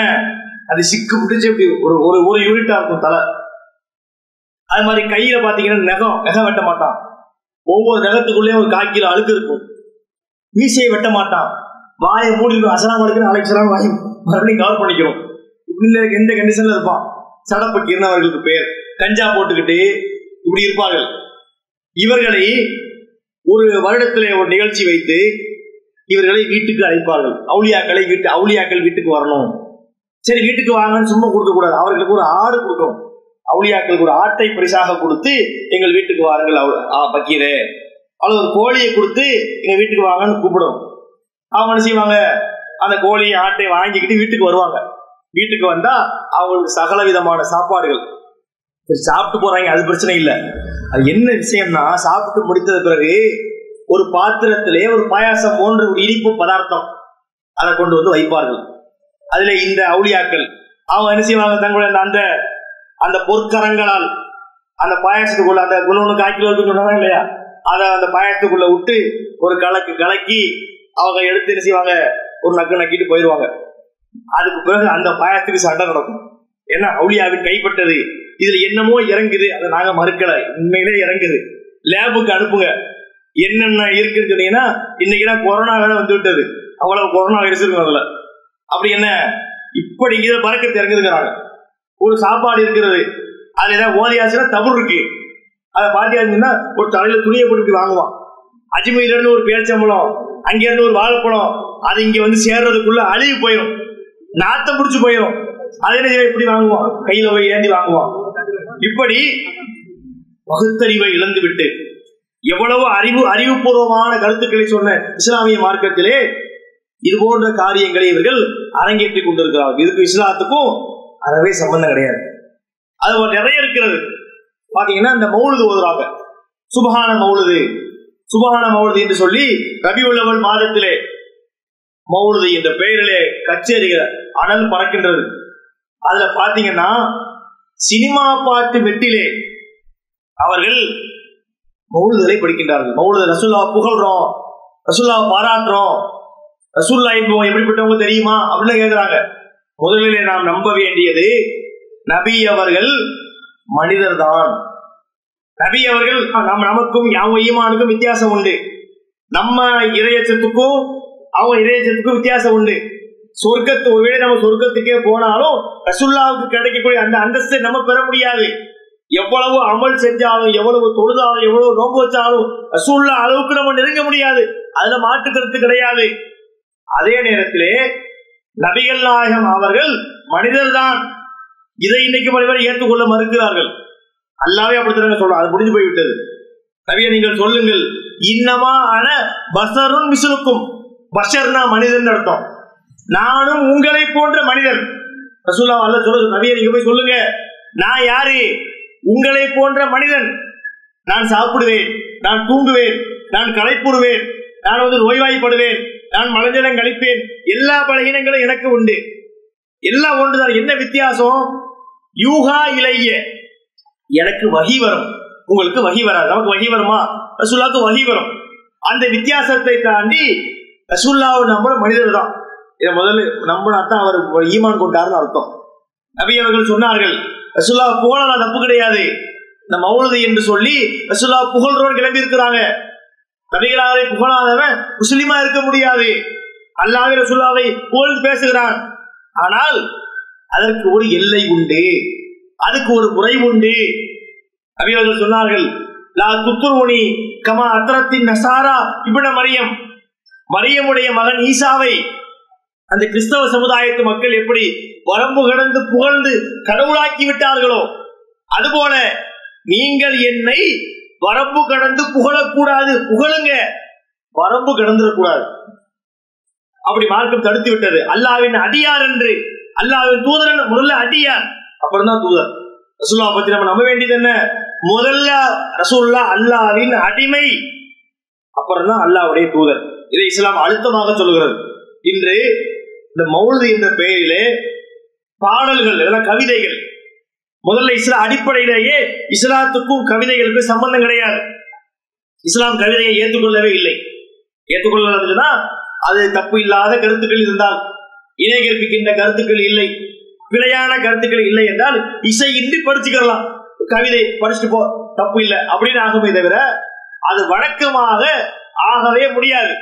Speaker 2: அது சிக்கு பிடிச்சி இப்படி ஒரு ஒரு ஒரு யூனிட்டா இருக்கும் தலை. அது மாதிரி கையில பாத்தீங்கன்னா நகம் நகம் வெட்ட மாட்டான். ஒவ்வொரு நகத்துக்குள்ளேயும் ஒரு காய்க்கில அழுக்கு இருக்கும். மீசையை வெட்ட மாட்டான். வாயை மூடி அசலாம் வரைக்கும் அலைச்சலாம் வாயும் மறுபடியும் கவர் பண்ணிக்கிறோம். இப்படி எந்த கண்டிஷன்ல இருப்பான் சடப்பக்கீர்னு அவர்களுக்கு பேர் கஞ்சா போட்டுக்கிட்டு இப்படி இருப்பார்கள். இவர்களை ஒரு வருடத்திலே ஒரு நிகழ்ச்சி வைத்து இவர்களை வீட்டுக்கு அழைப்பார்கள். அவுளியாக்களை வீட்டு அவுளியாக்கள் வீட்டுக்கு வரணும். சரி வீட்டுக்கு வாங்கன்னு சும்மா கொடுக்க கூடாது. அவர்களுக்கு ஒரு ஆடு கொடுக்கணும். அவுளியாக்களுக்கு ஒரு ஆட்டை பரிசாக கொடுத்து எங்கள் வீட்டுக்கு வாருங்கள் அவ- ஆ, பக்கீரே. அவ்வளோ ஒரு கோழியை கொடுத்து எங்க வீட்டுக்கு வாங்கன்னு கூப்பிடும் அவங்க என்ன செய்வாங்க? அந்த கோழியை ஆட்டை வாங்கிக்கிட்டு வீட்டுக்கு வருவாங்க. வீட்டுக்கு வந்தா அவங்களுக்கு சகல விதமான சாப்பாடுகள். சரி சாப்பிட்டு போறாங்க அது பிரச்சனை இல்லை. அது என்ன விஷயம்னா சாப்பிட்டு முடித்தது பிறகு ஒரு பாத்திரத்திலே ஒரு பாயாசம் போன்ற ஒரு இனிப்பு பதார்த்தம் அதை கொண்டு வந்து வைப்பார்கள். அதுல இந்த அவுளியாக்கள் அவங்க என்ன செய்வாங்க தங்களுடைய அந்த- அந்த பொற்கரங்களால் அந்த பாயாசத்துக்குள்ள அந்த குணொன்று காய்க்கிலோ சொன்னாங்க இல்லையா? அதை அந்த பாயாசத்துக்குள்ள விட்டு ஒரு கலக்கு கலக்கி அவங்க எடுத்து என்ன செய்வாங்க ஒரு நக்கு நக்கிட்டு போயிடுவாங்க அதுக்கு பிறகு அந்த பாயாசத்துக்கு சண்டை நடக்கும். ஏன்னா அவுளியாவின் கைப்பட்டது. இதுல என்னமோ இறங்குது. அதை நாங்க மறுக்கல. உண்மையிலே இறங்குது. லேபுக்கு அனுப்புங்க. என்னென்ன இருக்குன்னு சொன்னீங்கன்னா இன்னைக்குதான் கொரோனா வேற வந்து விட்டது. அவ்வளவு கொரோனா எடுத்துருக்கோம் அதுல. அப்படி என்ன? இப்படி இதுல பறக்க இறங்குதுங்கிறாங்க. ஒரு சாப்பாடு இருக்கிறது. அதுல ஏதாவது ஓதியாச்சுன்னா தவறு இருக்கு. அதை பாத்தியாச்சுன்னா ஒரு தலையில துணியை போட்டு வாங்குவான். அஜ்மீர்ல இருந்து ஒரு பேரிச்சம்பழம் அங்கே இருந்து ஒரு வாழைப்பழம் அது இங்க வந்து சேர்றதுக்குள்ள அழுகி போயிடும் நாத்தம் பிடிச்சு போயிடும் அது என்ன செய்வான்? இப்படி வாங்குவான் கையில போய் ஏந்தி வாங்குவான் இப்படி பகுத்தறிவை இழந்து விட்டு எவ்வளவு அறிவு அறிவுபூர்வமான கருத்துக்களை சொன்ன இஸ்லாமிய மார்க்கத்திலே இது போன்ற காரியங்களை இவர்கள் அரங்கேற்றிக் கொண்டிருக்கிறார்கள். இதுக்கு இஸ்லாத்துக்கும் அறவே சம்பந்தம் கிடையாது. அது ஒரு நிறைய இருக்கிறது. பாத்தீங்கன்னா இந்த மௌலுது ஓதுறாங்க. சுபஹான மௌலுது சுபஹான மௌலுது என்று சொல்லி ரபியுள்ளவள் மாதத்திலே மௌலுது என்ற பெயரிலே கச்சேரிகள் அனல் பறக்கின்றது. அதுல பாத்தீங்கன்னா சினிமா பாட்டு மெட்டிலே அவர்கள் மௌலுதலை படிக்கின்றார்கள். மௌலுது ரசுல்லா புகழ்றோம் ரசுல்லா பாராட்டுறோம் ரசுல்லா இப்போ எப்படிப்பட்டவங்க தெரியுமா அப்படின்னு கேட்கிறாங்க முதலிலே நாம் நம்ப வேண்டியது நபி அவர்கள் மனிதர் தான். நபி அவர்கள் நம்ம நமக்கும் அவங்க ஈமானுக்கும் வித்தியாசம் உண்டு. நம்ம இறையச்சத்துக்கும் அவங்க இறையச்சத்துக்கும் வித்தியாசம் உண்டு. சொர்க்கத்து ஒருவேளை நம்ம சொர்க்கத்துக்கே போனாலும் ரசுல்லாவுக்கு கிடைக்கக்கூடிய அந்த அந்தஸ்தை நம்ம பெற முடியாது. எவ்வளவு அமல் செஞ்சாலும் எவ்வளவு தொழுதாலும் எவ்வளவு நோம்பு வச்சாலும் ரசூல்லா அளவுக்கு நம்ம நெருங்க முடியாது. அதுல மாற்று கருத்து கிடையாது. அதே நேரத்திலே நபிகள் நாயகம் அவர்கள் மனிதர்தான். இதை இன்னைக்கு பல பேர் ஏற்றுக்கொள்ள மறுக்கிறார்கள். அல்லாவே அப்படித்தாங்க சொல்றோம். அது முடிஞ்சு போய்விட்டது. நபியை நீங்கள் சொல்லுங்கள். இன்னமா ஆன பசரும் மிசுலுக்கும் பஷர்னா மனிதன் அர்த்தம். நானும் உங்களை போன்ற மனிதன். ரசூல்லா அல்ல சொல்ல நபியை நீங்க போய் சொல்லுங்க. நான் யாரு? உங்களை போன்ற மனிதன். நான் சாப்பிடுவேன் நான் தூங்குவேன் நான் களைப்புறுவேன் நான் வந்து நோய்வாய்ப்படுவேன் நான் மலஜலம் கழிப்பேன். எல்லா பலகீனங்களும் எனக்கு உண்டு. எல்லாம் ஒன்றுதான். என்ன வித்தியாசம்? யூகா இளைய எனக்கு வகி வரும். உங்களுக்கு வகி வராது. நமக்கு வகி வருமா? ரசூல்லாவுக்கு வகி வரும். அந்த வித்தியாசத்தை தாண்டி ரசூல்லாவை நம்புற மனிதர் தான் இதை முதல்ல நம்பினா தான் அவர் ஈமான் கொண்டாருன்னு அர்த்தம். நபி அவர்கள் சொன்னார்கள் ரசூல்லா புகழலாம் தப்பு கிடையாது. இந்த மௌலதி என்று சொல்லி ரசூல்லா புகழ்றோன்னு கிளம்பி இருக்கிறாங்க நபிகளாரை புகழாதவன் முஸ்லீமா இருக்க முடியாது. அல்லாஹ் ரசூல்லாவை புகழ் பேசுகிறான். ஆனால் அதற்கு ஒரு எல்லை உண்டு. அதுக்கு ஒரு முறை உண்டு. நபி அவர்கள் சொன்னார்கள் லா துத்துருவனி கமா அத்தரத்தின் நசாரா இபிட மரியம். மரியமுடைய மகன் ஈசாவை அந்த கிறிஸ்தவ சமுதாயத்து மக்கள் எப்படி வரம்பு கடந்து புகழ்ந்து கடவுளாக்கி விட்டார்களோ அதுபோல நீங்கள் என்னை வரம்பு கடந்து புகழக்கூடாது புகழுங்க. வரம்பு கடந்துடக்கூடாது. அப்படி மார்க்கம் தடுத்து விட்டது. அல்லாவின் அடியார் என்று அல்லாவின் தூதரன் முதல்ல அடியார் அப்புறம் தான் தூதர். ரசூல்லா பத்தி நம்ம நம்ப வேண்டியது என்ன? முதல்ல ரசூல்லா அல்லாவின் அடிமை அப்புறம் தான் அல்லாவுடைய தூதர். இதை இஸ்லாம் அழுத்தமாக சொல்லுகிறது. இன்று இந்த மௌலது என்ற பெயரிலே பாடல்கள் இதெல்லாம் கவிதைகள். முதல்ல இஸ்லாம் அடிப்படையிலேயே இஸ்லாத்துக்கும் கவிதைகளுக்கும் சம்பந்தம் கிடையாது. இஸ்லாம் கவிதையை ஏற்றுக்கொள்ளவே இல்லை. ஏற்றுக்கொள்ளதுன்னா அது தப்பு இல்லாத கருத்துக்கள் இருந்தால் இணை கற்பிக்கின்ற கருத்துக்கள் இல்லை பிழையான கருத்துக்கள் இல்லை என்றால் இசை இன்றி படிச்சுக்கலாம். கவிதை படிச்சுட்டு போ தப்பு இல்லை அப்படின்னு ஆகுமே தவிர அது வழக்கமாக ஆகவே முடியாது.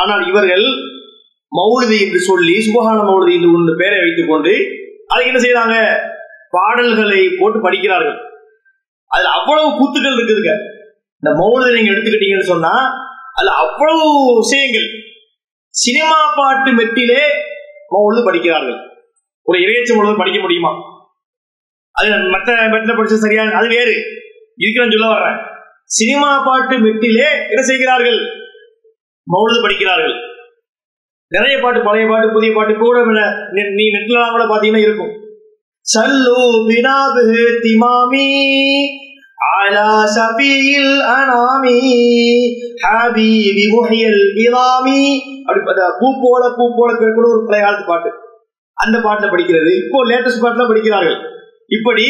Speaker 2: ஆனால் இவர்கள் மௌலிதி என்று சொல்லி சுபகான மௌலிதி என்று ஒன்று பெயரை வைத்துக் கொண்டு அதை என்ன செய்யறாங்க பாடல்களை போட்டு படிக்கிறார்கள். அதுல அவ்வளவு கூத்துக்கள் இருக்குதுங்க. இந்த மௌலிதை நீங்க எடுத்துக்கிட்டீங்கன்னு சொன்னா அதுல அவ்வளவு விஷயங்கள். சினிமா பாட்டு மெட்டிலே மௌலிது படிக்கிறார்கள். ஒரு இறையச்சி முழுவதும் படிக்க முடியுமா? அது மற்ற மெட்டில் படிச்சது சரியா அது வேறு. இருக்கிறேன்னு சொல்ல வர்றேன். சினிமா பாட்டு மெட்டிலே என்ன செய்கிறார்கள்? மௌலிது படிக்கிறார்கள் நிறைய பாட்டு பழைய பாட்டு புதிய பாட்டு கூட நீ நெட்ல கூட பாத்தீங்கன்னா இருக்கும் சல்லு பினாபு திமாமி على سبيل الأنامي حبيبي محي الإضامي அப்படி பூ போல பூ போல கூட ஒரு பழைய காலத்து பாட்டு அந்த பாட்டுல படிக்கிறது இப்போ லேட்டஸ்ட் பாட்டுல படிக்கிறார்கள் இப்படி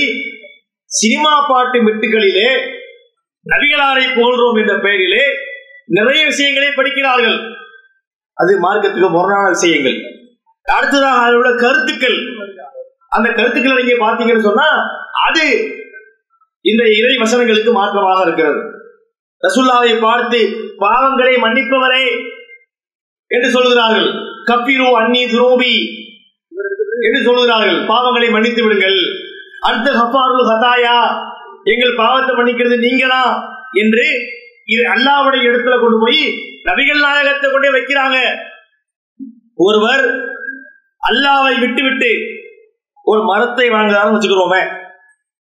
Speaker 2: சினிமா பாட்டு மெட்டுகளிலே நபிகளாரை போல்றோம் என்ற பெயரிலே நிறைய விஷயங்களை படிக்கிறார்கள். அது மார்க்கத்துக்கு முரணான விஷயங்கள். அடுத்ததாக அதோட கருத்துக்கள். அந்த கருத்துக்களை நீங்க பாத்தீங்கன்னு சொன்னா அது இந்த இறை வசனங்களுக்கு மாற்றமாக இருக்கிறது. ரசுல்லாவை பார்த்து பாவங்களை மன்னிப்பவரே என்று சொல்கிறார்கள் கப்பிரு அன்னி துரோபி என்று சொல்கிறார்கள் பாவங்களை மன்னித்து விடுங்கள். அடுத்த ஹப்பாருல் ஹதாயா எங்கள் பாவத்தை மன்னிக்கிறது நீங்களா என்று இது அல்லாவுடைய இடத்துல கொண்டு போய் நபிகள் நாயகத்தை கொண்டே வைக்கிறாங்க. ஒருவர் அல்லாவை விட்டு விட்டு ஒரு மரத்தை வணங்குறாருன்னு வச்சுக்கிறோமே.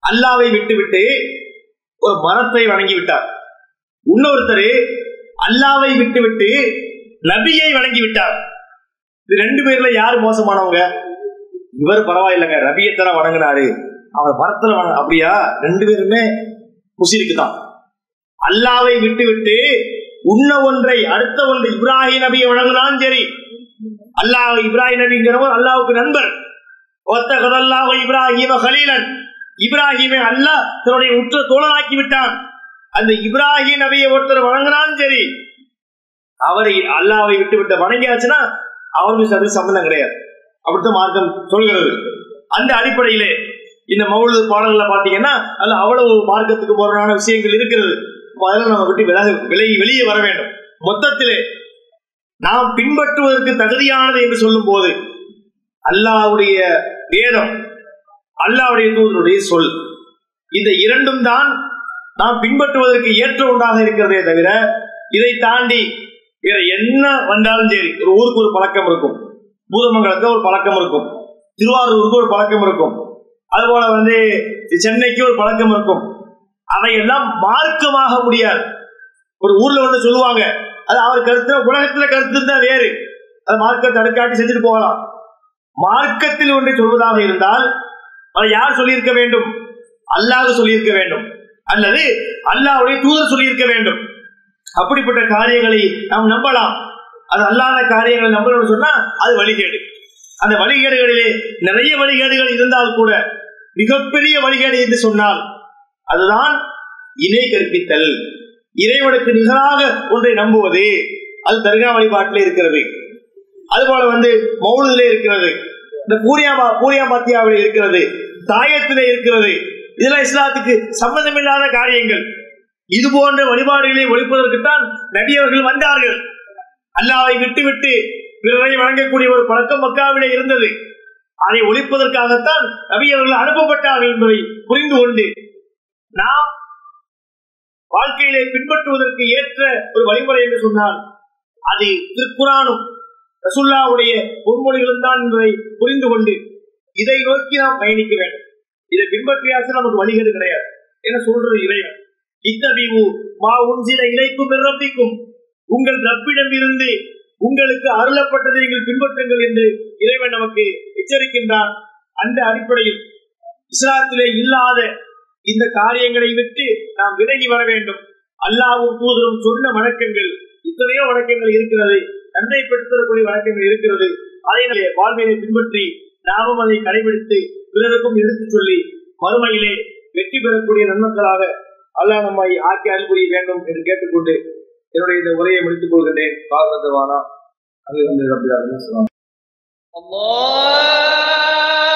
Speaker 2: அல்லாவை விட்டு விட்டு ஒரு மரத்தை வணங்கி விட்டார் இன்னொருத்தர் அல்லாவை விட்டு விட்டு நபியை வணங்கி விட்டார் இது ரெண்டு பேர்ல யாரு மோசமானவங்க? இவர் பரவாயில்லைங்க ரபியத்தன வணங்கினாரு. அவர் மரத்துல அப்படியா? ரெண்டு பேருமே முசிருக்கு தான் அல்லாவை விட்டு விட்டு உன்ன ஒன்றை அடுத்த ஒன்று இப்ராஹிம் நபியை வழங்கினாலும் சரி அல்லாஹ் இப்ராஹிம் நபிங்கிறவர் அல்லாவுக்கு நண்பர். ஒத்த கதல்லாஹ் இப்ராஹிம ஹலீலன். இப்ராஹிமை அல்லாஹ் தன்னுடைய உற்ற தோழனாக்கி விட்டான் அந்த இப்ராஹிம் நபியை ஒருத்தர் வணங்கினாலும் சரி அவரை அல்லாவை விட்டு விட்டு வணங்கியாச்சுன்னா அவருக்கு அது சம்பந்தம் கிடையாது. அப்படித்தான் மார்க்கம் சொல்கிறது. அந்த அடிப்படையிலே இந்த மௌலு பாடல்களை பார்த்தீங்கன்னா அது அவ்வளவு மார்க்கத்துக்கு போறான விஷயங்கள் இருக்கிறது. அதெல்லாம் நம்ம விட்டு விலக விலகி வெளியே வர வேண்டும். மொத்தத்திலே நாம் பின்பற்றுவதற்கு தகுதியானது என்று சொல்லும் போது அல்லாவுடைய வேதம் அல்லாவுடைய தூதனுடைய சொல். இந்த இரண்டும் தான் நாம் பின்பற்றுவதற்கு ஏற்ற ஒன்றாக இருக்கிறதே தவிர இதை தாண்டி வேற என்ன வந்தாலும் சரி ஒரு ஊருக்கு ஒரு பழக்கம் இருக்கும். பூதமங்கலத்துக்கு ஒரு பழக்கம் இருக்கும். திருவாரூருக்கு ஒரு பழக்கம் இருக்கும். அதுபோல வந்து சென்னைக்கு ஒரு பழக்கம் இருக்கும். அவையெல்லாம் மார்க்கமாக முடியாது. ஒரு ஊர்ல ஒன்று சொல்லுவாங்க அது அவர் கருத்து உலகத்துல கருத்து தான் வேறு. அது மார்க்கத்தை தடுக்காட்டி செஞ்சுட்டு போகலாம். மார்க்கத்தில் ஒன்றை சொல்வதாக இருந்தால் அதை யார் சொல்லியிருக்க வேண்டும்? அல்லாஹ் சொல்லியிருக்க வேண்டும். அல்லது அல்லாஹுடைய தூதர் சொல்லியிருக்க வேண்டும். அப்படிப்பட்ட காரியங்களை நாம் நம்பலாம். அது அல்லாத காரியங்களை நம்பணும்னு சொன்னா அது வழிகேடு. அந்த வழிகேடுகளிலே நிறைய வழிகேடுகள் இருந்தால் கூட மிகப்பெரிய வழிகேடு என்று சொன்னால் அதுதான் இணை கற்பித்தல். இறைவனுக்கு நிகராக ஒன்றை நம்புவது அது தர்கா வழிபாட்டில் இருக்கிறது. அதுபோல வந்து மௌனத்திலே இருக்கிறது. இந்த பூரியா பூரியா பாத்தியாவிலே இருக்கிறது. தாயத்திலே இருக்கிறது. இதெல்லாம் இஸ்லாத்துக்கு சம்பந்தமில்லாத காரியங்கள். இது போன்ற வழிபாடுகளை ஒழிப்பதற்குத்தான் நபியவர்கள் வந்தார்கள். அல்லாவை விட்டுவிட்டு பிறரை வழங்கக்கூடிய ஒரு பழக்கம் மக்காவிலே இருந்தது. அதை ஒழிப்பதற்காகத்தான் நபியவர்கள் அனுப்பப்பட்டார்கள் என்பதை புரிந்து கொண்டு நாம் வாழ்க்கையிலே பின்பற்றுவதற்கு ஏற்ற ஒரு வழிமுறை என்று சொன்னால் அது திருக்குறானும் ரசுல்லாவுடைய பொன்மொழிகளும் தான் என்பதை புரிந்து கொண்டு இதை நோக்கி நாம் பயணிக்க வேண்டும். இதை பின்பற்றியாச்சு நமக்கு வழிகள் கிடையாது என சொல்றது இறைவன். இத்தபிவு மா உஞ்சில இலைக்கும் பிறப்பிக்கும் உங்கள் ரப்பிடம் இருந்து உங்களுக்கு அருளப்பட்டதை நீங்கள் பின்பற்றுங்கள் என்று இறைவன் நமக்கு எச்சரிக்கின்றான். அந்த அடிப்படையில் இஸ்லாத்திலே இல்லாத இந்த காரியங்களை விட்டு நாம் விலகி வர வேண்டும். அல்லாவும் தூதரும் சொன்ன வழக்கங்கள் இத்தனையோ வணக்கங்கள் இருக்கிறது தந்தை பெற்றுத்தரக்கூடிய வணக்கங்கள் இருக்கிறது. அதை வாழ்வியை பின்பற்றி நாமும் அதை கடைபிடித்து பிறருக்கும் எடுத்துச் சொல்லி மறுமையிலே வெற்றி பெறக்கூடிய நன்மக்களாக அல்லாஹ் நம்மை ஆக்கி அன்புரிய வேண்டும் என்று கேட்டுக்கொண்டு என்னுடைய இந்த உரையை முடித்துக் கொள்கின்றேன். பாகவதவானா அது வந்து ரப்பிதாருன்னு சொன்னாங்க
Speaker 3: Allah